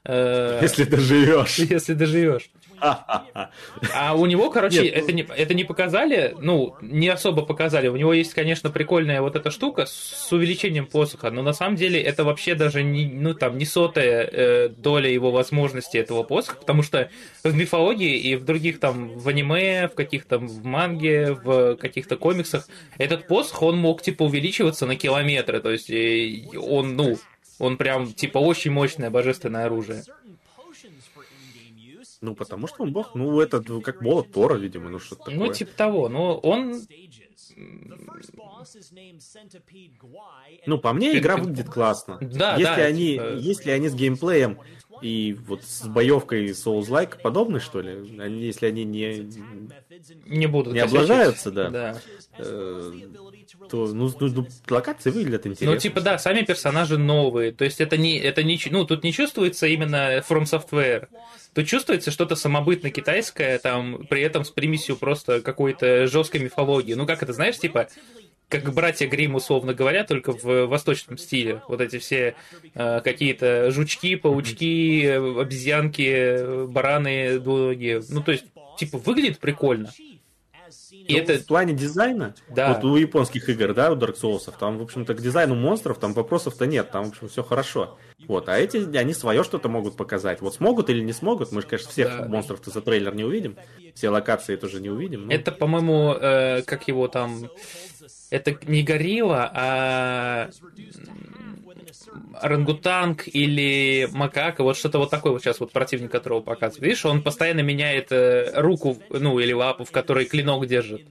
Э, Если доживешь. Если доживешь. А у него, короче, Нет, это, не, это не показали, ну, не особо показали. У него есть, конечно, прикольная вот эта штука с увеличением посоха, но на самом деле это вообще даже не, ну, там, не сотая э, доля его возможности этого посоха, потому что в мифологии и в других там, в аниме, в каких-то в манге, в каких-то комиксах, этот посох, он мог, типа, увеличиваться на километры, то есть э, он, ну, он прям, типа, очень мощное божественное оружие. Ну, потому что он бог. Ну, это ну, как молот Тора, видимо, ну что-то такое. Ну, типа того. Но он... Ну, по мне, игра выглядит классно. Да, если да, они, типа- если они с геймплеем и вот с боевкой Souls-like подобны, что ли, они, если они не, Не будут не облажаются, да, Да. э, то ну, ну, ну, локации выглядят интересно. Ну, типа, да, сами персонажи новые. То есть это не, это не, ну, тут не чувствуется именно From Software. Тут чувствуется что-то самобытно китайское, там, при этом с примесью просто какой-то жесткой мифологии. Ну, как это, знаешь, типа, как братья Грим, условно говоря, только в восточном стиле. Вот эти все э, какие-то жучки, паучки, э, обезьянки, э, бараны двуногие. Ну, то есть, типа, выглядит прикольно. И Ну, это, В плане дизайна, Да. вот у японских игр, да, у Dark Souls, там, в общем-то, к дизайну монстров там вопросов-то нет, там, в общем, все хорошо. Вот, а эти, они свое что-то могут показать. Вот смогут или не смогут, мы же, конечно, всех Да. монстров-то за трейлер не увидим, все локации тоже не увидим. ну. Это, по-моему, э, как его там... Это не горилла, а орангутанг или макака, вот что-то вот такое вот сейчас вот противник которого показывает. Видишь, он постоянно меняет э, руку, ну, или лапу, в которой клинок держит.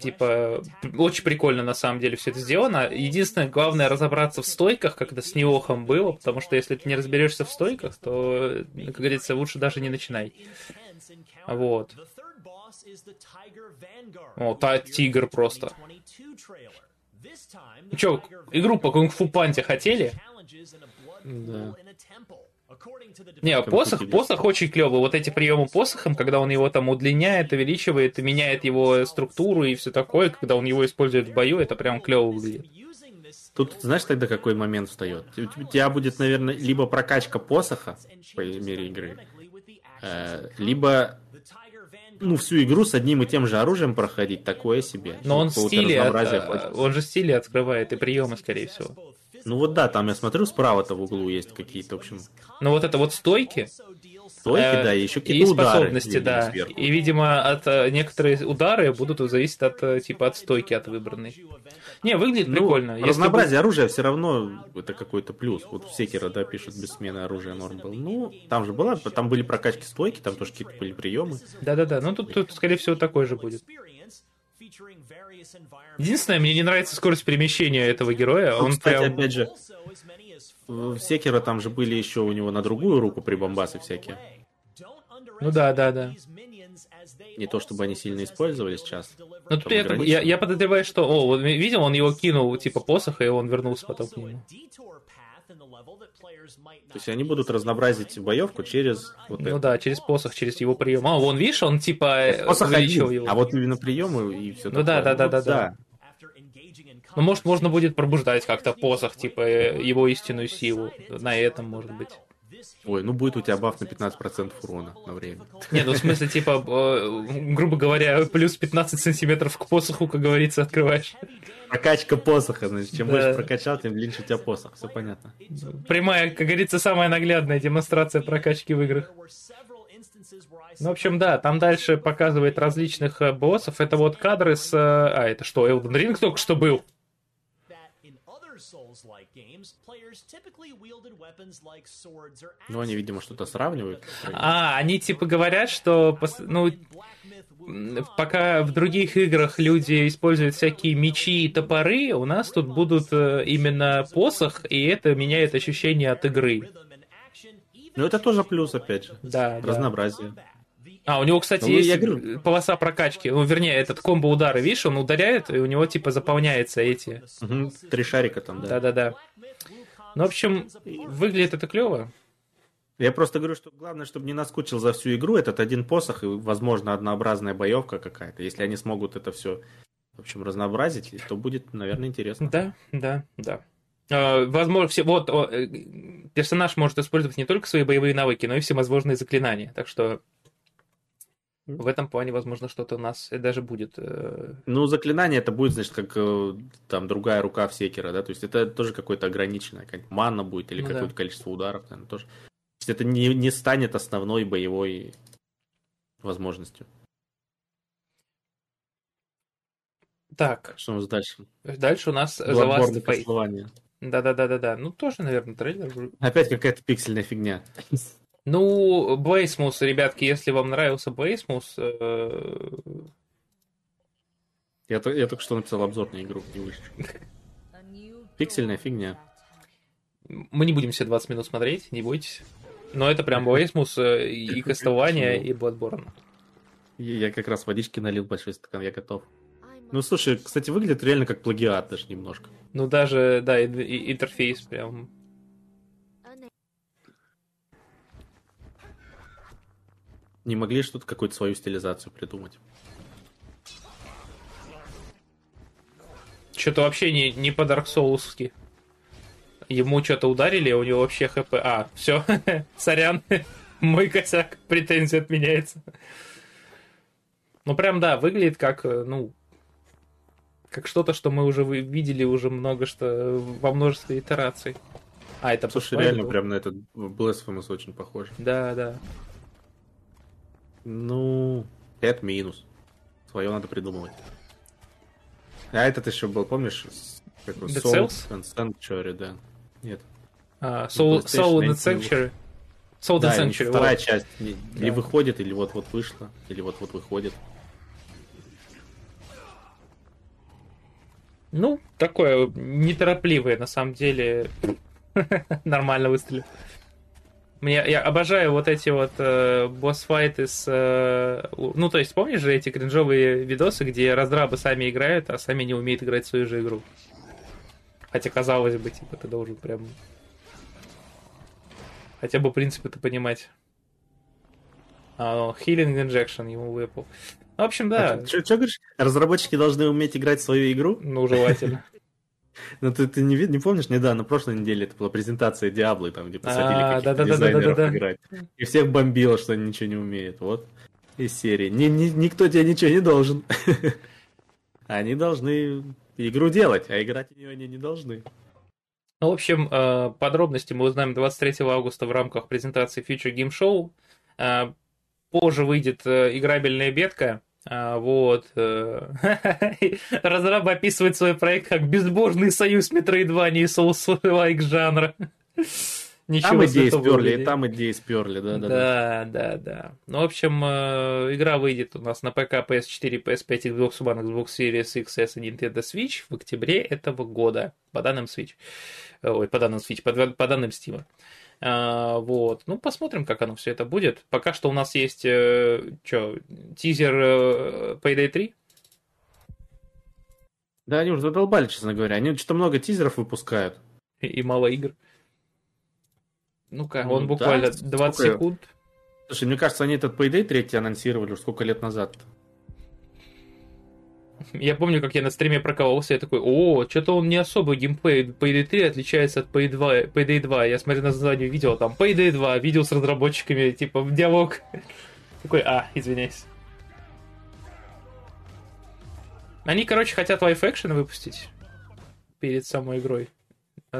Типа, очень прикольно на самом деле все это сделано. Единственное, главное разобраться в стойках, это с Неохом было, потому что если ты не разберешься в стойках, то, э, как говорится, лучше даже не начинай. Вот. О, та тигр просто. Ну чё, игру по кунг-фу панте хотели? Да. Не, посох, посох очень клевый. Вот эти приемы посохом, когда он его там удлиняет, увеличивает, меняет его структуру и все такое, когда он его использует в бою, это прям клево выглядит. Тут, знаешь, тогда какой момент встает? У у тебя будет, наверное, либо прокачка посоха по мере игры, э, либо ну, всю игру с одним и тем же оружием проходить, такое себе. Но Ну, он стили, от- он же стили открывает и приемы, скорее всего. Ну вот да, там я смотрю, справа-то в углу есть какие-то, в общем, Но вот это вот стойки, стойки, Э, да, и еще и какие-то удары. способности, видимо, да. сверху. И, видимо, от э, некоторые удары будут зависеть от э, типа от стойки от выбранной. Не, выглядит Ну, прикольно. Если бы- разнообразие оружия все равно это какой-то плюс. Вот в Секера, да, пишут, без смены оружия норм был. Ну, там же была, там были прокачки стойки, там тоже какие-то были приемы. Да-да-да, ну тут, тут, скорее всего, такой же будет. Единственное, мне не нравится скорость перемещения этого героя. Ну, Он кстати, прям... опять же, в Секера там же были еще у него на другую руку прибамбасы всякие. Ну да, да, да. Не то чтобы они сильно использовались часто. Ну тут я, я, я подозреваю, что... О, вот видел, он его кинул, типа, посох, и он вернулся потом к нему. То есть они будут разнообразить боевку через вот Ну это. да, через посох, через его прием. А, вон, видишь, он типа э, Посох увеличил один, его. а вот именно приемы и все Ну да, да, да, да, да. Ну, может, можно будет пробуждать как-то посох, типа, его истинную силу. На этом, может быть. Ой, ну будет у тебя баф на 15% урона на время. Не, ну в смысле, типа, э, грубо говоря, плюс 15 сантиметров к посоху, как говорится, открываешь. Прокачка посоха, значит, чем Да. больше прокачал, тем длиннее у тебя посох, все понятно. Прямая, как говорится, самая наглядная демонстрация прокачки в играх. Ну, в общем, да, там дальше показывает различных э, боссов. Это вот кадры с... э, А, это что, Elden Ring только что был? Ну, они, видимо, что-то сравнивают. А, они типа говорят, что ну пока в других играх люди используют всякие мечи и топоры, у нас тут будут э, именно посох, и это меняет ощущение от игры. Ну, это тоже плюс, опять же. Да, да. А, у него, кстати, Ну, есть я говорю- полоса прокачки. Ну, вернее, этот комбо удары, видишь, он ударяет, и у него типа заполняется эти. Мгм, Три шарика там, да. Да-да-да. Ну, в общем, выглядит это клево. Я просто говорю, что главное, чтобы не наскучил за всю игру этот один посох и, возможно, однообразная боевка какая-то. Если они смогут это все, в общем, разнообразить, то будет, наверное, интересно. Да, да, да. Э, Возможно, все, вот э, персонаж может использовать не только свои боевые навыки, но и всевозможные заклинания. Так что в этом плане, возможно, что-то у нас и даже будет. э, Ну, заклинание это будет, значит, как э, там другая рука в секера, да, то есть это тоже какое-то ограниченное, как манна будет или Ну да. какое-то количество ударов, наверное, тоже. То есть это не, не станет основной боевой возможностью. Так, Что у нас дальше? дальше у нас The Bloodborne Last Fate. Castlevania. Да-да-да-да-да. Ну, тоже, наверное, трейлер. Опять какая-то пиксельная фигня. Ну, Блейсмус, ребятки, если вам нравился Блейсмус, э, Я, я только что написал обзор на игру, не выше. Пиксельная фигня. мы не будем все 20 минут смотреть, не бойтесь. Но это прям Блейсмус э, и Castlevania, и Bloodborne. Я я как раз водички налил большой стакан, я готов. Ну, слушай, кстати, выглядит реально как плагиат даже немножко. Ну, даже, да, и- и- интерфейс прям... Не могли что-то какую-то свою стилизацию придумать. Что-то вообще не, не по Dark Souls. Ему что-то ударили, у него вообще хп... А, все, сорян, мой косяк, претензия отменяется. Ну, прям, да, выглядит как, э, ну, как что-то, что мы уже видели уже много что во множестве итераций. А, это Слушай, реально был? прям на этот Blasphemous очень похож. Да, да. Ну, это минус. Свое надо придумывать. А этот еще был, помнишь? как Dead Soul Cells? and Sanctuary, да. Нет. А, Soul, PlayStation Soul and Sanctuary. Soul and Да, Sanctuary, вторая вот. часть не- Да. или выходит, или вот-вот вышла, или вот-вот выходит. Ну, такое неторопливое, на самом деле. Нормально выстрелил. Мне, я обожаю вот эти вот э, босс-файты с... э, ну, то есть, помнишь же эти кринжовые видосы, где раздрабы сами играют, а сами не умеют играть в свою же игру? Хотя, казалось бы, типа, ты должен прям... Хотя бы принципы-то понимать. А, Healing Injection ему выпал. В общем, да. Что говоришь? Разработчики должны уметь играть в свою игру? Ну, желательно. Ну, ты, ты не, не помнишь, недавно, на прошлой неделе, это была презентация Диаблы, там, где посадили А, каких-то да-да-да-да-да-да. дизайнеров играть. И всех бомбило, что они ничего не умеют. Вот. Из серии. Ни- ни- никто тебе ничего не должен. Они должны игру делать, а играть в нее они не должны. Ну, в общем, э, подробности мы узнаем 23 августа в рамках презентации Future Game Show. Э, Позже выйдет э, играбельная бетка. А, Вот. э, Разраб описывает свой проект как безбожный союз Metroidvania и Souls-like жанра. Ничего Там идеи сперли, и там идеи сперли, да, да, да. Да, да, да. Ну, в общем, э, игра выйдет у нас на ПК, PS4, PS5, Xbox One, Xbox Series XS и Nintendo Switch в октябре этого года, по данным Switch. Э, Ой, по данным Switch, по, по данным Steam. А, вот. Ну, посмотрим, как оно все это будет. Пока что у нас есть, э, что, тизер э, Payday 3. Да, они уже задолбали, честно говоря. Они что-то много тизеров выпускают. и, и мало игр. Ну-ка, Ну, он буквально да, 20 сколько? секунд. Слушай, мне кажется, они этот Payday 3 анонсировали уже сколько лет назад. Я помню, как я на стриме прокололся, я такой, о, что-то он не особо геймплей Payday 3 отличается от Payday 2. Payday 2. Я смотрю на название видео, там Payday 2, видео с разработчиками, типа, диалог. Такой, а, извиняюсь. Они, короче, хотят лайф экшен выпустить перед самой игрой.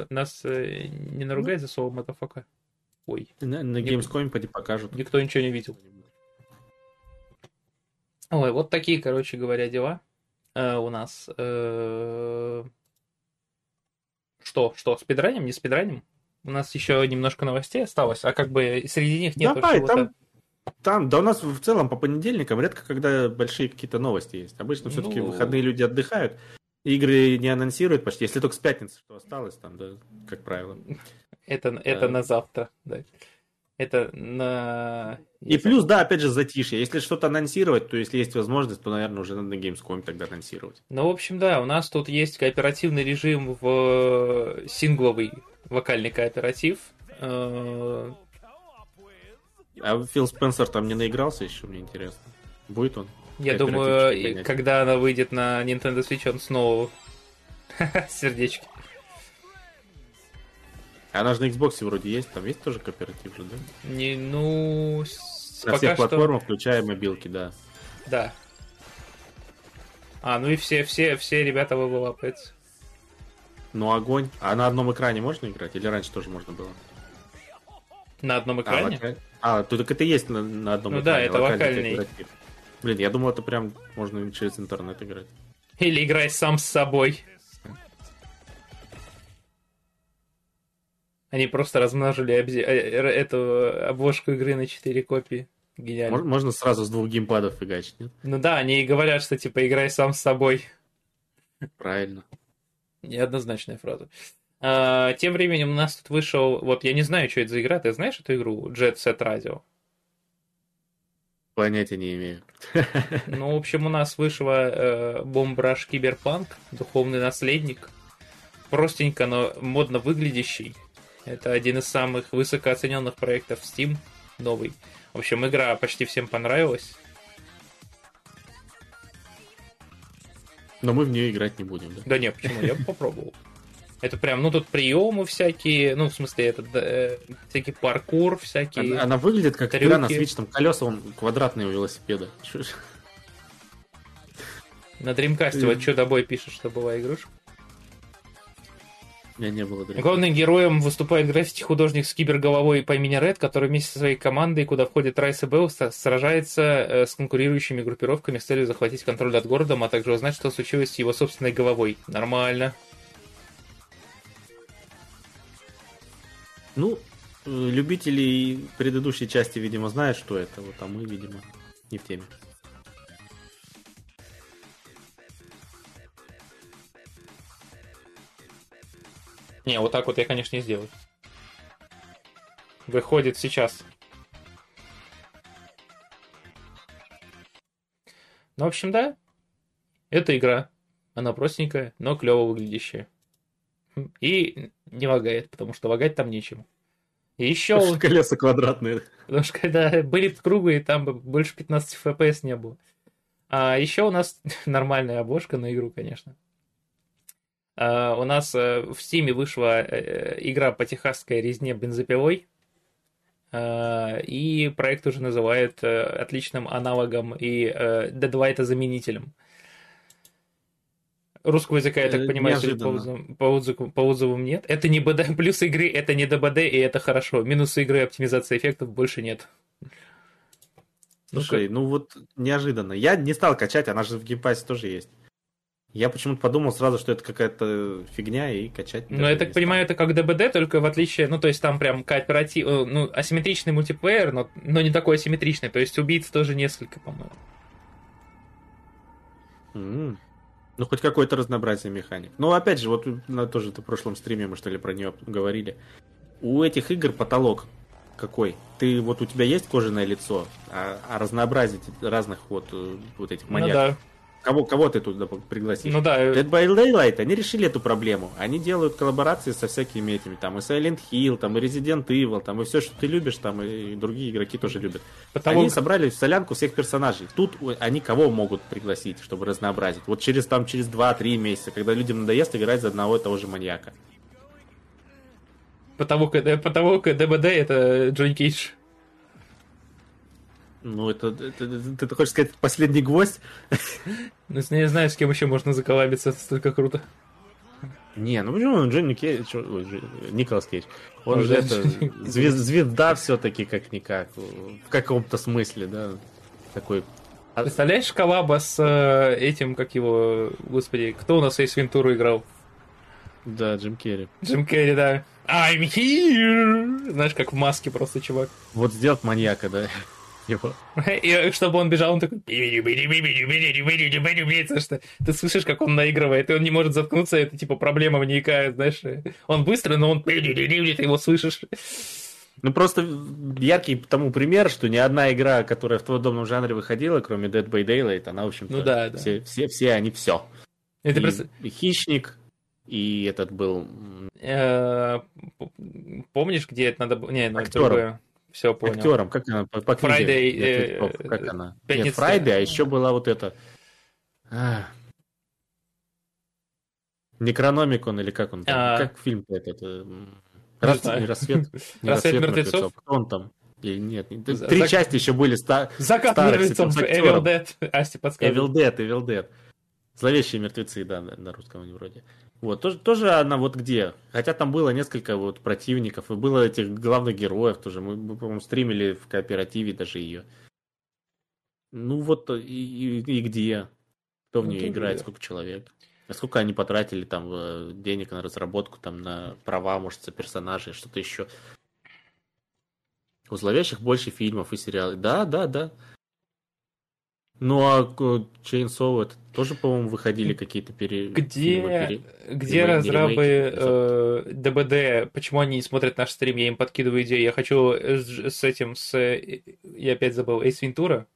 Нас э, не наругает за слово мотофака? Ой, На, на Gamescom поди покажут. никто ничего не видел. Ой, вот такие, короче говоря, дела э, у нас. Э, Что, что, спидраним, не спидраним? У нас еще немножко новостей осталось, а как бы среди них нет Давай, там, там, да у нас в целом по понедельникам редко, когда большие какие-то новости есть. Обычно все-таки Ну. выходные люди отдыхают. Игры не анонсируют почти, если только с пятницы, что осталось там, да, как правило. Это, это на завтра, да. Это на... И плюс, да, опять же, затишье. Если что-то анонсировать, то если есть возможность, то, наверное, уже надо на Gamescom тогда анонсировать. Ну, в общем, да, у нас тут есть кооперативный режим в сингловый вокальный кооператив. Э, А Фил Спенсер там не наигрался еще, мне интересно. Будет он? Я думаю, когда она выйдет на Nintendo Switch, он снова сердечки. Она же на Xbox вроде есть, там есть тоже кооператив же, да? Не, ну, На всех что... платформах, включая мобилки, да. Да. А, ну и все, все, все ребята выволапаются. Ну, огонь. А на одном экране можно играть? Или раньше тоже можно было? На одном А, экране? лока- А, то так это и есть на, на одном Ну экране. да, это локальный локальный. Блин, я думал, это прям можно через интернет играть. Или играй сам с собой. Они просто размножили обзе- э, э, эту обложку игры на 4 копии. Гениально. Мож- Можно сразу с двух геймпадов фигачить, нет? Ну да, они и говорят, что типа играй сам с собой. Правильно. Неоднозначная фраза. А, тем временем у нас тут вышел, вот я не знаю, что это за игра, ты знаешь эту игру Jet Set Radio? Понятия не имею. Ну, в общем, у нас вышла э, бомбраж Киберпанк, духовный наследник. Простенько, но модно выглядящий. Это один из самых высокооцененных проектов Steam, новый. В общем, игра почти всем понравилась. Но мы в нее играть не будем, да? Да нет, почему? Я бы попробовал. Это прям, ну тут приемы всякие, ну в смысле это э, всякий паркур, всякие. Она, она выглядит как трюки. игра на Switch, там колеса вон квадратные у велосипеда. На Dreamcast вот что тобой пишет, что была игрушка. Меня не было Dreamcast. Главным героем выступает граффити-художник с киберголовой по имени Ред, который вместе со своей командой, куда входит Райс и Белл, сражается э, с конкурирующими группировками с целью захватить контроль над городом, а также узнать, что случилось с его собственной головой. Нормально. Ну, э, любители предыдущей части, видимо, знают, что это. Вот, а мы, видимо, не в теме. Не, вот так вот я, конечно, не сделаю. Выходит сейчас. Ну, в общем, да. Это игра. Она простенькая, но клево выглядящая. Хм, И не лагает, потому что лагать там нечем. И еще, Колеса квадратные. потому что когда были бы круглые, там бы больше 15 FPS не было. А еще у нас нормальная обложка на игру, конечно. А, у нас э, в Steam вышла э, игра по техасской резне бензопилой. И проект уже называют э, отличным аналогом и э, Deadlight-заменителем. Русского языка, я так Э, понимаю, по отзывам, по, отзывам, по отзывам нет. Это не БД. Плюс игры это не ДБД, и это хорошо. Минусы игры оптимизация эффектов больше нет. Ну, Слушай, ну вот неожиданно. Я не стал качать, она же в Game Pass е тоже есть. Я почему-то подумал сразу, что это какая-то фигня, и качать... Ну, я так понимаю, это как ДБД, только в отличие, ну, то есть там прям кооператив, э, ну, асимметричный мультиплеер, но, но не такой асимметричный, то есть убийц тоже несколько, по-моему. Ну, хоть какое-то разнообразие механик. Ну, опять же, вот на тоже в прошлом стриме мы что ли про нее говорили. У этих игр потолок какой? Ты вот у тебя есть кожаное лицо, а, а разнообразить разных вот, э, вот этих Ну маньяков. да, Кого, кого ты туда пригласишь? ну да, э, Dead by Daylight, они решили эту проблему. Они делают коллаборации со всякими этими, там и Silent Hill, там и Resident Evil, там и все, что ты любишь, там и другие игроки тоже любят. потому Они собрали в солянку всех персонажей. Тут у- они кого могут пригласить, чтобы разнообразить? Вот через там через 2-3 месяца, когда людям надоест играть за одного и того же маньяка. потому как, потому ДБД это Джон Кейдж. Ну, это, это- это- ты хочешь сказать последний гвоздь? Ну, с- не знаю, с кем еще можно заколабиться, это столько круто. Не, ну почему Джонни Кейдж, чё- ой, Дж- Николас Кейдж, он Ой, же да. это, звез- звезда все-таки как-никак, в каком-то смысле, да, такой А- Представляешь коллаба с э, этим, как его, господи, кто у нас из Вентуру играл? Да, Джим Керри. Джим Керри, да. I'm here! Знаешь, как в маске просто чувак. Вот сделать маньяка, да. И чтобы он бежал, он такой... Потому что ты слышишь, как он наигрывает, и он не может заткнуться, это типа проблема маньяка, знаешь. Он быстрый, но он... Ты его слышишь. Ну, просто яркий тому пример, что ни одна игра, которая в подобном жанре выходила, кроме Dead by Daylight, она, в общем-то, Ну да, да. все, все, все они все. Ты и, просто- и Хищник, и этот был... Э, Помнишь, где это надо было? Не, ну это Актером. другое. Все понял. Актером, как она по, по книге Friday, э, мертвецов, как она? Нет, пятница. Фрайдей, а еще была вот эта... А. Некрономикон или как он там? А. Как фильм-то этот? э, Рас- знаю. не рассвет, не «Рассвет мертвецов»? Кто он там? Или нет? Три за- части еще были ста- Закат старых мертвецов, с Evil. Dead. Асти подсказывает. Evil Dead, Evil Dead. Зловещие мертвецы, да, на, на русском они вроде. Вот, тоже, тоже она вот где. Хотя там было несколько вот противников, и было этих главных героев тоже. Мы, мы, по-моему, стримили в кооперативе даже ее. Ну вот, и, и- и где? Кто в Ну, нее играет, где. сколько человек? А сколько они потратили там э, денег на разработку, там на права, может, за персонажей, что-то еще. У зловещих больше фильмов и сериалов. Да, да, да. Ну а э, Chainsaw это тоже, по-моему, выходили какие-то пере... Где, пере- где ремейки, разрабы э, ДБД, почему они не смотрят наш стрим, я им подкидываю идею. Я хочу с, с этим, с, э, я опять забыл, Эйс Вентура.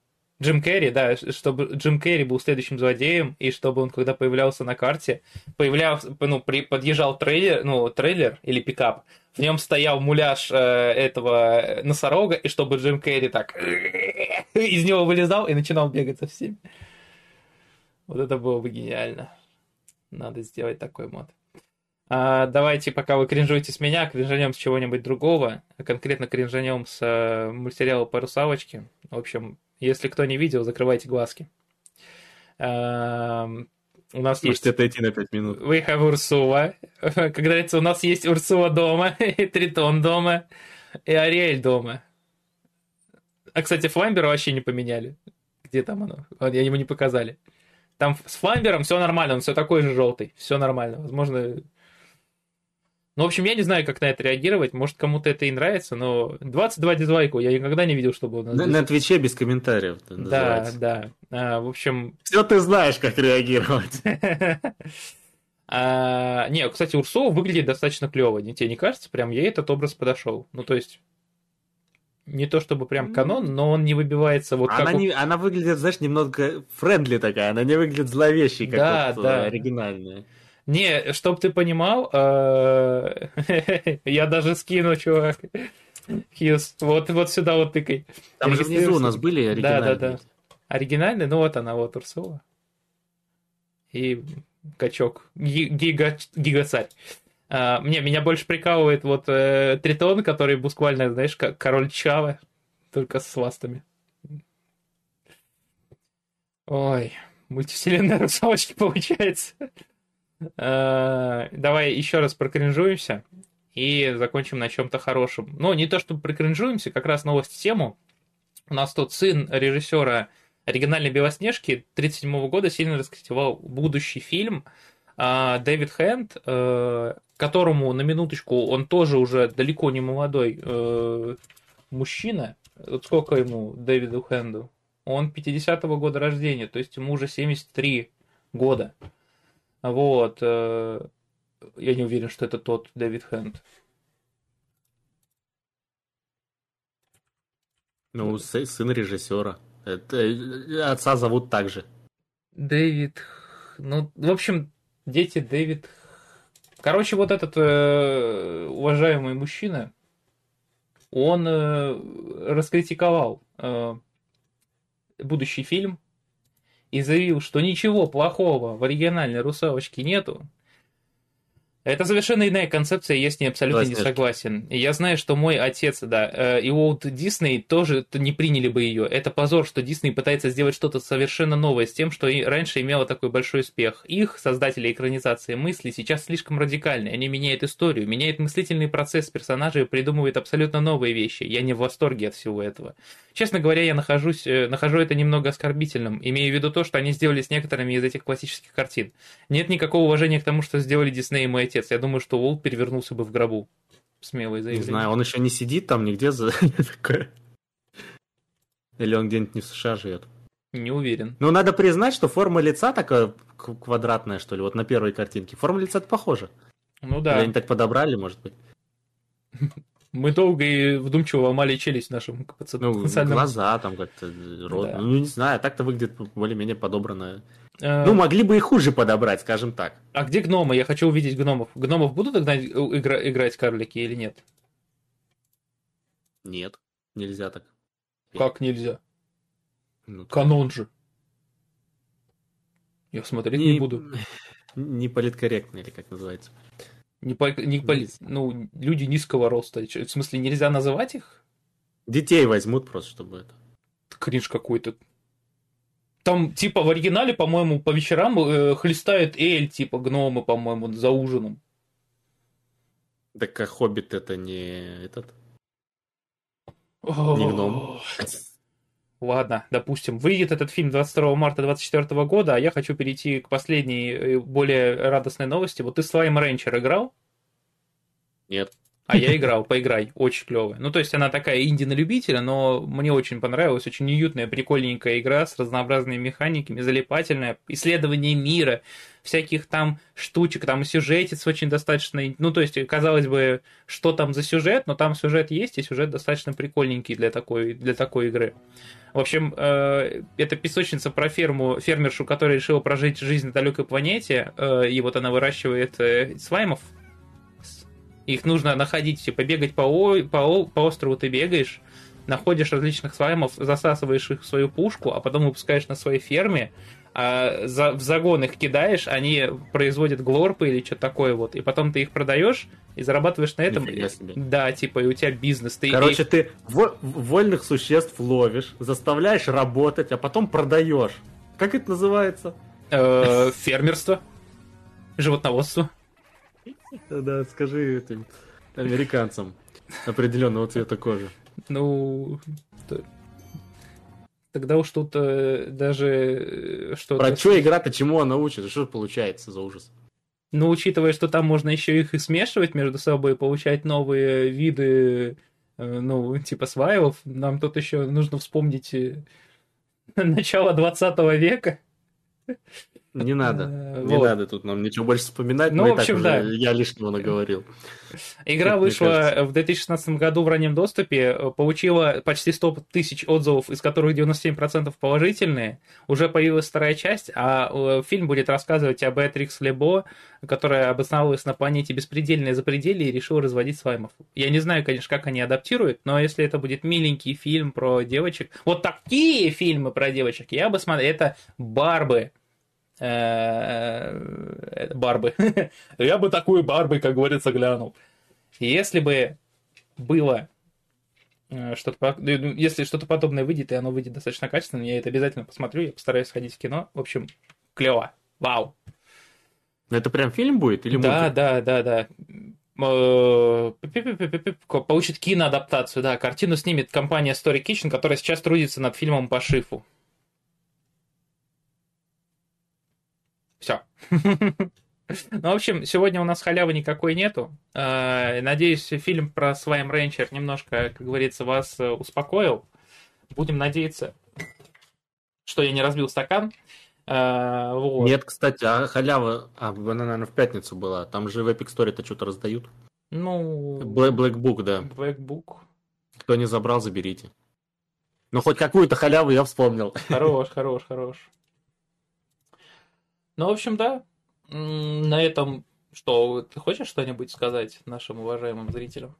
Джим Керри, да, чтобы Джим Керри был следующим злодеем, и чтобы он, когда появлялся на карте, появлялся, ну, при, подъезжал трейлер, ну, трейлер или пикап, в нем стоял муляж э, этого носорога, и чтобы Джим Керри так из него вылезал и начинал бегать со всеми. Вот это было бы гениально. Надо сделать такой мод. А, давайте, пока вы кринжуете с меня, кринжанем с чего-нибудь другого. А конкретно кринжанем с э, мультсериала по русалочке. В общем, если кто не видел, закрывайте глазки. А, у нас есть... Можете отойти на 5 минут. We have Урсула. Как говорится, у нас есть Урсула дома, и Тритон дома, и Ариэль дома. А, кстати, Фламбера вообще не поменяли. Где там оно? Я ему не показали. Там с Фламбером все нормально, он все такой же желтый. Все нормально. Возможно... Ну, в общем, я не знаю, как на это реагировать. Может, кому-то это и нравится, но 22 дизлайка. Я никогда не видел, чтобы у нас... На, на Твиче без комментариев. Да, называется. да. А, в общем, Все ты знаешь, как реагировать. А, не, кстати, Урсова выглядит достаточно клево. Не тебе не кажется? Прям ей этот образ подошел. Ну, то есть, не то чтобы прям канон, но он не выбивается вот она, как... не, она выглядит, знаешь, немного френдли такая, она не выглядит зловещей, как Да, вот, да. э, оригинальная. Не, чтоб ты понимал, э, я даже скину, чувак. Хьюз, вот, вот сюда вот тыкай. Там же внизу у нас были Да, оригинальные. да, да. Оригинальный, ну вот она, вот Урсула. И качок. Ги- Гига, гига-царь. А, мне, меня больше прикалывает вот э, Тритон, который буквально, знаешь, как король Чава, только с ластами. Ой, мультивселенная русалочки получается. А, Давай еще раз прокринжуемся и закончим на чем-то хорошем. Ну, не то чтобы прокринжуемся, как раз новость в тему. У нас тут сын режиссера оригинальной Белоснежки 1937 года сильно раскритиковал будущий фильм. А, Дэвид Хэнд, э, которому, на минуточку, он тоже уже далеко не молодой э, мужчина. Вот сколько ему, Дэвиду Хэнду? Он 50-го года рождения, то есть ему уже 73 года. Вот. э, Я не уверен, что это тот Дэвид Хэнд. Ну, сы- сын режиссера. Это, э, отца зовут так же. Дэвид... Ну, в общем, дети Дэвид... Короче, вот этот э, уважаемый мужчина, он э, раскритиковал э, будущий фильм и заявил, что ничего плохого в оригинальной «Русалочке» нету. Это совершенно иная концепция, я с ней абсолютно не Белоснежка. согласен. Я знаю, что мой отец, да, э, и Уолт Дисней тоже не приняли бы ее. Это позор, что Дисней пытается сделать что-то совершенно новое с тем, что и раньше имело такой большой успех. Их, создатели экранизации мысли, сейчас слишком радикальны. Они меняют историю, меняют мыслительный процесс персонажей, придумывают абсолютно новые вещи. Я не в восторге от всего этого. Честно говоря, я нахожусь, э, нахожу это немного оскорбительным, имея в виду то, что они сделали с некоторыми из этих классических картин. Нет никакого уважения к тому, что сделали Дисней и мой отец. Я думаю, что Уолт перевернулся бы в гробу. Смелое Не заявление. знаю, он еще не сидит там нигде за такое. Или он где-нибудь не в США живет. Не уверен. Ну, надо признать, что форма лица такая квадратная, что ли, вот на первой картинке. Форма лица похожа. Ну Или да. они так подобрали, может быть. Мы долго и вдумчиво ломали челюсть нашим паци- Ну, потенциальным- глаза там как-то, э, рот. Да. Ну, не знаю, так-то выглядит более-менее подобранное. Э, Ну, могли бы и хуже подобрать, скажем так. А где гномы? Я хочу увидеть гномов. Гномов будут играть, игра- играть карлики или нет? Нет, нельзя так. Как нельзя? Ну, Канон же. Я смотреть не, буду. Не политкорректно, или как называется. Не по, не по- ну, люди низкого роста. В смысле, нельзя называть их? Детей возьмут просто, чтобы это. Кринж какой-то. Там, типа, в оригинале, по-моему, по вечерам э, хлестает Эль, типа, гномы, по-моему, за ужином. Так а Хоббит это не этот. Не гном. Ладно, допустим, выйдет этот фильм 22 марта 2024 года, а я хочу перейти к последней, э, более радостной новости. Вот ты Slime Rancher играл? Нет. А я играл, поиграй, очень клевая. Ну, то есть она такая инди на любителя, но мне очень понравилась, очень уютная, прикольненькая игра с разнообразными механиками, залипательная, исследование мира, всяких там штучек, там сюжетец очень достаточно, ну, то есть, казалось бы, что там за сюжет, но там сюжет есть, и сюжет достаточно прикольненький для такой, для такой игры. В общем, э, это песочница про ферму, фермершу, которая решила прожить жизнь на далекой планете, э, и вот она выращивает э, слаймов, их нужно находить, типа бегать по, о, по, о, по острову ты бегаешь, находишь различных слаймов, засасываешь их в свою пушку, а потом выпускаешь на своей ферме, а за, в загон их кидаешь, они производят глорпы или что-то такое вот, и потом ты их продаешь и зарабатываешь на этом. Да, типа, и у тебя бизнес. Ты Короче, их... ты в, вольных существ ловишь, заставляешь работать, а потом продаешь. Как это называется? Э, фермерство. Животноводство. Да, скажи этим американцам определенного цвета кожи. Ну, тогда уж тут э, даже э, что Про что игра-то, чему она учит? Что получается за ужас? Ну, учитывая, что там можно еще их и смешивать между собой, получать новые виды, э, ну, типа сваевов, нам тут еще нужно вспомнить начало 20 века. Не надо. Э, не вот. надо тут нам ничего больше вспоминать. Ну, в общем, да. Я лишнего наговорил. Игра вышла в 2016 году в раннем доступе, э, получила почти 100 тысяч отзывов, из которых 97% положительные. Уже появилась вторая часть, а э, фильм будет рассказывать об Этрикс Лебо, которая обосновалась на планете Беспредельное Запределье и решила разводить слаймов. Я не знаю, конечно, как они адаптируют, но если это будет миленький фильм про девочек, вот такие фильмы про девочек, я бы смотрел. Это Барбы Барбы. Я бы такую Барбы, как говорится, глянул. Если бы было э, что-то, ну, если что-то подобное выйдет, и оно выйдет достаточно качественно, я это обязательно посмотрю, я постараюсь сходить в кино. В общем, клево. Вау. Это прям фильм будет или Да, мультик? да, да, да. Получит киноадаптацию, да. Картину снимет компания Story Kitchen, которая сейчас трудится над фильмом по шифу. Все. Ну, в общем, сегодня у нас халявы никакой нету. Э, надеюсь, фильм про Slime Rancher немножко, как говорится, вас э, успокоил. Будем надеяться, что я не разбил стакан. Э, вот. Нет, кстати, а халява, а, она, наверное, в пятницу была. Там же в Epic Store-то что-то раздают. Ну... Black Book, да. Black Book. Кто не забрал, заберите. Ну, хоть какую-то халяву я вспомнил. Хорош, хорош, хорош. Ну, в общем, да. На этом что, ты хочешь что-нибудь сказать нашим уважаемым зрителям?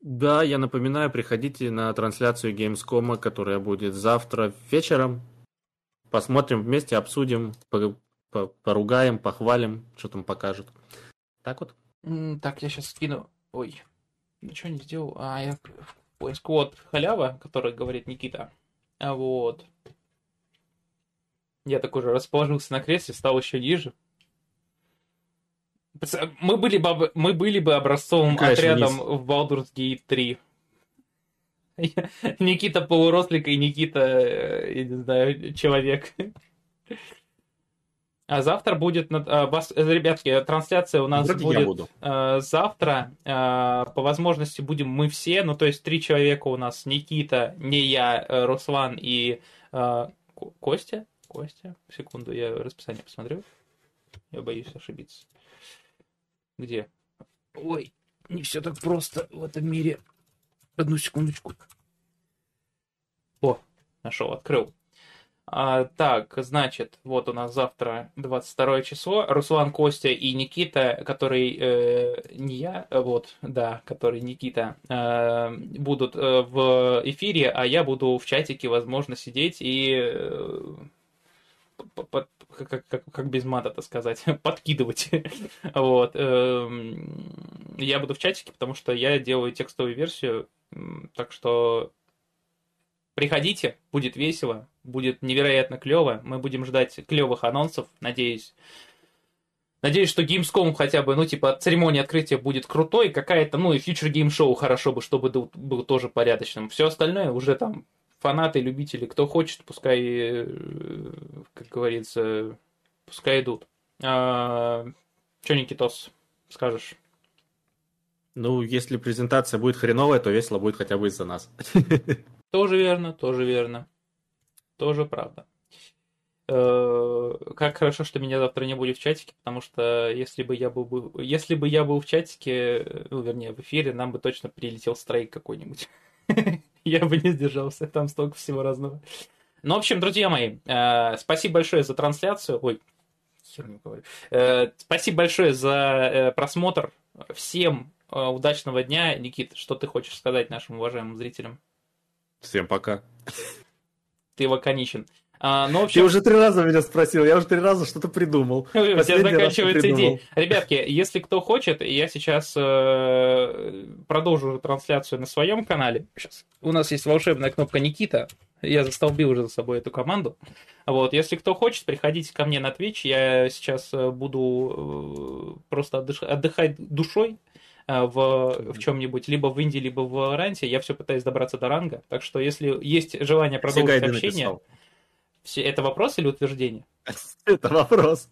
Да, я напоминаю, приходите на трансляцию Gamescom, которая будет завтра вечером. Посмотрим вместе, обсудим, поругаем, похвалим, что там покажут. Так вот. Так, я сейчас скину. Ой, ничего не сделал. А, я поиск. Вот, халява, который говорит Никита. А вот. Я так уже расположился на кресле, стал еще ниже. Мы были бы, мы были бы образцовым Конечно, отрядом вниз. в Baldur's Gate 3. Никита полурослик и Никита, э, я не знаю, человек. А завтра будет, а, ребятки, трансляция у нас Вроде будет э, завтра. Э, по возможности будем мы все, ну то есть три человека у нас, Никита, не я, Руслан и Костя. Костя. Секунду, я расписание посмотрю. Я боюсь ошибиться. Где? Ой, не все так просто в этом мире. Одну секундочку. О, нашел, открыл. А, так, значит, вот у нас завтра 22 число. Руслан, Костя и Никита, который э, не я, вот, да, который Никита, э, будут э, в эфире, а я буду в чатике, возможно, сидеть и э, как, как, как без мата это сказать, подкидывать. вот. Эм, я буду в чатике, потому что я делаю текстовую версию, так что приходите, будет весело, будет невероятно клево. Мы будем ждать клевых анонсов, надеюсь. Надеюсь, что Gamescom хотя бы, ну, типа, церемония открытия будет крутой, какая-то, ну, и Future Games Show хорошо бы, чтобы был тоже порядочным. Все остальное уже там фанаты, любители, кто хочет, пускай, э, как говорится, пускай идут. А, Че, Никитос, скажешь? Ну, если презентация будет хреновая, то весело будет хотя бы из-за нас. Тоже верно, тоже верно. Тоже правда. Э, как хорошо, что меня завтра не будет в чатике, потому что если бы я был, если бы я был в чатике, ну, вернее, в эфире, нам бы точно прилетел страйк какой-нибудь. Я бы не сдержался, там столько всего разного. Ну, в общем, друзья мои, э, спасибо большое за трансляцию. Ой, херню говорю. Э, спасибо большое за просмотр. Всем удачного дня. Никит, что ты хочешь сказать нашим уважаемым зрителям? Всем пока. Ты лаконичен. А, ну, общем... Ты уже три раза меня спросил, я уже три раза что-то придумал. У тебя заканчивается идея. Ребятки, если кто хочет, я сейчас э, продолжу трансляцию на своем канале. Сейчас. У нас есть волшебная кнопка Никита. Я застолбил уже за собой эту команду. Вот, если кто хочет, приходите ко мне на Twitch. Я сейчас э, буду э, просто отдыхать душой э, в, в чем-нибудь, либо в Индии, либо в Валоранте. Я все пытаюсь добраться до ранга. Так что, если есть желание продолжить общение... Написал. Это вопрос или утверждение? Это вопрос.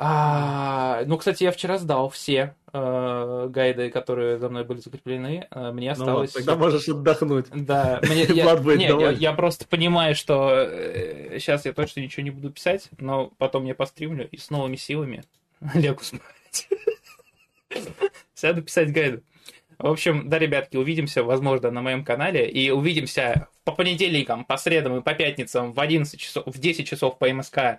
А, ну, кстати, я вчера сдал все э, гайды, которые за мной были закреплены. Э, мне ну осталось... Ну, тогда можешь отдохнуть. Да, мне, я, не, я, я просто понимаю, что э, сейчас я точно ничего не буду писать, но потом я постримлю и с новыми силами лягу спать. Сяду писать гайды. В общем, да, ребятки, увидимся, возможно, на моем канале. И увидимся по понедельникам, по средам и по пятницам в 11 часов, в 10 часов по МСК, э,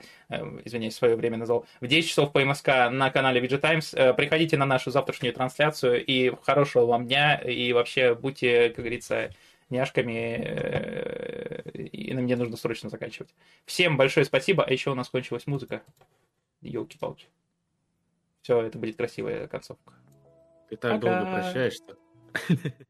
извиняюсь, свое время назвал, в 10 часов по МСК на канале VG Times. Э, приходите на нашу завтрашнюю трансляцию и хорошего вам дня. И вообще будьте, как говорится, няшками, э, и на мне нужно срочно заканчивать. Всем большое спасибо, а еще у нас кончилась музыка. Елки-палки. Все, это будет красивая концовка. Ты так Пока. долго прощаешься.